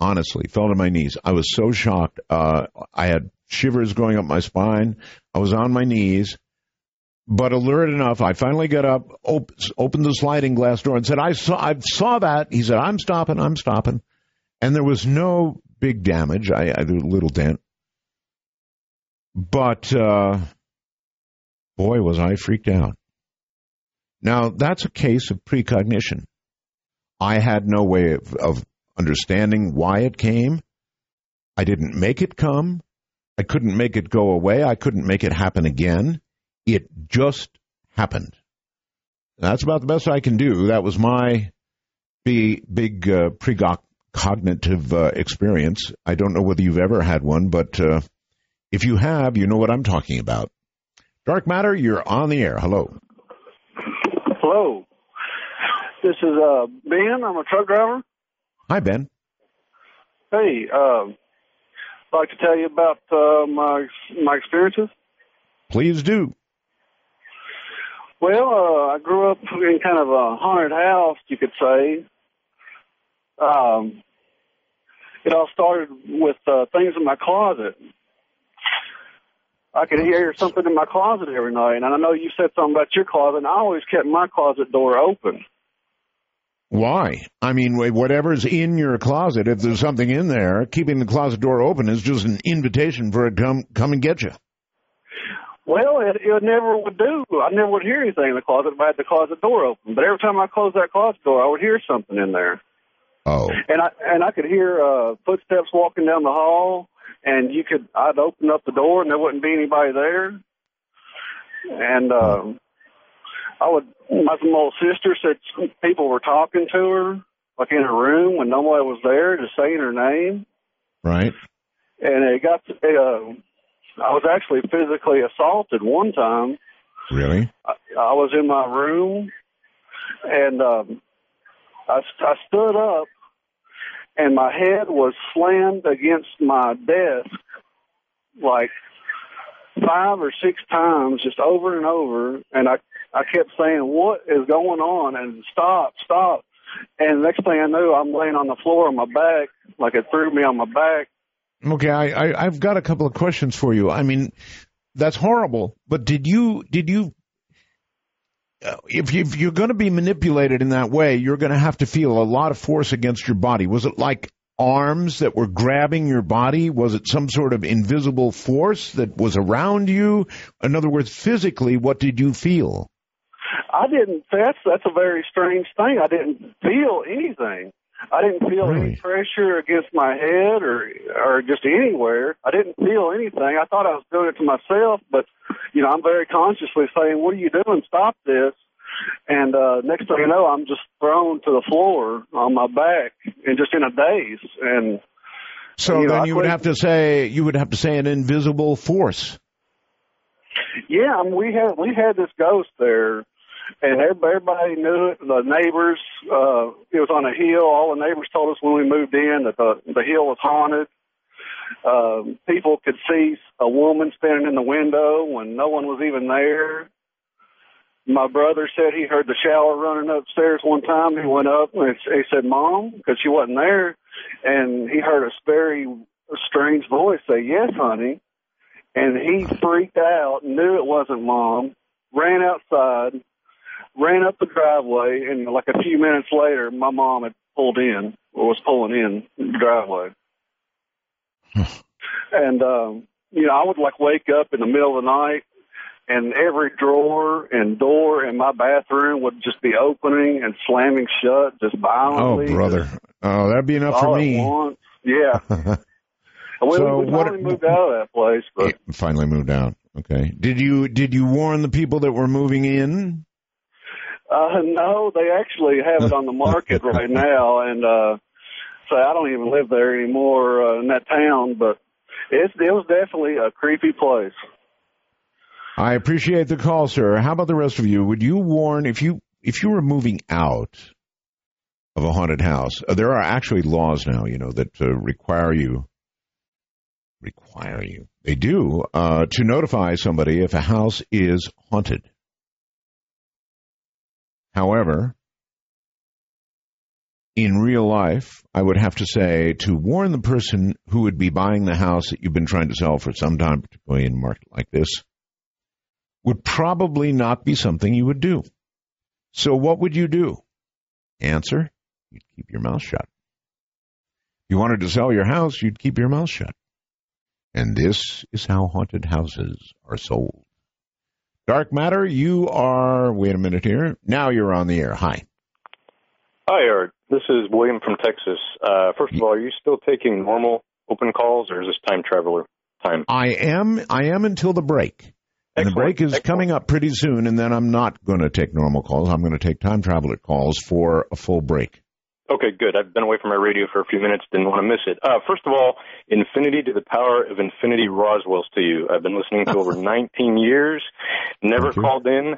honestly, fell to my knees. I was so shocked. Uh, I had shivers going up my spine. I was on my knees, but alert enough. I finally got up, op- opened the sliding glass door, and said, "I saw, I saw that." He said, "I'm stopping. I'm stopping," and there was no big damage. I did a little dent, but uh, boy, was I freaked out. Now, that's a case of precognition. I had no way of, of understanding why it came. I didn't make it come. I couldn't make it go away. I couldn't make it happen again. It just happened. That's about the best I can do. That was my big, big uh, precognitive uh, experience. I don't know whether you've ever had one, but uh, if you have, you know what I'm talking about. Dark Matter, you're on the air. Hello. Hello. This is uh, Ben. I'm a truck driver. Hi, Ben. Hey, uh, I'd like to tell you about uh, my my experiences. Please do. Well, uh, I grew up in kind of a haunted house, you could say. Um, it all started with uh, things in my closet. I could hear something in my closet every night. And I know you said something about your closet, and I always kept my closet door open. Why? I mean, whatever's in your closet, if there's something in there, keeping the closet door open is just an invitation for it to come come and get you. Well, it, it never would do. I never would hear anything in the closet if I had the closet door open. But every time I closed that closet door, I would hear something in there. Oh. And I and I could hear uh, footsteps walking down the hall and you could I'd open up the door and there wouldn't be anybody there. And um I would my little sister said people were talking to her, like in her room when nobody was there, just saying her name. Right. And it got to, uh, I was actually physically assaulted one time. Really? I, I was in my room and um I, I stood up and my head was slammed against my desk like five or six times, just over and over, and I I kept saying, "What is going on?" and stop, stop. And next thing I knew, I'm laying on the floor on my back, like it threw me on my back. Okay, I, I I've got a couple of questions for you. I mean, that's horrible. But did you did you uh, if, you, if you're going to be manipulated in that way, you're going to have to feel a lot of force against your body. Was it like arms that were grabbing your body? Was it some sort of invisible force that was around you? In other words, physically, what did you feel? I didn't. That's that's a very strange thing. I didn't feel anything. I didn't feel Really? any pressure against my head or or just anywhere. I didn't feel anything. I thought I was doing it to myself, but you know, I'm very consciously saying, "What are you doing? Stop this!" And uh next thing you know, I'm just thrown to the floor on my back and just in a daze. And So You know, then I you would have to say you would have to say an invisible force. Yeah, I mean, we had we had this ghost there, and everybody, knew it. The neighbors, uh, it was on a hill. All the neighbors told us when we moved in that the the hill was haunted. Um, people could see a woman standing in the window when no one was even there. My brother said he heard the shower running upstairs one time. He went up and he said, "Mom," because she wasn't there, and he heard a very strange voice say, "Yes, honey." and he freaked out, knew it wasn't mom, ran outside, ran up the driveway, and like a few minutes later, my mom had pulled in or was pulling in the driveway. and um, you know, I would like wake up in the middle of the night, and every drawer and door in my bathroom would just be opening and slamming shut, just violently. Oh, brother. Oh, that'd be enough for me. Yeah. We, So we what- finally moved out of that place, but Finally moved out. Okay. Did you did you warn the people that were moving in? Uh, no, they actually have it on the market right now, and uh, so I don't even live there anymore uh, in that town. But it's it was definitely a creepy place. I appreciate the call, sir. How about the rest of you? Would you warn if you if you were moving out of a haunted house? Uh, there are actually laws now, you know, that uh, require you require you. They do uh, to notify somebody if a house is haunted. However, in real life, I would have to say to warn the person who would be buying the house that you've been trying to sell for some time, particularly in a market like this, would probably not be something you would do. So what would you do? Answer, you'd keep your mouth shut. If you wanted to sell your house, you'd keep your mouth shut. And this is how haunted houses are sold. Dark Matter, you are, wait a minute here. Now you're on the air. Hi. Hi, Eric. This is William from Texas. Uh, first of all, are you still taking normal open calls, or is this time traveler time? I am, I am until the break. And the break is coming up pretty soon, and then I'm not going to take normal calls. I'm going to take time traveler calls for a full break. Okay, good. I've been away from my radio for a few minutes. Didn't want to miss it. Uh, first of all, infinity to the power of infinity Roswells to you. I've been listening to over 19 years. Never called in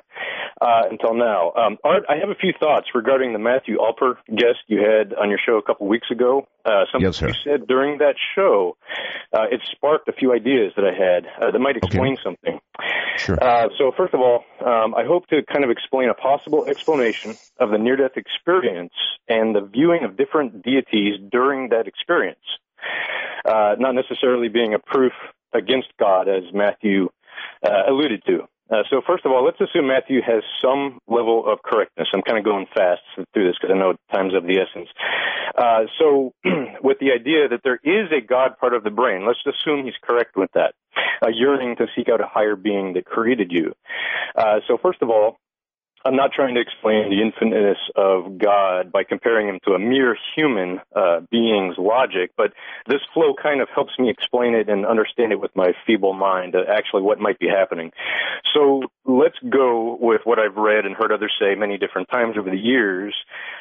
uh, until now. Um, Art, I have a few thoughts regarding the Matthew Alper guest you had on your show a couple weeks ago. Uh, something Yes, sir. you said during that show, uh, it sparked a few ideas that I had uh, that might explain something. Sure. Uh, so first of all, um, I hope to kind of explain a possible explanation of the near-death experience and the viewing of different deities during that experience. Uh, not necessarily being a proof against God, as Matthew uh, alluded to. Uh, so first of all, let's assume Matthew has some level of correctness. I'm kind of going fast through this because I know time's of the essence. Uh, so with the idea that there is a God part of the brain, let's assume he's correct with that, a yearning to seek out a higher being that created you. Uh, so first of all, I'm not trying to explain the infiniteness of God by comparing him to a mere human uh, being's logic, but this flow kind of helps me explain it and understand it with my feeble mind, uh, actually what might be happening. So let's go with what I've read and heard others say many different times over the years,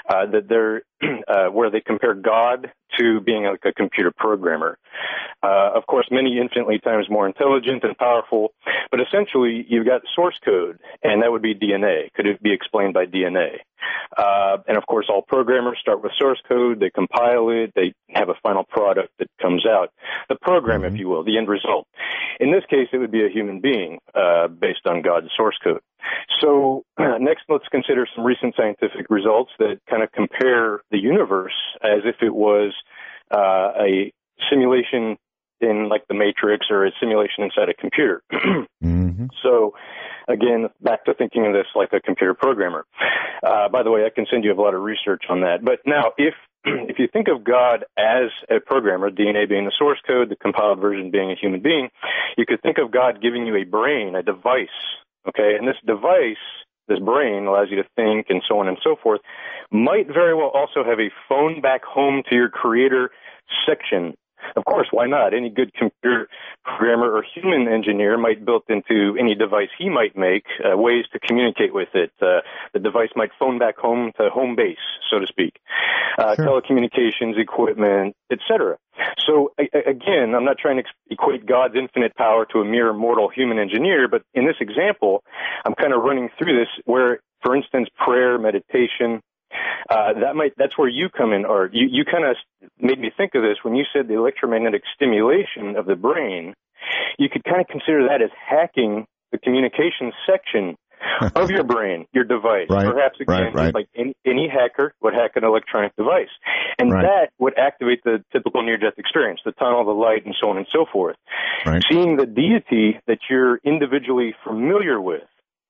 uh, that there uh, where they compare God to being like a computer programmer. Uh, of course, many infinitely times more intelligent and powerful, but essentially you've got source code, and that would be DNA. Could it be explained by DNA? Uh, and of course, all programmers start with source code. They compile it. They have a final product that comes out. The program, if you will, the end result. In this case, it would be a human being uh, based on God's source code. So uh, next, let's consider some recent scientific results that kind of compare the universe as if it was uh, a simulation in like the Matrix or a simulation inside a computer. mm-hmm. So again, back to thinking of this like a computer programmer. Uh, by the way, I can send you a lot of research on that. But now, if if you think of God as a programmer, DNA being the source code, the compiled version being a human being, you could think of God giving you a brain, a device. Okay, and this device this brain allows you to think and so on and so forth, might very well also have a phone back home to your creator section of course, why not? Any good computer programmer or human engineer might build into any device he might make uh, ways to communicate with it. Uh, the device might phone back home to home base, so to speak. Uh, sure. Telecommunications equipment, etc. So again, I'm not trying to equate God's infinite power to a mere mortal human engineer, but in this example, I'm kind of running through this where, for instance, prayer, meditation, uh, that might that's where you come in, or you, you kind of made me think of this when you said the electromagnetic stimulation of the brain. You could kind of consider that as hacking the communication section of your brain, your device. Right, Perhaps again, right, right. like any, any hacker would hack an electronic device, and that would activate the typical near-death experience, the tunnel, the light, and so on and so forth. Right. Seeing the deity that you're individually familiar with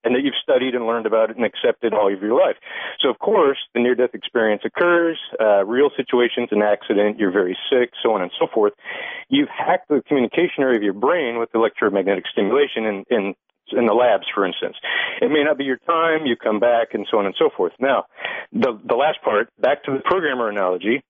and that you've studied and learned about it and accepted all of your life. So, of course, the near death experience occurs, uh, real situations, an accident, you're very sick, so on and so forth. You've hacked the communication area of your brain with electromagnetic stimulation in, in in the labs, for instance. It may not be your time, you come back, and so on and so forth. Now, the, the last part, back to the programmer analogy,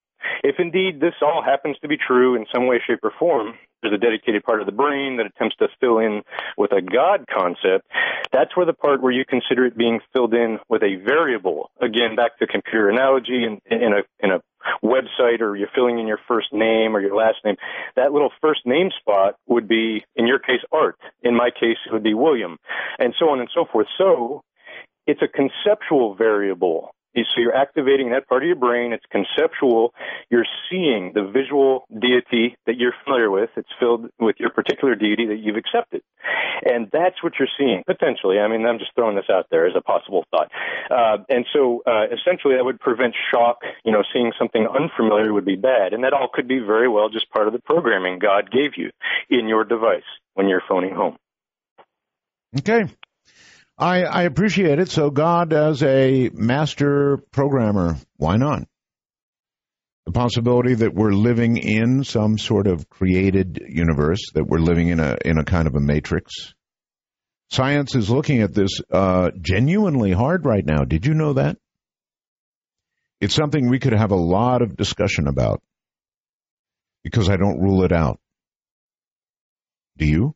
if indeed this all happens to be true in some way, shape, or form, there's a dedicated part of the brain that attempts to fill in with a God concept. That's where the part where you consider it being filled in with a variable. Again, back to computer analogy in, in a in a website or you're filling in your first name or your last name, that little first name spot would be, in your case, Art. In my case, it would be William, and so on and so forth. So it's a conceptual variable. So you're activating that part of your brain. It's conceptual. You're seeing the visual deity that you're familiar with. It's filled with your particular deity that you've accepted. And that's what you're seeing, potentially. I mean, I'm just throwing this out there as a possible thought. Uh, and so, uh, essentially, that would prevent shock. You know, seeing something unfamiliar would be bad. And that all could be very well just part of the programming God gave you in your device when you're phoning home. Okay. I, I appreciate it. So God as a master programmer, why not? The possibility that we're living in some sort of created universe, that we're living in a in a kind of a matrix. Science is looking at this uh, genuinely hard right now. Did you know that? It's something we could have a lot of discussion about because I don't rule it out. Do you?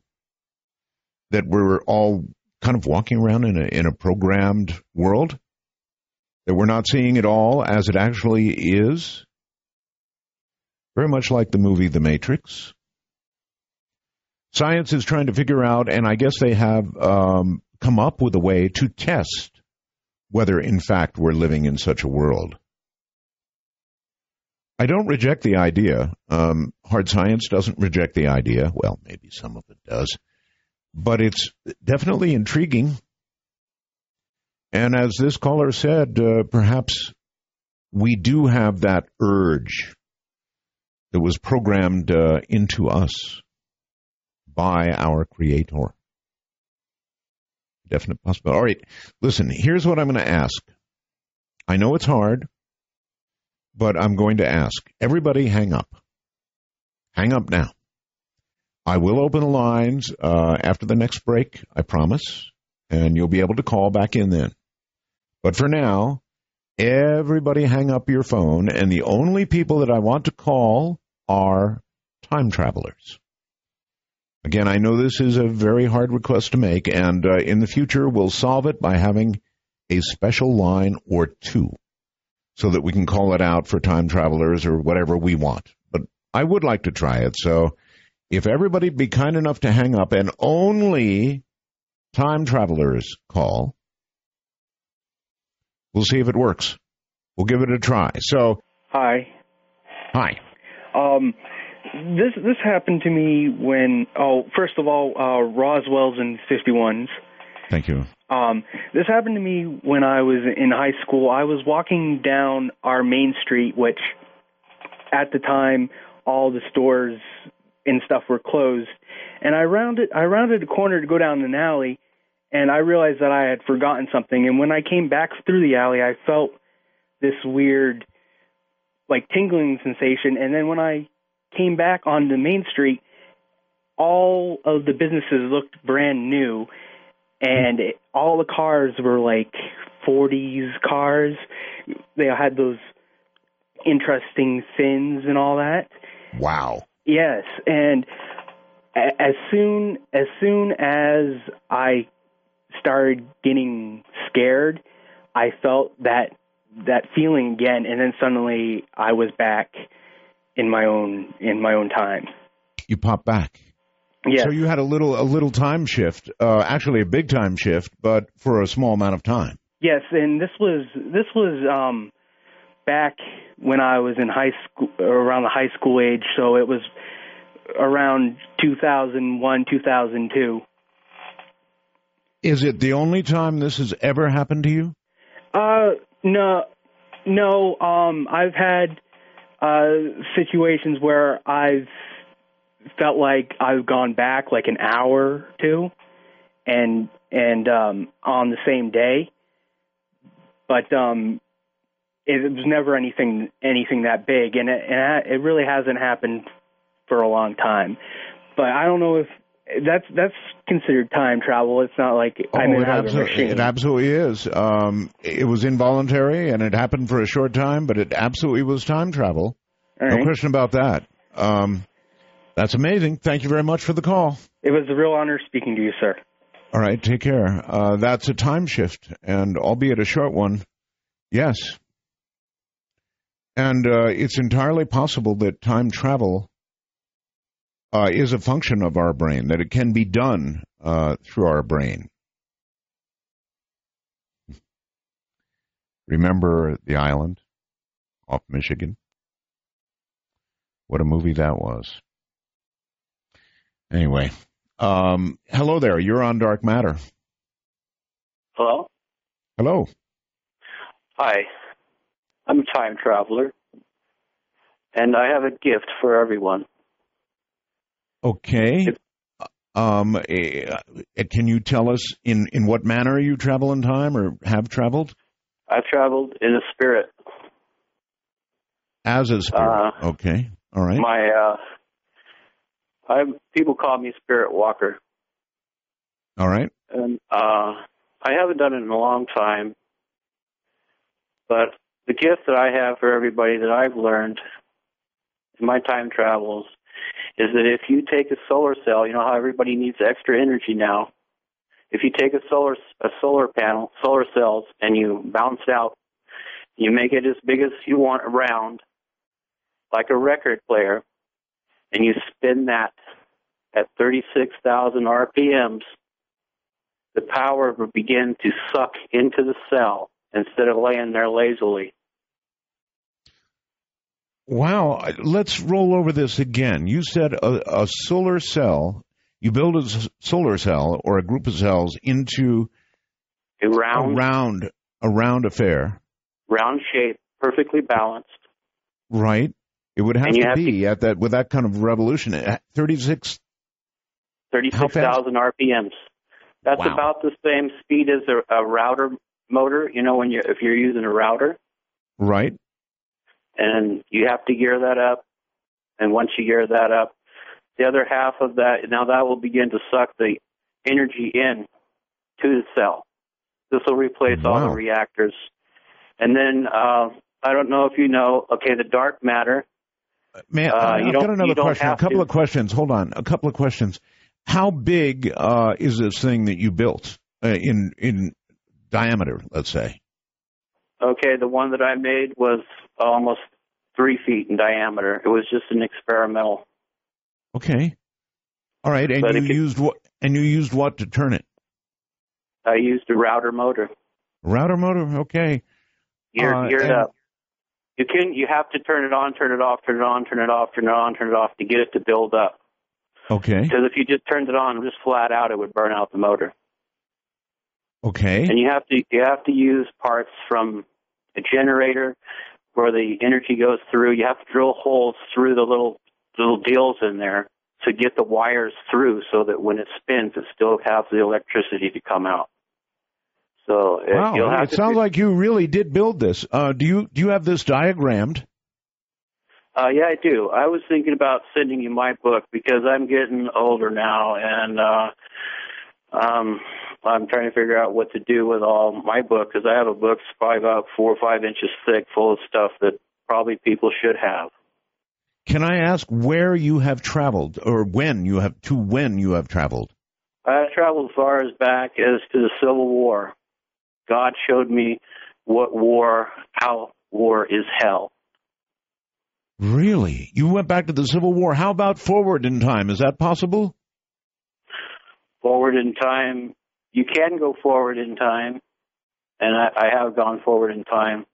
That we're all kind of walking around in a in a programmed world that we're not seeing it all as it actually is very much like the movie The Matrix science is trying to figure out and I guess they have um, come up with a way to test whether in fact we're living in such a world I don't reject the idea. Um, hard science doesn't reject the idea. Well, maybe some of it does but it's definitely intriguing. And as this caller said, uh, perhaps we do have that urge that was programmed uh, into us by our Creator. Definite possibility. All right, listen, here's what I'm going to ask. I know it's hard, but I'm going to ask. Everybody hang up. Hang up now. I will open the lines uh, after the next break, I promise, and you'll be able to call back in then. But for now, everybody hang up your phone, and the only people that I want to call are time travelers. Again, I know this is a very hard request to make, and uh, in the future, we'll solve it by having a special line or two. so that we can call it out for time travelers or whatever we want. But I would like to try it. So if everybody'd be kind enough to hang up and only time travelers call, we'll see if it works. We'll give it a try. So, Hi. hi. Um, this this happened to me when oh first of all uh, Roswell's and 51s. Thank you. Um, this happened to me when I was in high school. I was walking down our main street, which at the time all the stores and stuff were closed, and I rounded I rounded a corner to go down an alley, and I realized that I had forgotten something. And when I came back through the alley, I felt this weird like tingling sensation, and then when I came back onto Main Street, all of the businesses looked brand new, and it, all the cars were like 40s cars. They had those interesting fins and all that. Wow. Yes, and as soon as soon as I started getting scared, I felt that that feeling again, and then suddenly I was back in my own in my own time. You pop back. Yes. So you had a little a little time shift, uh, actually a big time shift, but for a small amount of time. Yes, and this was this was um back when I was in high school around the high school age, so it was around 2001, 2002. Is it the only time this has ever happened to you? Uh no no um I've had uh situations where I've felt like I've gone back like an hour or two and and um on the same day but um it, was never anything anything that big and it and it really hasn't happened for a long time but I don't know if that's that's considered time travel it's not like I'm oh, in it, another abso- machine it absolutely is. Um, it was involuntary and it happened for a short time, but it absolutely was time travel. All no question about that. Um, that's amazing. Thank you very much for the call. it was a real honor speaking to you sir All right, take care. Uh, that's a time shift, and albeit a short one, yes. And uh, it's entirely possible that time travel uh, is a function of our brain, that it can be done uh, through our brain. Remember The Island off Michigan? What a movie that was. Anyway, um, hello there. You're on Dark Matter. Hello? Hello. Hi. I'm a time traveler. And I have a gift for everyone. Okay. Um, eh, uh, can you tell us in, in what manner you travel in time or have traveled? I've traveled in a spirit. As a spirit. Uh, okay. All right. My uh I'm people call me spirit walker. All right. And uh I haven't done it in a long time. But the gift that I have for everybody that I've learned in my time travels is that if you take a solar cell, you know how everybody needs extra energy now. If you take a solar a solar panel, solar cells, and you bounce out, you make it as big as you want around, like a record player, and you spin that at 36,000 RPMs, the power will begin to suck into the cell instead of laying there lazily. Wow. Let's roll over this again. You said a, a solar cell, you build a solar cell or a group of cells into A round, a round, a round affair, round shape, perfectly balanced. right? It would have And to have be at that with that kind of revolution. at 36 36,000 RPMs. That's Wow. about the same speed as a, a router motor. You know, when you if you're using a router, right? and you have to gear that up. And once you gear that up, the other half of that now that will begin to suck the energy in to the cell. This will replace all the reactors. And then uh, I don't know if you know. Okay, the dark matter. Man, Uh, I've you got another question. A couple to. of questions. Hold on. A couple of questions. How big uh, is this thing that you built uh, in in diameter? Let's say. Okay, the one that I made was almost three feet in diameter. It was just an experimental. Okay. All right, and But you could- used what? And you used what to turn it? I used a router motor. Router motor. Okay. Geared, Uh, geared and- up. You can you have to turn it on, turn it off, turn it on, turn it off, turn it on, turn it off to get it to build up. Okay. Because if you just turned it on just flat out, it would burn out the motor. Okay. And you have to you have to use parts from a generator where the energy goes through. You have to drill holes through the little little deals in there to get the wires through, so that when it spins, it still has the electricity to come out. So uh, you'll Wow, it sounds do- like you really did build this. Uh, do you do you have this diagrammed? Uh, yeah, I do. I was thinking about sending you my book because I'm getting older now, and uh, um, I'm trying to figure out what to do with all my book because I have a book that's probably about four or five inches thick, full of stuff that probably people should have. Can I ask where you have traveled, or when you have to when you have traveled? I traveled as far as back as to the Civil War. God showed me what war, how war is hell. Really? You went back to the Civil War. How about forward in time? Is that possible? forward in time. You can go forward in time, and I, I have gone forward in time.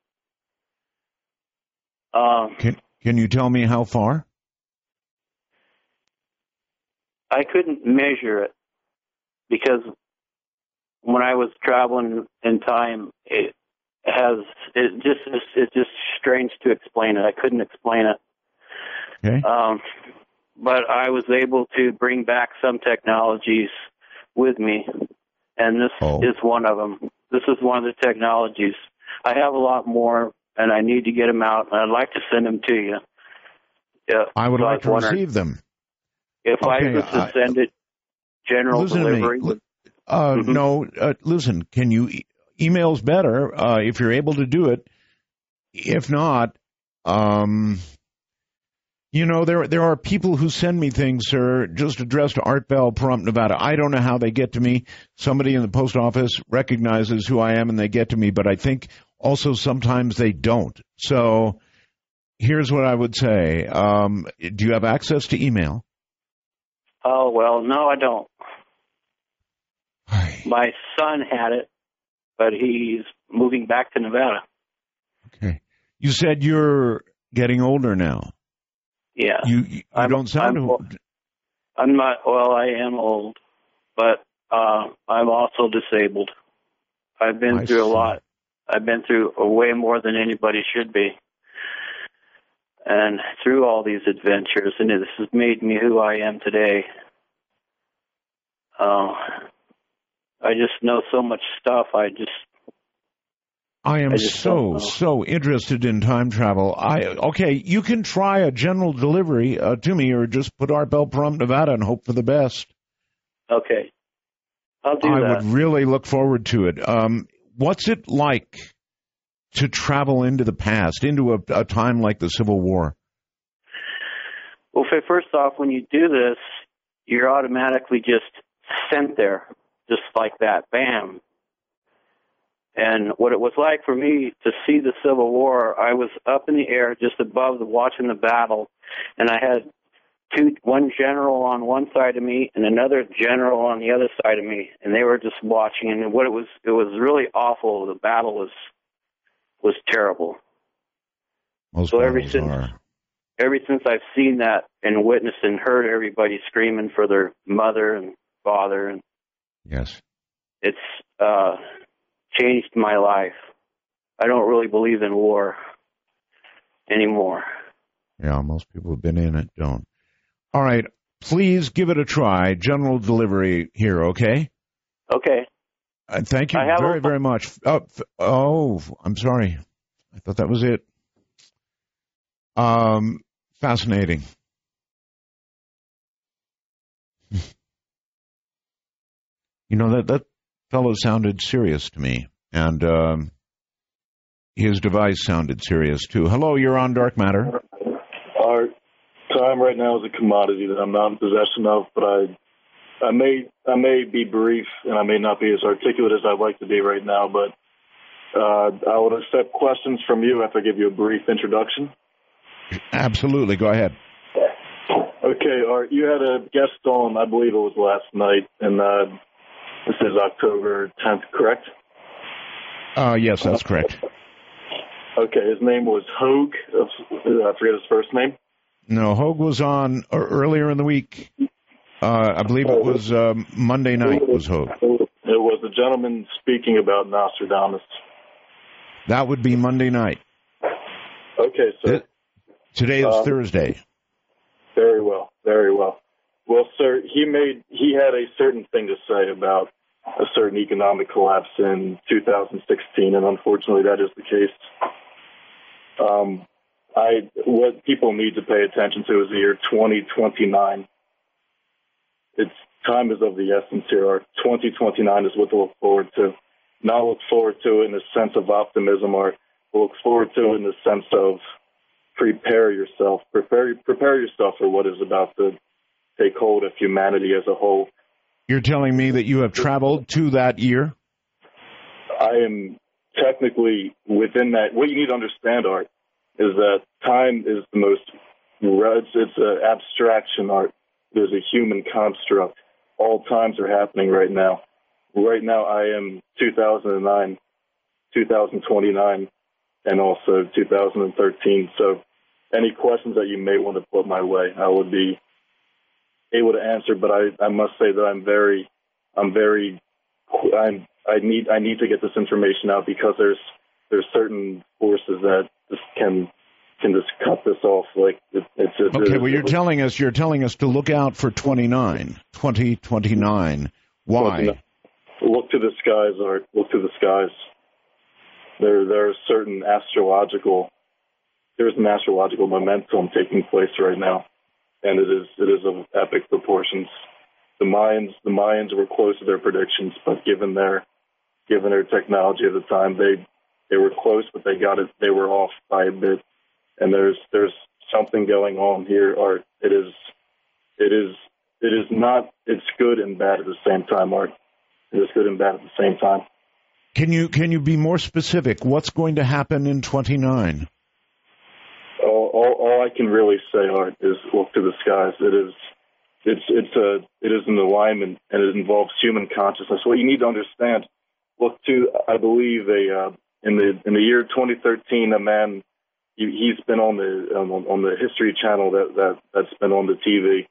Um, Can Can you tell me how far? I couldn't measure it because when I was traveling in time, it has it just it's, just strange to explain it. I couldn't explain it. Okay. Um, but I was able to bring back some technologies with me, and this Oh. is one of them. This is one of the technologies. I have a lot more, and I need to get them out, and I'd like to send them to you. Yeah, I would so like was to receive them. If I Okay, was to I- send it general Listen to me. delivery. Uh, No, uh, listen. Can you e- emails better uh, if you're able to do it? If not, um, you know there there are people who send me things, sir, just addressed to Art Bell, Pahrump, Nevada. I don't know how they get to me. Somebody in the post office recognizes who I am and they get to me, but I think also sometimes they don't. So here's what I would say: um, Do you have access to email? Oh well, no, I don't. My son had it, but he's moving back to Nevada. Okay. You said you're getting older now. Yeah, You you don't sound I'm- old. I'm not. Well, I am old, but uh, I'm also disabled. I've been I through a lot. I've been through way more than anybody should be, and through all these adventures, and this has made me who I am today. Uh, I just know so much stuff. I just I am I so so interested in time travel. I okay, you can try a general delivery uh, to me, or just put Art Bell Pahrump, Nevada, and hope for the best. okay. I'll do I that. I would really look forward to it. Um, what's it like to travel into the past, into a, a time like the Civil War? Well, first off, when you do this, you're automatically just sent there, just like that, bam. And what it was like for me to see the Civil War, I was up in the air just above the watching the battle, and I had two, one general on one side of me and another general on the other side of me, and they were just watching. And what it was, it was really awful. The battle was was terrible. Most so ever since are. ever since I've seen that and witnessed and heard everybody screaming for their mother and father, and Yes. it's uh, changed my life. I don't really believe in war anymore. Yeah, most people who've been in it don't. All right, please give it a try. General delivery here, okay? Okay. Uh, thank you very, a- very much. Oh, f- oh, I'm sorry. I thought that was it. Um, fascinating. You know that that fellow sounded serious to me, and um, his device sounded serious too. Hello, you're on Dark Matter. Our time right now is a commodity that I'm not in possession of, but I, I may, I may be brief and I may not be as articulate as I'd like to be right now. But Uh, I would accept questions from you after I give you a brief introduction. Absolutely. Go ahead. Okay, Art, you had a guest on, I believe it was last night, and uh, this is October 10th, correct? Uh, yes, that's correct. Okay, his name was Hogue. I forget his first name. No, Hogue was on earlier in the week. Uh, I believe it was um, Monday night. Was Hogue? It was the gentleman speaking about Nostradamus. That would be Monday night. Okay, so Today is Um, Thursday. very well, very well. Well, sir, he made he had a certain thing to say about a certain economic collapse in 2016, and unfortunately, that is the case. Um, I what people need to pay attention to is the year 2029. It's time is of the essence here. Our 2029 is what to look forward to. Not look forward to in the sense of optimism, or look forward to in the sense of prepare yourself. Prepare prepare yourself for what is about to take hold of humanity as a whole. You're telling me that you have traveled to that year? I am technically within that. What you need to understand, Art, is that time is the most. It's, an abstraction, Art. There's a human construct. All times are happening right now. Right now, I am 2009, 2029, and also 2013. So, any questions that you may want to put my way, I would be able to answer. But I, I must say that I'm very, I'm very, I'm, I need, I need to get this information out because there's, there's certain forces that just can, can just cut this off. Like it, it's, it's Okay, well, you're telling us you're telling us to look out for 29, 2029. Why? Look to the skies, Art. Look to the skies. There, there are certain astrological. There's an astrological momentum taking place right now, and it is it is of epic proportions. The Mayans, the Mayans were close to their predictions, but given their given their technology at the time, they they were close, but they got it. They were off by a bit, and there's there's something going on here. Art. It is it is it is not. It's good and bad at the same time, Art. It is good and bad at the same time. Can you can you be more specific? What's going to happen in 29? All, all, I can really say, Art, is look to the skies. It is, it's, it's a, it is an alignment, and it involves human consciousness. What you need to understand, look to, I believe, a uh, in the in the year 2013, a man, he, he's been on the um, on the History Channel that that that's been on the TV,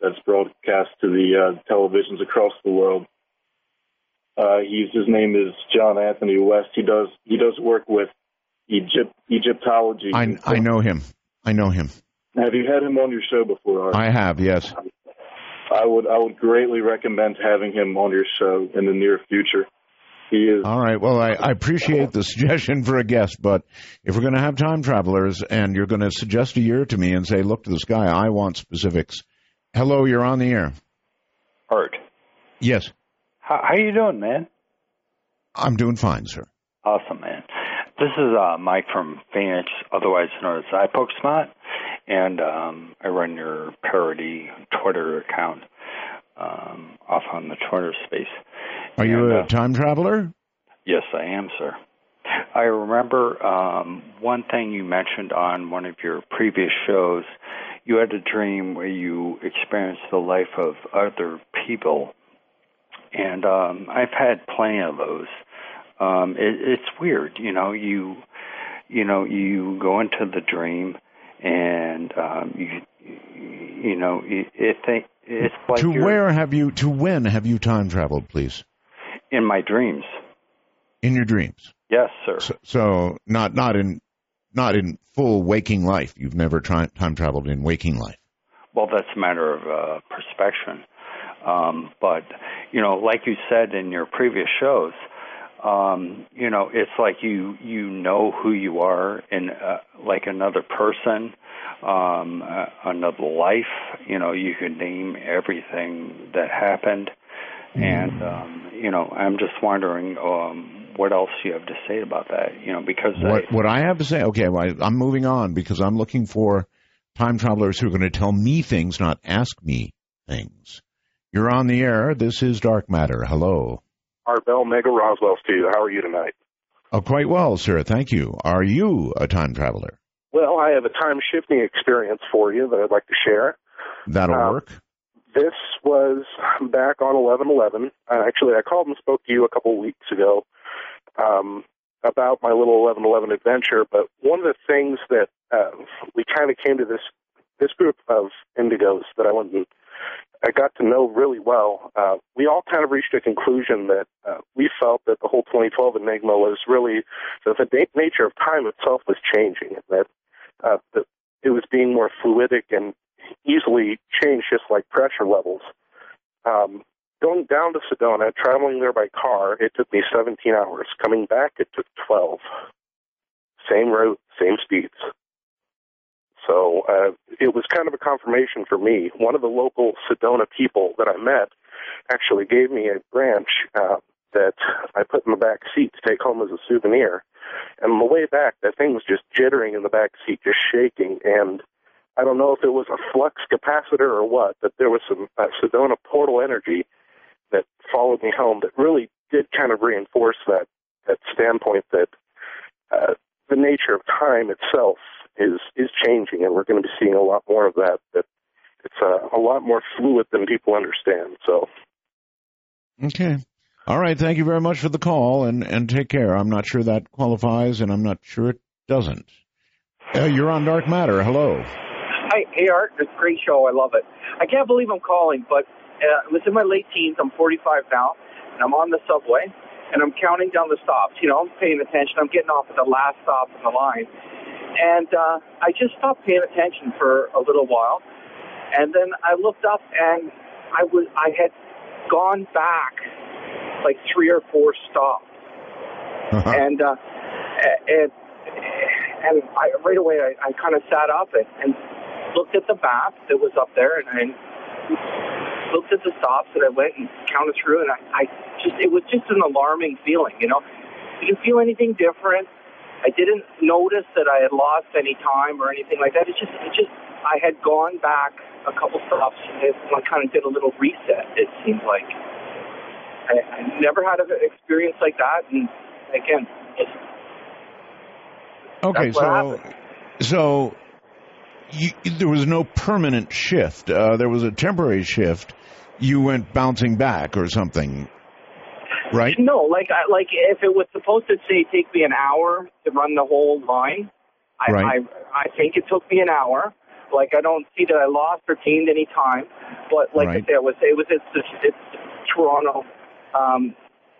that's broadcast to the uh, televisions across the world. Uh, he's his name is John Anthony West. He does he does work with Egypt Egyptology. I I know him. I know him. Have you had him on your show before? Art? I have. Yes. I would I would greatly recommend having him on your show in the near future. He is All right. Well, I, I appreciate the suggestion for a guest, but if we're going to have time travelers and you're going to suggest a year to me and say, look to the sky, I want specifics. Hello, you're on the air. Art. Yes, How, how you doing, man? I'm doing fine, sir. Awesome, man. This is uh, Mike from Phoenix, otherwise known as iPokesmart, and um, I run your parody Twitter account um, off on the Twitter space. Are you a uh, time traveler? Yes, I am, sir. I remember um, one thing you mentioned on one of your previous shows. You had a dream where you experienced the life of other people, and um, I've had plenty of those. Um, it, it's weird, you know. You, you know, you go into the dream, and um, you, you know, it, it it's like to where have you? To when have you time traveled, please? in my dreams. In your dreams. Yes, sir. So, so not not in not in full waking life. You've never tri- time traveled in waking life. Well, that's a matter of uh, perspection. Um, but, you know, like you said in your previous shows, um, you know, it's like you you know who you are in uh, like another person, um, uh, another life. You know, you can name everything that happened, and um, you know, I'm just wondering um, what else you have to say about that. You know, because What I, what I have to say? Okay, well, I, I'm moving on because I'm looking for time travelers who are going to tell me things, not ask me things. You're on the air. This is Dark Matter. Hello. Art Bell, Mega Roswell Studio. How are you tonight? Oh, quite well, sir. Thank you. Are you a time traveler? Well, I have a time shifting experience for you that I'd like to share. That'll Uh, work. This was back on 11/11. Uh, actually, I called and spoke to you a couple of weeks ago um, about my little 11/11 adventure. But one of the things that uh, we kind of came to this this group of indigos that I went and I got to know really well. Uh, we all kind of reached a conclusion that uh, we felt that the whole 2012 enigma was really that the na- nature of time itself was changing, and that uh, that it was being more fluidic and easily changed just like pressure levels. Um, going down to Sedona, traveling there by car, it took me 17 hours. Coming back, it took 12. Same route, same speeds. So uh, it was kind of a confirmation for me. One of the local Sedona people that I met actually gave me a branch uh, that I put in the back seat to take home as a souvenir. And on the way back, that thing was just jittering in the back seat, just shaking. And I don't know if it was a flux capacitor or what, but there was some uh, Sedona portal energy that followed me home that really did kind of reinforce that that standpoint that uh, the nature of time itself is is changing, and we're going to be seeing a lot more of that. That it's uh, a lot more fluid than people understand. So Okay. All right. Thank you very much for the call, and and take care. I'm not sure that qualifies, and I'm not sure it doesn't. Uh, you're on Dark Matter. Hello. Hi, hey Art, it's a great show. I love it. I can't believe I'm calling, but uh, it was in my late teens. I'm 45 now, and I'm on the subway, and I'm counting down the stops. You know, I'm paying attention. I'm getting off at the last stop in the line, and uh, I just stopped paying attention for a little while, and then I looked up, and I was I had gone back like three or four stops, and uh, and and I, right away I, I kind of sat up and, and looked at the map that was up there, and I looked at the stops and I went and counted through, and I, I just it was just an alarming feeling, you know. Did you feel anything different? I didn't notice that I had lost any time or anything like that. It's just, it just, I had gone back a couple stops and I kind of did a little reset. It seemed like I, I never had an experience like that, and again, just Okay, so so you, there was no permanent shift. Uh, there was a temporary shift. You went bouncing back or something, right? No, like I, like if it was supposed to say take me an hour to run the whole line, I, Right. I I think it took me an hour. Like I don't see that I lost or gained any time, but like Right. I said, it was it was it's the, it's the Toronto um,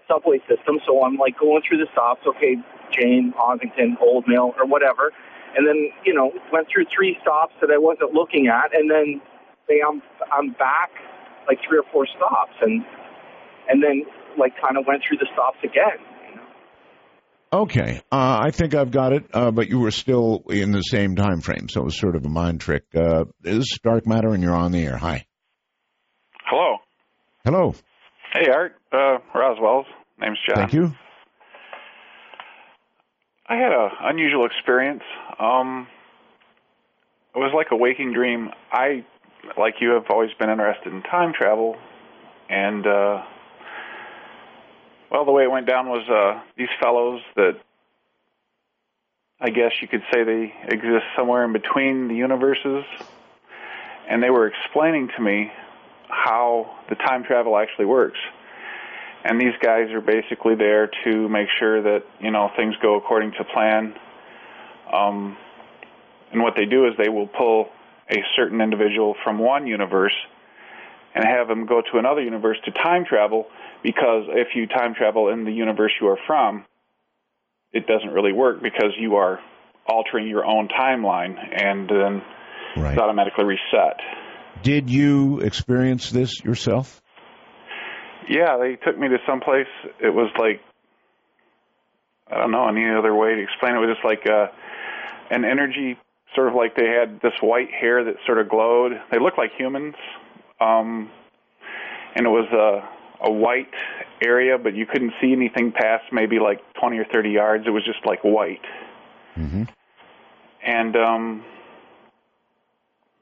subway system. So I'm like going through the stops. Okay, Jane, Ossington, Old Mill, or whatever, and then you know went through three stops that I wasn't looking at, and then say I'm I'm back like three or four stops, and and then like kind of went through the stops again. Okay, uh, I think I've got it. Uh, but you were still in the same time frame, so it was sort of a mind trick. Uh, this is Dark Matter, and you're on the air. Hi. Hello. Hello. Hey, Art. Uh, Roswell's. Name's John. Thank you. I had an unusual experience. Um, it was like a waking dream. I, like you, have always been interested in time travel, and uh, well, the way it went down was uh, these fellows that I guess you could say they exist somewhere in between the universes, and they were explaining to me how the time travel actually works. And these guys are basically there to make sure that you know things go according to plan. Um, and what they do is they will pull a certain individual from one universe and have them go to another universe to time travel because if you time travel in the universe you are from, it doesn't really work because you are altering your own timeline and then it's automatically reset. Did you experience this yourself? Yeah, they took me to some place. It was like I don't know any other way to explain it. It was just like uh, an energy, sort of like they had this white hair that sort of glowed. They looked like humans, um, and it was a a white area, but you couldn't see anything past maybe like 20 or 30 yards. It was just like white. Mm-hmm. And um,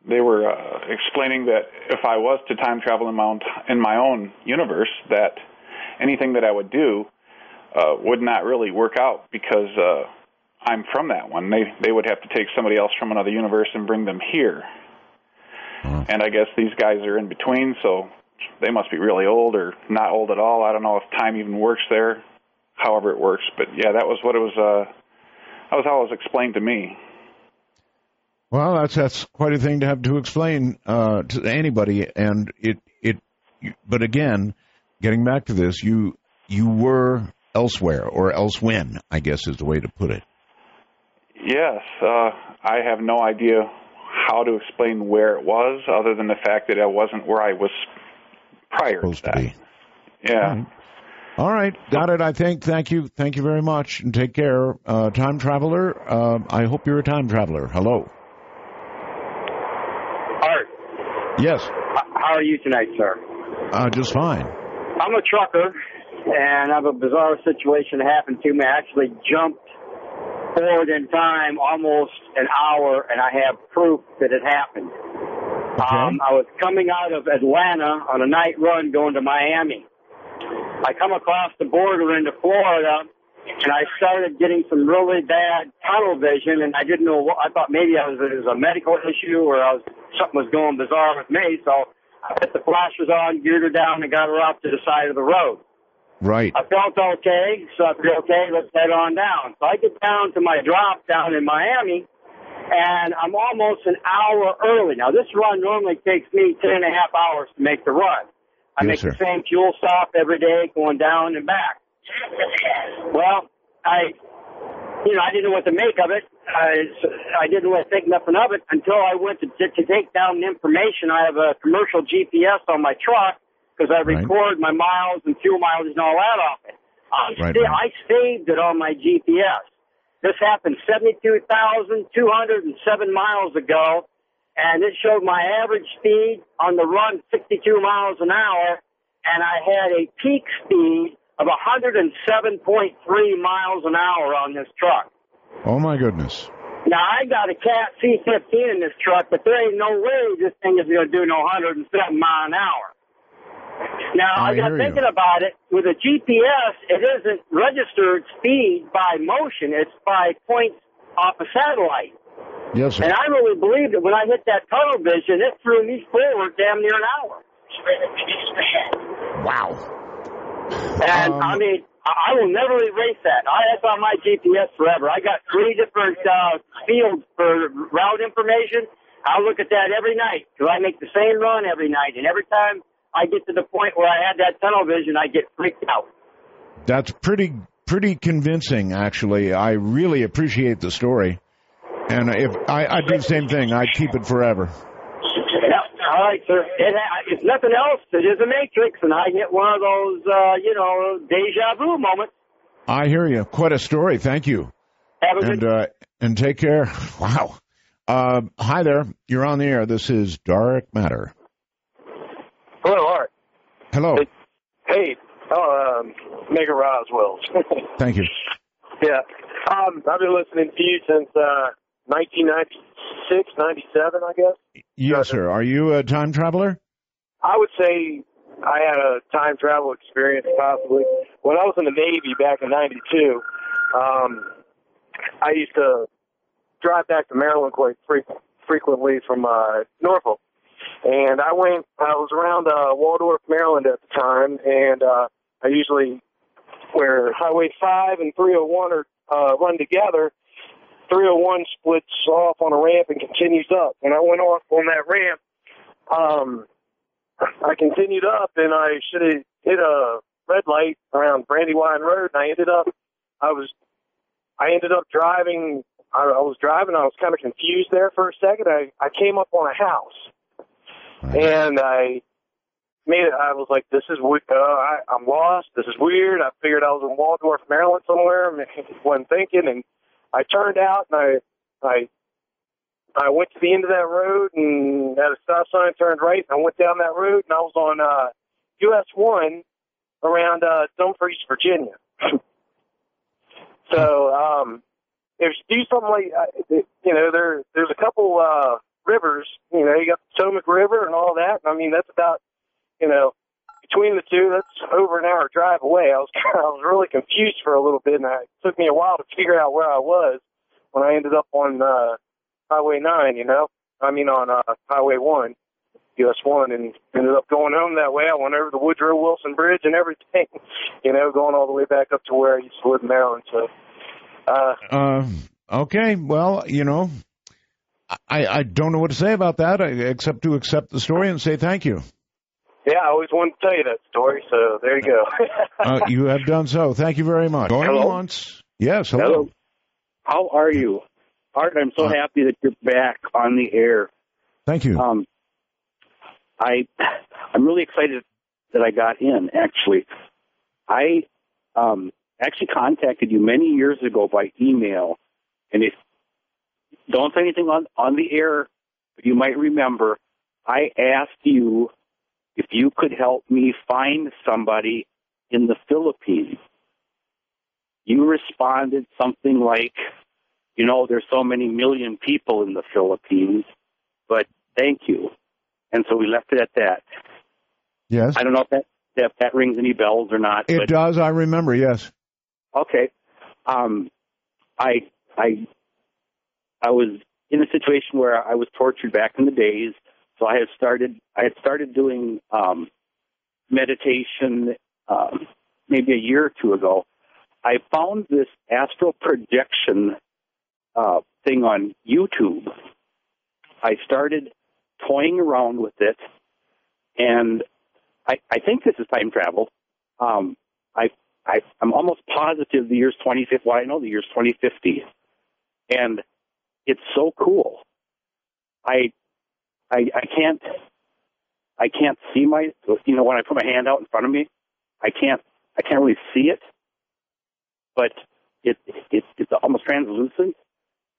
they were uh, explaining that if I was to time travel in my own t- in my own universe, that anything that I would do, uh, would not really work out because uh, I'm from that one. They they would have to take somebody else from another universe and bring them here. And I guess these guys are in between, so they must be really old or not old at all. I don't know if time even works there, however it works. But yeah, that was what it was. Uh, that was how it was explained to me. Well, that's that's quite a thing to have to explain uh, to anybody, and it it. But again, getting back to this, you you were elsewhere or elsewhen, I guess is the way to put it. Yes, uh, I have no idea how to explain where it was, other than the fact that I wasn't where I was prior Supposed to to that. be. Yeah. All right, got it. I think. Thank you. Thank you very much, and take care, uh, time traveler. Uh, I hope you're a time traveler. Hello. Art, Yes. how are you tonight, sir? Uh, just fine. I'm a trucker, and I have a bizarre situation that happened to me. I actually jumped forward in time almost an hour, and I have proof that it happened. Um, I was coming out of Atlanta on a night run going to Miami. I come across the border into Florida, and I started getting some really bad tunnel vision, and I didn't know what. I thought maybe I was it was a medical issue or I was something was going bizarre with me. So I put the flashers on, geared her down, and got her off to the side of the road. Right. I felt okay, so I felt okay, let's head on down. So I get down to my drop down in Miami, and I'm almost an hour early. Now, this run normally takes me ten and a half hours to make the run. I Yes, make sir. the same fuel stop every day, going down and back. Well, I, you know, I didn't know what to make of it. I, I didn't really think nothing of it until I went to, to take down the information. I have a commercial GPS on my truck because I Right. record my miles and fuel mileage and all that off it. I, Right, right. I saved it on my GPS. This happened 72,207 miles ago, and it showed my average speed on the run 62 miles an hour, and I had a peak speed of 107.3 miles an hour on this truck. Oh my goodness. Now I got a Cat C15 in this truck, but there ain't no way this thing is going to do no 107 mile an hour. Now I I, got hear you. thinking about it. With a GPS, it isn't registered speed by motion; it's by points off a satellite. Yes, sir. And I really believe that when I hit that tunnel vision, it threw me forward damn near an hour. Wow. And Um, I mean, I I will never erase that. I that's on my GPS forever. I got three different uh, fields for route information. I look at that every night because I make the same run every night, and every time I get to the point where I had that tunnel vision, I get freaked out. That's pretty pretty convincing, actually. I really appreciate the story, and if I, I do the same thing, I'd keep it forever. All right, sir. It, if nothing else, it is a matrix, and I get one of those, uh, you know, deja vu moments. I hear you. Quite a story. Thank you. Have a and good. uh, and take care. Wow. Uh, hi there. You're on the air. This is Dark Matter. Hello, Art. Hello. Hey, oh, um, Mega Roswell. Thank you. yeah, um, I've been listening to you since uh, 1996, 97, I guess. Yes, sir. Are you a time traveler? I would say I had a time travel experience possibly. When I was in the Navy back in 92, um, I used to drive back to Maryland quite frequent, frequently from uh, Norfolk. And I went, I was around uh, Waldorf, Maryland at the time, and uh, I usually, where Highway 5 and 301 are uh, run together, 301 splits off on a ramp and continues up. When I went off on that ramp, um, I continued up and I should have hit a red light around Brandywine Road and I ended up I was I ended up driving I, I was driving, I was kinda confused there for a second. I, I came up on a house and I made it I was like, This is uh I, I'm lost, this is weird. I figured I was in Waldorf, Maryland somewhere wasn't thinking and I turned out and I I I went to the end of that road and at a stop sign turned right and I went down that road and I was on uh US one around uh Dumfries, Virginia. so um if you do something like uh, you know, there there's a couple uh rivers, you know, you got the Potomac River and all that. I mean that's about you know, between the two, that's over an hour drive away. I was I was really confused for a little bit, and it took me a while to figure out where I was when I ended up on uh, Highway 9. You know, I mean on uh, Highway 1, US 1, and ended up going home that way. I went over the Woodrow Wilson Bridge and everything. You know, going all the way back up to where I used to live in Maryland. So. Uh, Uh, okay. Well, you know, I, I don't know what to say about that uh, except to accept the story and say thank you. yeah, I always wanted to tell you that story, so there you go. Uh, you have done so. Thank you very much. Going Hello? once. Yes. Hello. Hello. How are you? Art, I'm so happy that you're back on the air. Thank you. Um, I I'm really excited that I got in. Actually, I um, actually contacted you many years ago by email, and if don't say anything on on the air, but you might remember, I asked you if you could help me find somebody in the Philippines. You responded something like, you know, there's so many million people in the Philippines, but thank you. And so we left it at that. Yes. I don't know if that if that rings any bells or not. It does. I remember. Yes. okay. Um, I I I was in a situation where I was tortured back in the days. So I had started I had started doing um, meditation um, maybe a year or two ago. I found this astral projection uh, thing on YouTube. I started toying around with it, and I, I think this is time travel. Um, I, I, I'm almost positive the year's 2050. Well, I know the year's 2050, and it's so cool. I, I, I can't, I can't see my, you know, when I put my hand out in front of me, I can't, I can't really see it, but it, it it's almost translucent.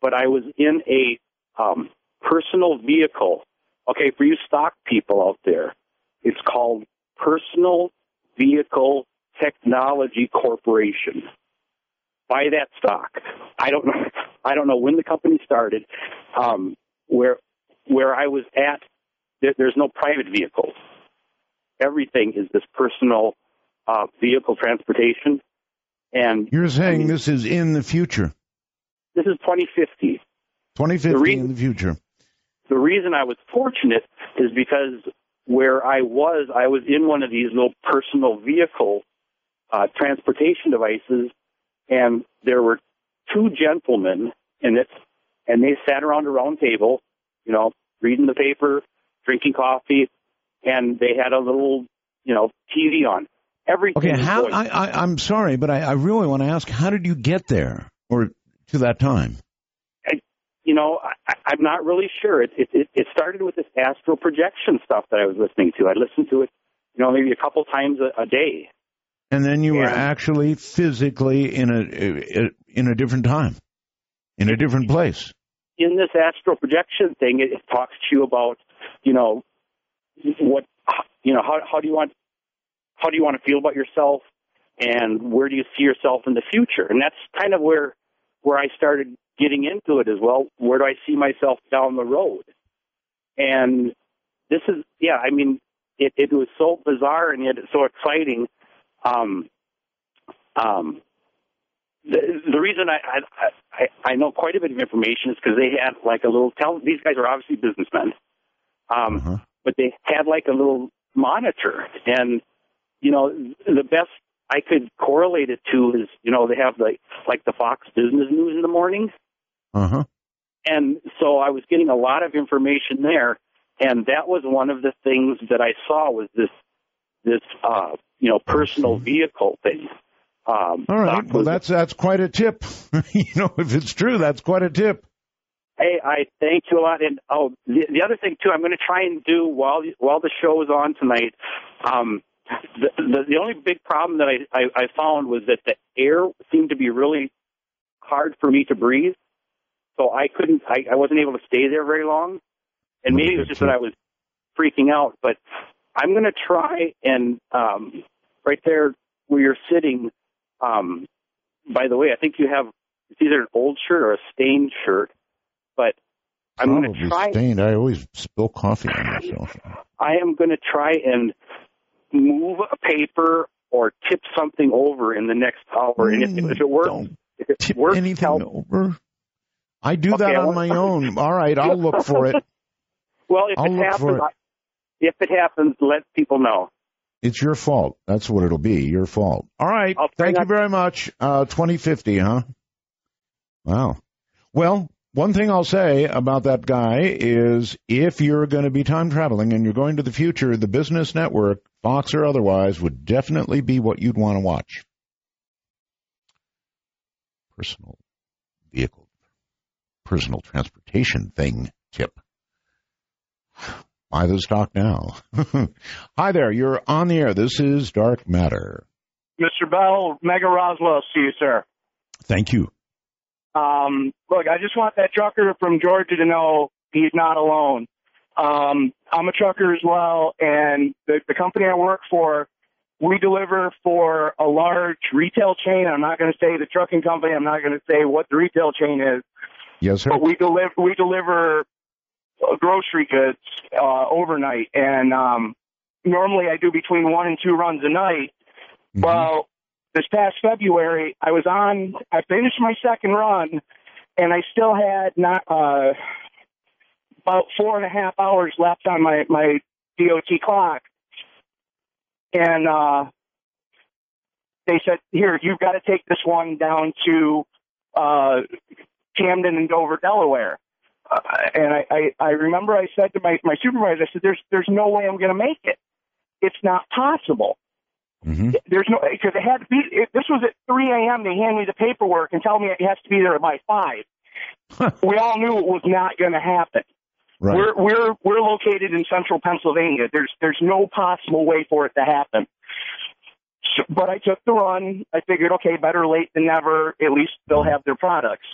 But I was in a um, personal vehicle. Okay, for you stock people out there, it's called Personal Vehicle Technology Corporation. Buy that stock. I don't know. I don't know when the company started. Um, where where I was at, there, there's no private vehicles. Everything is this personal uh, vehicle transportation, and You're saying this is in the future, this is 2050. 2050 in the future. the reason I was fortunate is because where I was, I was in one of these little personal vehicle uh, transportation devices, and there were two gentlemen in it, and they sat around a round table, you know, reading the paper, drinking coffee, and they had a little, you know, TV on. Everything. Okay. How? I, I, I'm sorry, but I, I really want to ask: How did you get there, or to that time? you know, I, I'm not really sure. It, it it started with this astral projection stuff that I was listening to. I listened to it, you know, maybe a couple times a, a day. And then you were actually physically in a in a different time, in a different place. In this astral projection thing, it, it talks to you about, you know, what, you know, how how do you want how do you want to feel about yourself, and where do you see yourself in the future? And that's kind of where where I started getting into it as well. Where do I see myself down the road? And this is, yeah, I mean, it, it was so bizarre and yet it's so exciting. Um, um, the, the reason I, I I I know quite a bit of information is because they had like a little tell. These guys are obviously businessmen, um, but they had like a little monitor, and you know the best I could correlate it to is you know they have like like the Fox Business News in the morning, Uh huh. and so I was getting a lot of information there, and that was one of the things that I saw was this this uh, you know personal vehicle thing. Um, All right. Well, that's that's quite a tip. you know, if it's true, that's quite a tip. Hey, I thank you a lot. And oh, the, the other thing too, I'm going to try and do while while the show is on tonight. Um, the, the the only big problem that I, I I found was that the air seemed to be really hard for me to breathe, so I couldn't. I, I wasn't able to stay there very long, and maybe it was just that I was freaking out. But I'm going to try and um, right there where you're sitting. Um, by the way, I think you have it's either an old shirt or a stained shirt, but I'm going to try. stained. I always spill coffee on myself. I am going to try and move a paper or tip something over in the next hour. and if, if it works, if it tip works, anything help. over. I do Okay, that on my own. All right, I'll look for it. Well, if I'll it happens, it. If it happens, let people know. It's your fault. That's what it'll be. Your fault. All right. Thank you very much. Uh, 2050, huh? Wow. Well, one thing I'll say about that guy is if you're going to be time traveling and you're going to the future, the business network, Fox or otherwise, would definitely be what you'd want to watch. Personal vehicle, personal transportation thing tip. Buy the stock now. Hi there, you're on the air. This is Dark Matter. Mr. Bell, Mega Roswell, see you, sir. Thank you. Um, look, I just want that trucker from Georgia to know he's not alone. Um, I'm a trucker as well, and the, the company I work for, we deliver for a large retail chain. I'm not going to say the trucking company. I'm not going to say what the retail chain is, Yes, sir. but we deliver we deliver grocery goods uh, overnight, and um, normally I do between one and two runs a night. Well, this past February, I was on. I finished my second run, and I still had not uh, about four and a half hours left on my my DOT clock, and uh, they said, "Here, you've got to take this one down to uh, Camden and Dover, Delaware." Uh, and I, I, I remember I said to my, my supervisor, I said, "There's there's no way I'm going to make it. It's not possible." There's no because it had to be. It, this was at 3 a.m. They hand me the paperwork and tell me it has to be there by five. we all knew it was not going to happen. Right. We're we're we're located in central Pennsylvania. There's there's no possible way for it to happen. So, but I took the run. I figured, okay, better late than never. At least they'll have their products.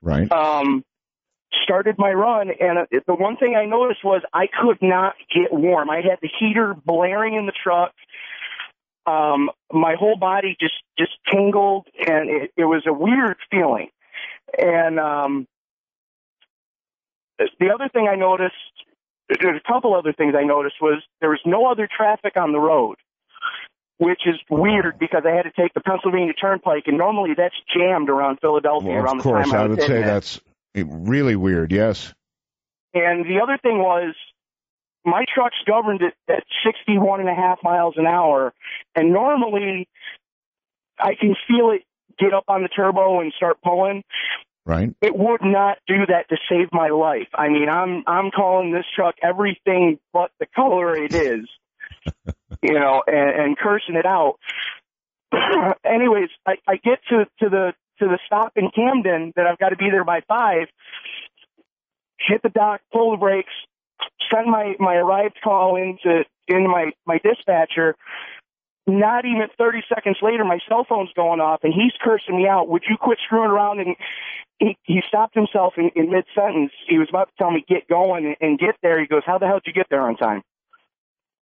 Right. Um, started my run, and uh, the one thing I noticed was I could not get warm. I had the heater blaring in the truck. Um, my whole body just just tingled, and it, it was a weird feeling. And um, the other thing I noticed, there's a couple other things I noticed was there was no other traffic on the road, which is weird because I had to take the Pennsylvania Turnpike, and normally that's jammed around Philadelphia Well, around of the course, time I, I would say hitting it. really weird. Yes. And the other thing was, my truck's governed at, at 61 and a half miles an hour, and normally I can feel it get up on the turbo and start pulling. Right. It would not do that to save my life. I mean, I'm I'm calling this truck everything but the color it is, you know, and, and cursing it out. Anyways, I, I get to to the to the stop in Camden that I've got to be there by five. Hit the dock, pull the brakes, send my my arrived call into into my my dispatcher. Not even 30 seconds later, my cell phone's going off, and he's cursing me out. Would you quit screwing around? And he he stopped himself in, in mid sentence. He was about to tell me get going and, and get there. He goes, "How the hell did you get there on time?"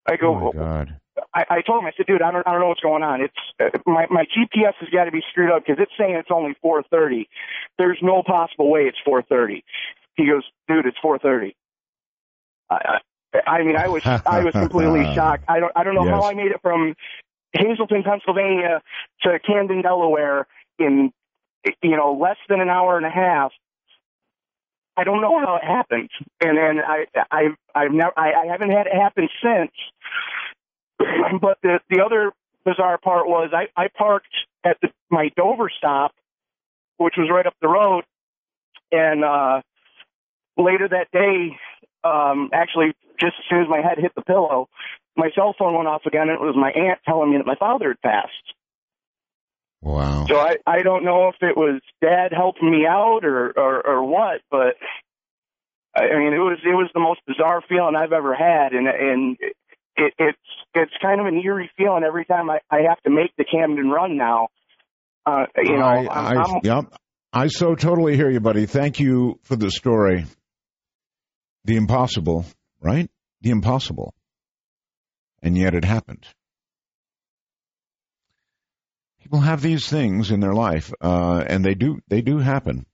I go, Oh God. I, I told him, I said, dude, I don't, I don't know what's going on. It's uh, my my GPS has got to be screwed up because it's saying it's only 4:30. There's no possible way it's 4:30. He goes, dude, it's 4:30. I, I, I mean, I was I was completely shocked. I don't I don't know how I made it from Hazleton, Pennsylvania to Camden, Delaware in you know less than an hour and a half. I don't know how it happened, and then I I've I've never I, I haven't had it happen since. but the the other bizarre part was I I parked at the, my Dover stop, which was right up the road, and uh later that day, um actually just as soon as my head hit the pillow, my cell phone went off again, and it was my aunt telling me that my father had passed. Wow. So I I don't know if it was dad helping me out or or, or what, but I I mean it was it was the most bizarre feeling I've ever had, and and it, it's it's kind of an eerie feeling every time I I have to make the Camden run now. Uh, you know, I, I'm, I, I'm, yep. I so totally hear you, buddy. Thank you for the story. The impossible, right? The impossible. And yet it happened. People have these things in their life, uh, and they do they do happen.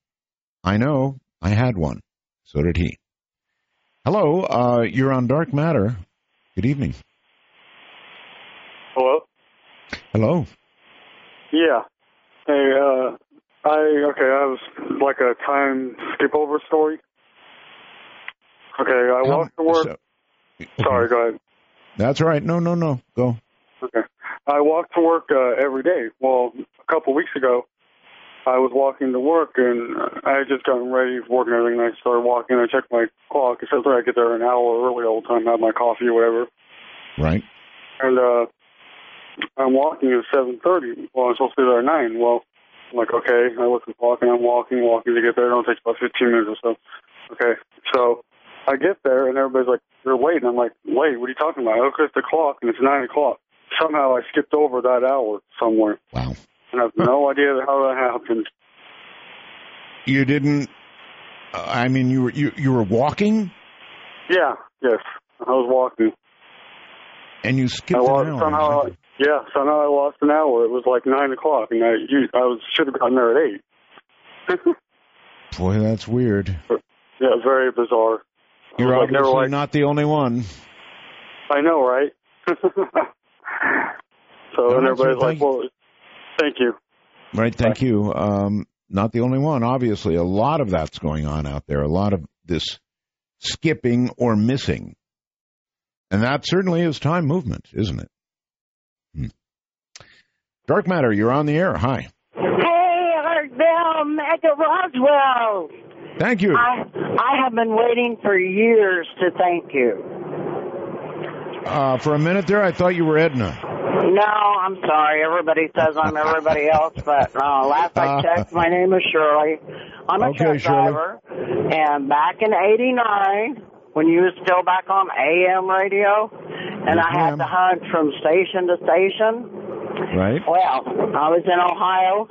I know. I had one. So did he. Hello, uh, you're on Dark Matter. Good evening. Hello. Hello. Yeah. Hey, uh, I okay. I was like a time skip over story. Okay, I walked to work. Sorry, go ahead. That's right. No, no, no. Go. Okay. I walk to work uh, every day. Well, a couple weeks ago, I was walking to work and I had just gotten ready for work and everything. And I started walking. and I checked my clock. It says that I get there an hour early all the time, have my coffee or whatever. Right. And uh, I'm walking at 7:30. Well, I'm supposed to be there at nine. Well, I'm like, okay. I look at the clock and I'm walking, walking to get there. It only takes about 15 minutes or so. Okay. So I get there and everybody's like, you're late. And I'm like, late? What are you talking about? I look at the clock and it's nine o'clock. Somehow I skipped over that hour somewhere. Wow. I have no idea how that happened. You didn't. Uh, I mean, you were you you were walking Yeah. Yes. I was walking. and you skipped I an lost, hour. somehow, yeah, somehow I lost an hour. It was like nine o'clock, and I you, I was should have gotten there at eight. Boy, that's weird. Yeah, very bizarre. You're I like, obviously like- not the only one. I know, right? so and everybody's like, "Well, thank you." Right. Thank you. Um, not the only one. Obviously, a lot of that's going on out there. A lot of this skipping or missing, and that certainly is time movement, isn't it? Hmm. Dark matter. You're on the air. Hi. Hey, Art Bell, Mega Roswell. Thank you. I I have been waiting for years to thank you. Uh, for a minute there, I thought you were Edna. No, I'm sorry. Everybody says I'm everybody else, but uh, last I checked, my name is Shirley. I'm a Okay, truck Shirley. driver, and back in '89, when you was still back on AM radio, and Yes, I had to hunt from station to station. Right. Well, I was in Ohio.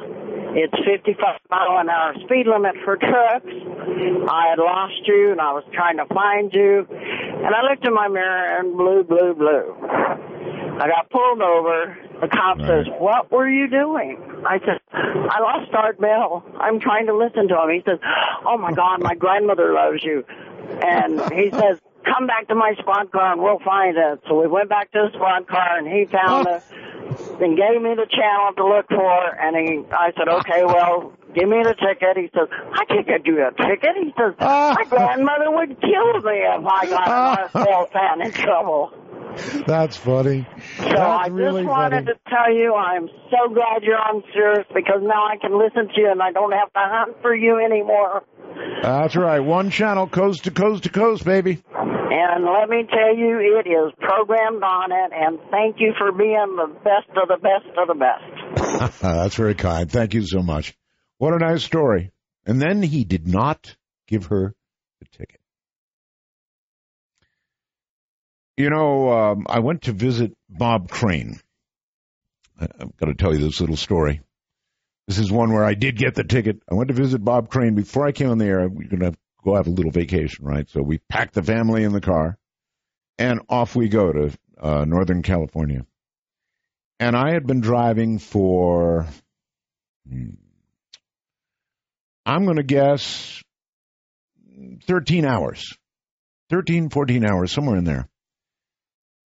It's 55 mile an hour speed limit for trucks. I had lost you and I was trying to find you. And I looked in my mirror and blue, blue, blue. I got pulled over. The cop says, What were you doing? I said, I lost Art Bell. I'm trying to listen to him. He says, Oh my God, my grandmother loves you. And he says, Come back to my squad car and we'll find it. So we went back to the squad car and he found oh. us and gave me the channel to look for. And he, I said, okay, well, give me the ticket. He says, I can't get you a ticket. He says, my grandmother would kill me if I got RSL fan in trouble. That's funny. So I just wanted to tell you I'm so glad you're on Sirius because now I can listen to you and I don't have to hunt for you anymore. That's right. One channel, coast to coast to coast, baby. And let me tell you, it is programmed on it. And thank you for being the best of the best of the best. That's very kind. Thank you so much. What a nice story. And then he did not give her the ticket. You know, um, I went to visit Bob Crane. I've got to tell you this little story. This is one where I did get the ticket. I went to visit Bob Crane before I came on the air. We were going to go have a little vacation, right? So we packed the family in the car, and off we go to uh, Northern California. And I had been driving for, hmm, I'm going to guess, 13 hours. 13, 14 hours, somewhere in there.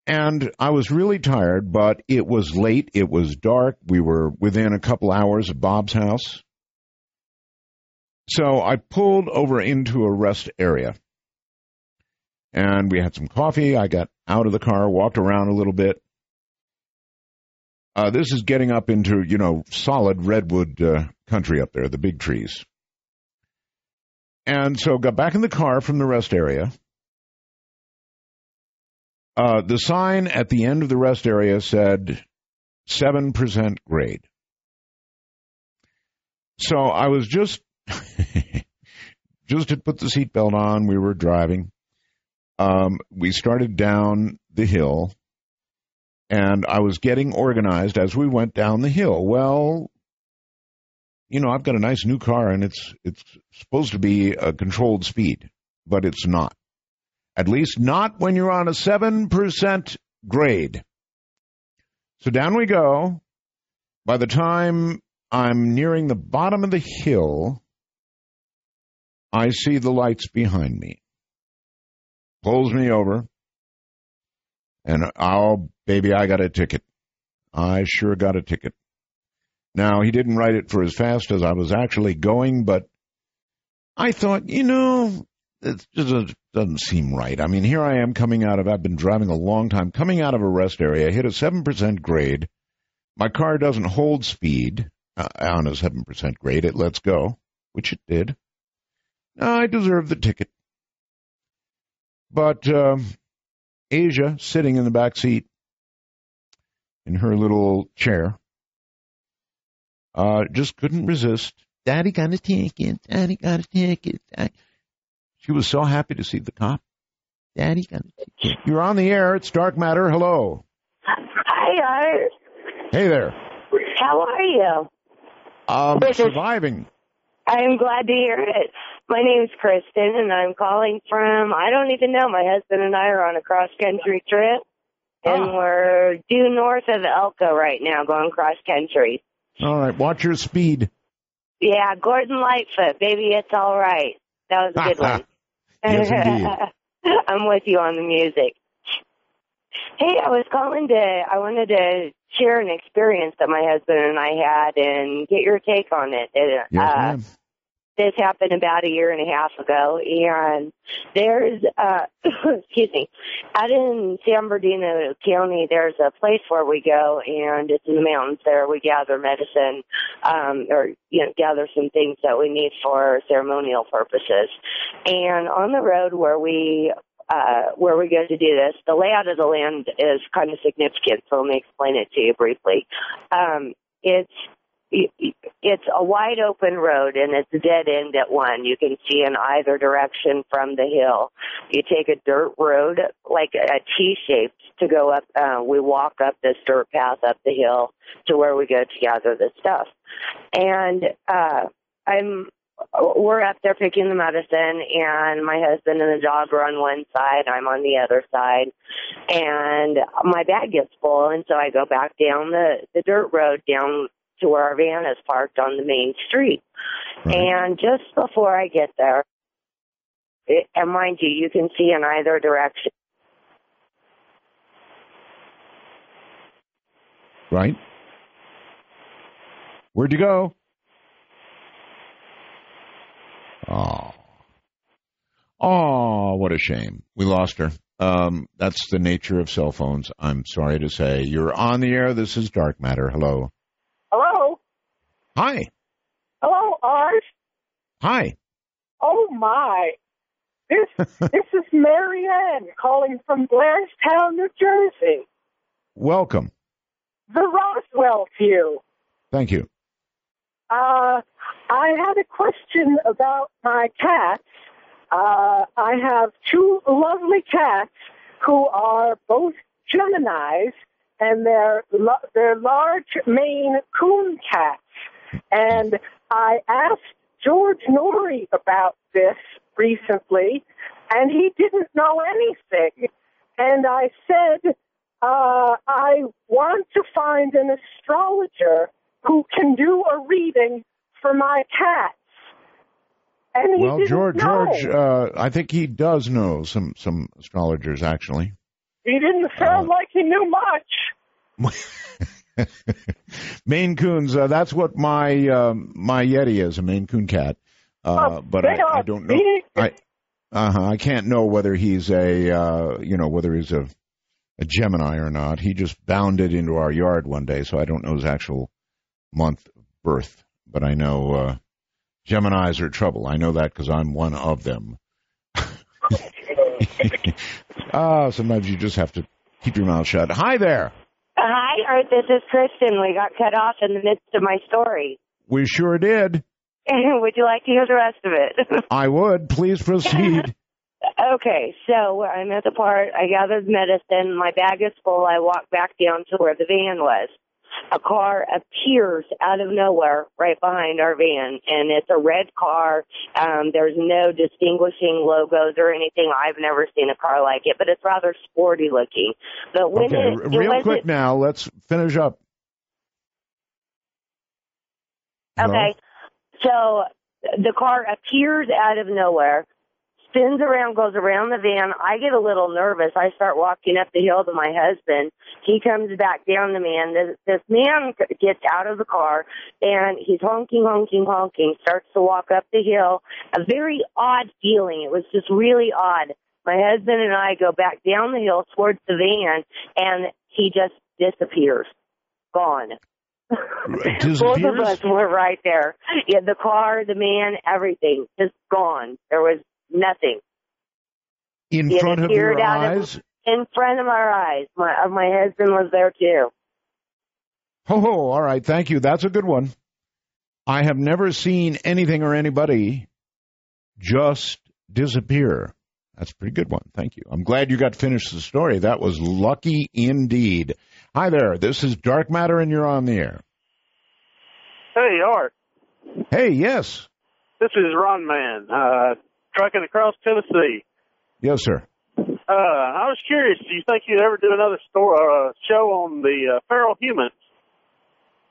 And I was really tired, but it was late. It was dark. We were within a couple hours of Bob's house. So I pulled over into a rest area. And we had some coffee. I got out of the car, walked around a little bit. Uh, this is getting up into, you know, solid redwood uh, country up there, the big trees. And so got back in the car from the rest area. Uh, the sign at the end of the rest area said 7% grade. So I was just, just had put the seatbelt on. We were driving. Um, we started down the hill and I was getting organized as we went down the hill. Well, you know, I've got a nice new car and it's, it's supposed to be a controlled speed, but it's not. At least not when you're on a 7% grade. So down we go. By the time I'm nearing the bottom of the hill, I see the lights behind me. Pulls me over. And oh, baby, I got a ticket. I sure got a ticket. Now, he didn't write it for as fast as I was actually going, but I thought, you know, it's just doesn't seem right. I mean, here I am coming out of, I've been driving a long time, coming out of a rest area, hit a 7% grade. My car doesn't hold speed uh, on a 7% grade. It lets go, which it did. I deserve the ticket. But um, Asia, sitting in the back seat in her little chair, uh, just couldn't resist. Daddy got a ticket. Daddy got a ticket. Daddy. She was so happy to see the cop. Daddy got a ticket. You're on the air. It's Dark Matter. Hello. Hi, Art. Hey there. How are you? Um, This is- surviving. I'm glad to hear it. My name's Kristen, and I'm calling from, I don't even know, my husband and I are on a cross-country trip, and Ah. we're due north of Elko right now, going cross-country. All right. Watch your speed. Yeah, Gordon Lightfoot, baby, it's all right. That was a good one. Yes, indeed. I'm with you on the music. Hey, I was calling to, I wanted to share an experience that my husband and I had and get your take on it. Yes, uh, ma'am. This happened about a year and a half ago and there's uh excuse me out in san bernardino county there's a place where we go and it's in the mountains there we gather medicine um or you know gather some things that we need for ceremonial purposes and on the road where we uh, where we go to do this, the layout of the land is kind of significant. So let me explain it to you briefly. Um, it's it's a wide open road and it's a dead end at one. You can see in either direction from the hill. You take a dirt road, like a T shaped to go up, uh, we walk up this dirt path up the hill to where we go to gather the stuff. And, uh, I'm, we're up there picking the medicine and my husband and the dog are on one side, I'm on the other side. And my bag gets full and so I go back down the, the dirt road down to where our van is parked on the main street. And just before I get there, it, and mind you, you can see in either direction. Right? Where'd you go? Oh. Oh, what a shame. We lost her. Um, that's the nature of cell phones. I'm sorry to say. You're on the air. This is Dark Matter. Hello? Hi. Hello, Art. Hi. Oh my. This this is Marianne calling from Blairstown, New Jersey. Welcome. The Roswell view. Thank you. Uh I had a question about my cats. Uh I have two lovely cats who are both Geminis and they're lo- they're large Maine coon cats. And I asked George Noory about this recently, and he didn't know anything. And I said, uh, I want to find an astrologer who can do a reading for my cats. And he Well, didn't George, know. George, uh, I think he does know some some astrologers actually. He didn't sound like he knew much. Maine Coons. Uh, that's what my um, my Yeti is, a Maine Coon cat. Uh, but I, I don't know. I uh I can't know whether he's a uh, you know whether he's a a Gemini or not. He just bounded into our yard one day, so I don't know his actual month of birth. But I know uh, Geminis are trouble. I know that because I'm one of them. Ah, sometimes you just have to keep your mouth shut. Hi there. Hi, Art. This is Kristen. We got cut off in the midst of my story. We sure did. Would you like to hear the rest of it? I would. Please proceed. okay, so I'm at the part. I gathered medicine. My bag is full. I walk back down to where the van was. A car appears out of nowhere right behind our van, and it's a red car. Um, there's no distinguishing logos or anything. I've never seen a car like it, but it's rather sporty looking. But when Okay, it, it real wasn't- quick now. Let's finish up. Okay. So the car appears out of nowhere, spins around, goes around the van. I get a little nervous. I start walking up the hill to my husband. He comes back down the man. This, this man gets out of the car and he's honking, honking, honking, starts to walk up the hill. A very odd feeling. It was just really odd. My husband and I go back down the hill towards the van and he just disappears. Gone. Both of us were right there. Yeah, the car, the man, everything, just gone. There was nothing. In He front of appeared your out of- eyes? in front of our eyes. My uh, my husband was there too. Ho ho, all right, thank you. That's a good one. I have never seen anything or anybody just disappear. That's a pretty good one. Thank you. I'm glad you got to finish the story. That was lucky indeed. Hi there. This is Dark Matter and you're on the air. Hey, Art. Hey, yes. This is Ron Man, uh, trucking across Tennessee. Yes, sir. Uh, I was curious, do you think you'd ever do another store, uh, show on the uh, feral humans?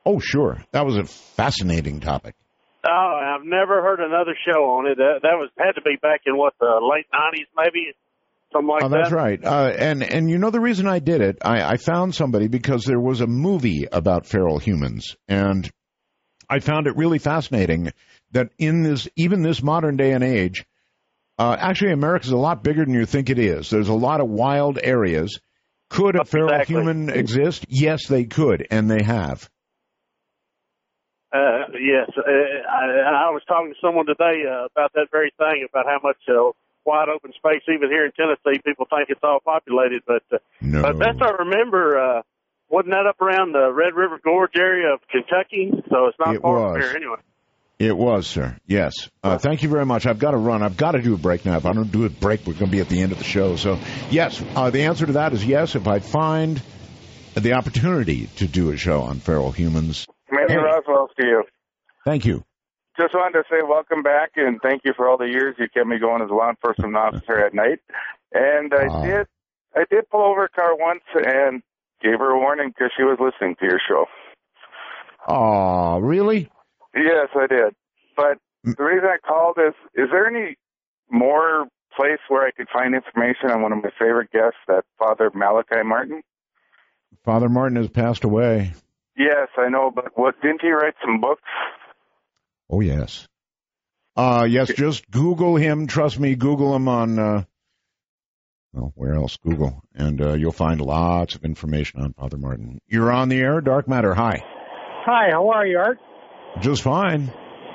Oh, sure. That was a fascinating topic. Oh, I've never heard another show on it. That, that was had to be back in what the late nineties, maybe something like that. oh, that's that. right. Uh, and and you know the reason I did it, I, I found somebody because there was a movie about feral humans, and I found it really fascinating that in this even this modern day and age, uh, actually America's a lot bigger than you think it is. There's a lot of wild areas. Could a feral Exactly. human exist? Yes, they could, and they have. Uh, yes, uh, I, I was talking to someone today uh, about that very thing, about how much uh, wide open space, even here in Tennessee, people think it's all populated. But uh, No. but best I remember, uh, wasn't that up around the Red River Gorge area of Kentucky? So it's not It far from here anyway. It was, sir. Yes. Uh, thank you very much. I've got to run. I've got to do a break now. If I don't do a break, we're going to be at the end of the show. So, yes, uh, the answer to that is yes. If I find the opportunity to do a show on feral humans, Manny Roswell to you. thank you. Just wanted to say welcome back and thank you for all the years you kept me going as a law enforcement officer at night. And I Wow. did, I did pull over a car once and gave her a warning because she was listening to your show. Oh, really? Yes, I did. But the reason I called is, is there any more place where I could find information on one of my favorite guests, that Father Malachi Martin? Father Martin has passed away. Yes, I know, but what didn't he write some books? Oh, yes. Uh, yes, just Google him. Trust me, Google him on, uh, well, where else? Google. And, uh, you'll find lots of information on Father Martin. You're on the air, Dark Matter. Hi. Hi, how are you, Art? Just fine.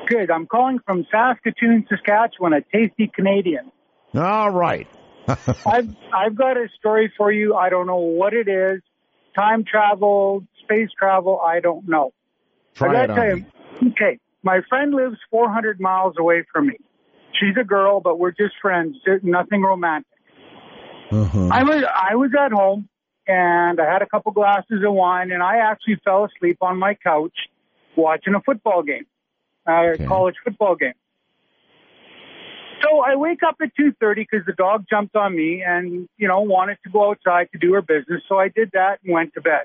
Good. I'm calling from Saskatoon, Saskatchewan, a tasty Canadian. All right. I've I've got a story for you. I don't know what it is. Time travel, space travel, I don't know. Try it on you, okay, my friend lives 400 miles away from me. She's a girl, but we're just friends. There's Nothing romantic. Uh-huh. I was I was at home and I had a couple glasses of wine and I actually fell asleep on my couch watching a football game, uh, a college football game. So I wake up at 2:30 because the dog jumped on me and you know wanted to go outside to do her business. So I did that and went to bed.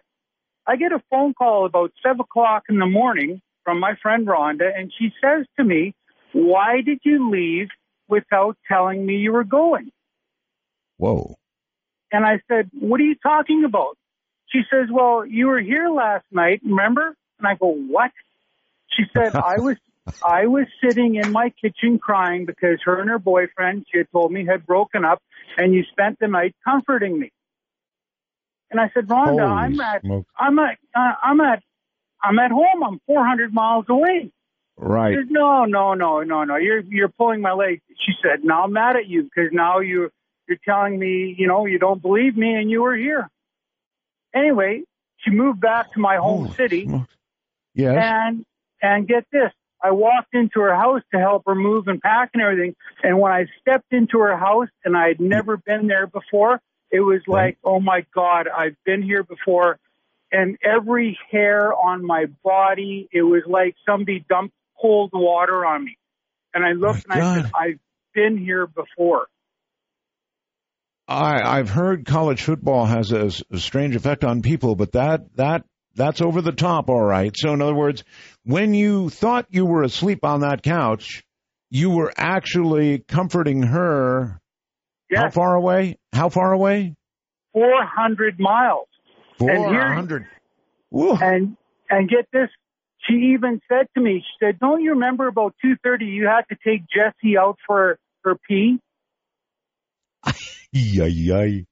I get a phone call about seven o'clock in the morning from my friend Rhonda, and she says to me, "Why did you leave without telling me you were going?" Whoa. And I said, What are you talking about? She says, Well, you were here last night, remember? And I go, What? She said, I was I was sitting in my kitchen crying because her and her boyfriend, she had told me, had broken up and you spent the night comforting me. And I said, Rhonda, Holy I'm at smoke. I'm at uh, I'm at I'm at home. I'm 400 miles away. Right. She said, no, no, no, no, no. You're you're pulling my leg. She said, now I'm mad at you because now you're, you're telling me, you know, you don't believe me and you were here. Anyway, she moved back to my home city Yes. and and get this. I walked into her house to help her move and pack and everything. And when I stepped into her house and I had never been there before, it was like, oh my God, I've been here before. And every hair on my body, it was like somebody dumped cold water on me. And I looked and I said, I've been here before. I, I've heard college football has a, a strange effect on people, but that that that's over the top, all right. So, in other words, when you thought you were asleep on that couch, you were actually comforting her. How far away? How far away? 400 miles. And here- 400. And and get this, she even said to me, she said, "Don't you remember about 2:30 you had to take Jesse out for her pee?" Yay, yay.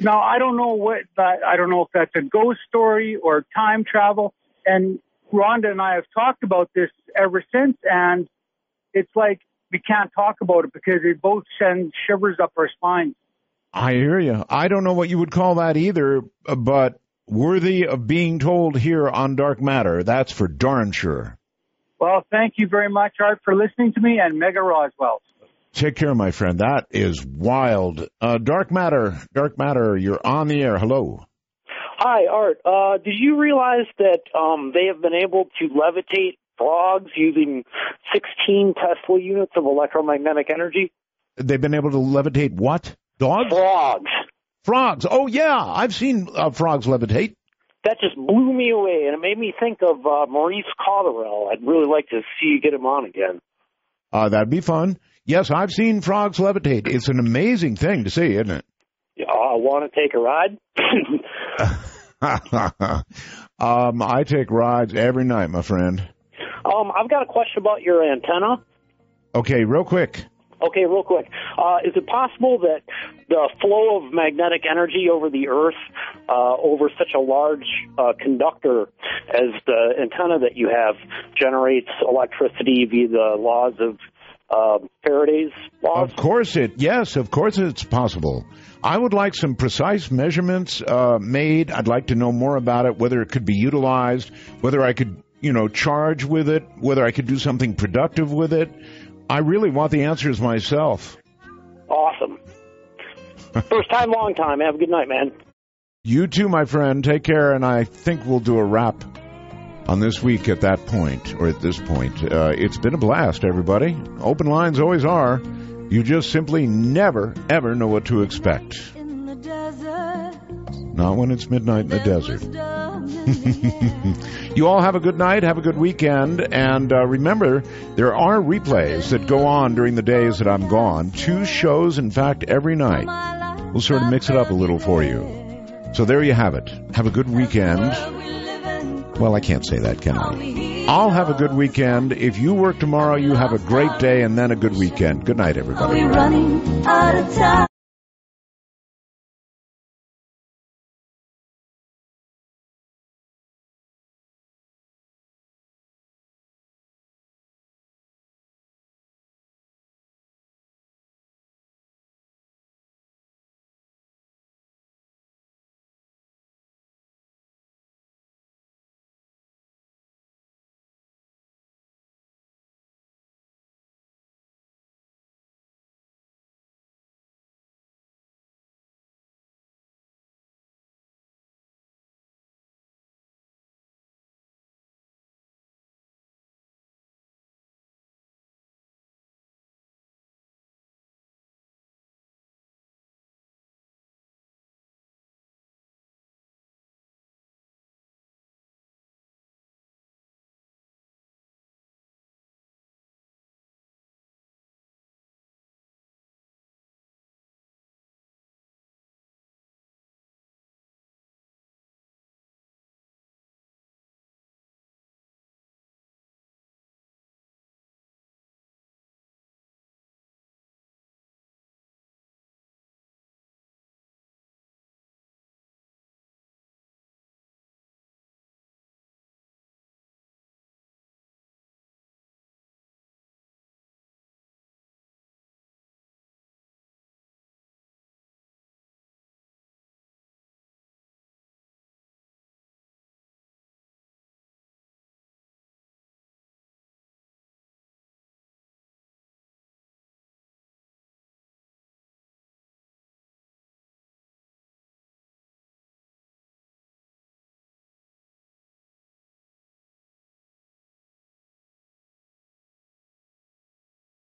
Now I don't know what that. I don't know if that's a ghost story or time travel. And Rhonda and I have talked about this ever since, and it's like we can't talk about it because it both sends shivers up our spines. I hear you. I don't know what you would call that either, but worthy of being told here on Dark Matter. That's for darn sure. Well, thank you very much, Art, for listening to me and Mega Roswell. Take care, my friend. That is wild. Uh, Dark Matter, Dark Matter, you're on the air. Hello. Hi, Art. Uh, did you realize that um, they have been able to levitate frogs using 16 Tesla units of electromagnetic energy? They've been able to levitate what? Dogs? Frogs. Frogs. Oh, yeah. I've seen uh, frogs levitate. That just blew me away, and it made me think of uh, Maurice Cotterell. I'd really like to see you get him on again. Uh, that'd be fun. Yes, I've seen frogs levitate. It's an amazing thing to see, isn't it? I Want to take a ride? um, I take rides every night, my friend. um, I've got a question about your antenna. Okay, real quick. Okay, real quick. Uh, is it possible that the flow of magnetic energy over the Earth, uh, over such a large uh, conductor as the antenna that you have, generates electricity via the laws of uh, Faraday's laws? Of course it. Yes, of course it's possible. I would like some precise measurements uh, made. I'd like to know more about it, whether it could be utilized, whether I could, you know, charge with it, whether I could do something productive with it. I really want the answers myself. Awesome. First time, long time. Have a good night, man. You too, my friend. Take care, and I think we'll do a wrap on this week at that point, or at this point. Uh, it's been a blast, everybody. Open lines always are. You just simply never, ever know what to expect. Not when it's midnight in the desert. you all have a good night, have a good weekend, and uh, remember, there are replays that go on during the days that I'm gone. Two shows, in fact, every night. We'll sort of mix it up a little for you. So there you have it. Have a good weekend. Well, I can't say that, can I? I'll have a good weekend. If you work tomorrow, you have a great day and then a good weekend. Good night, everybody.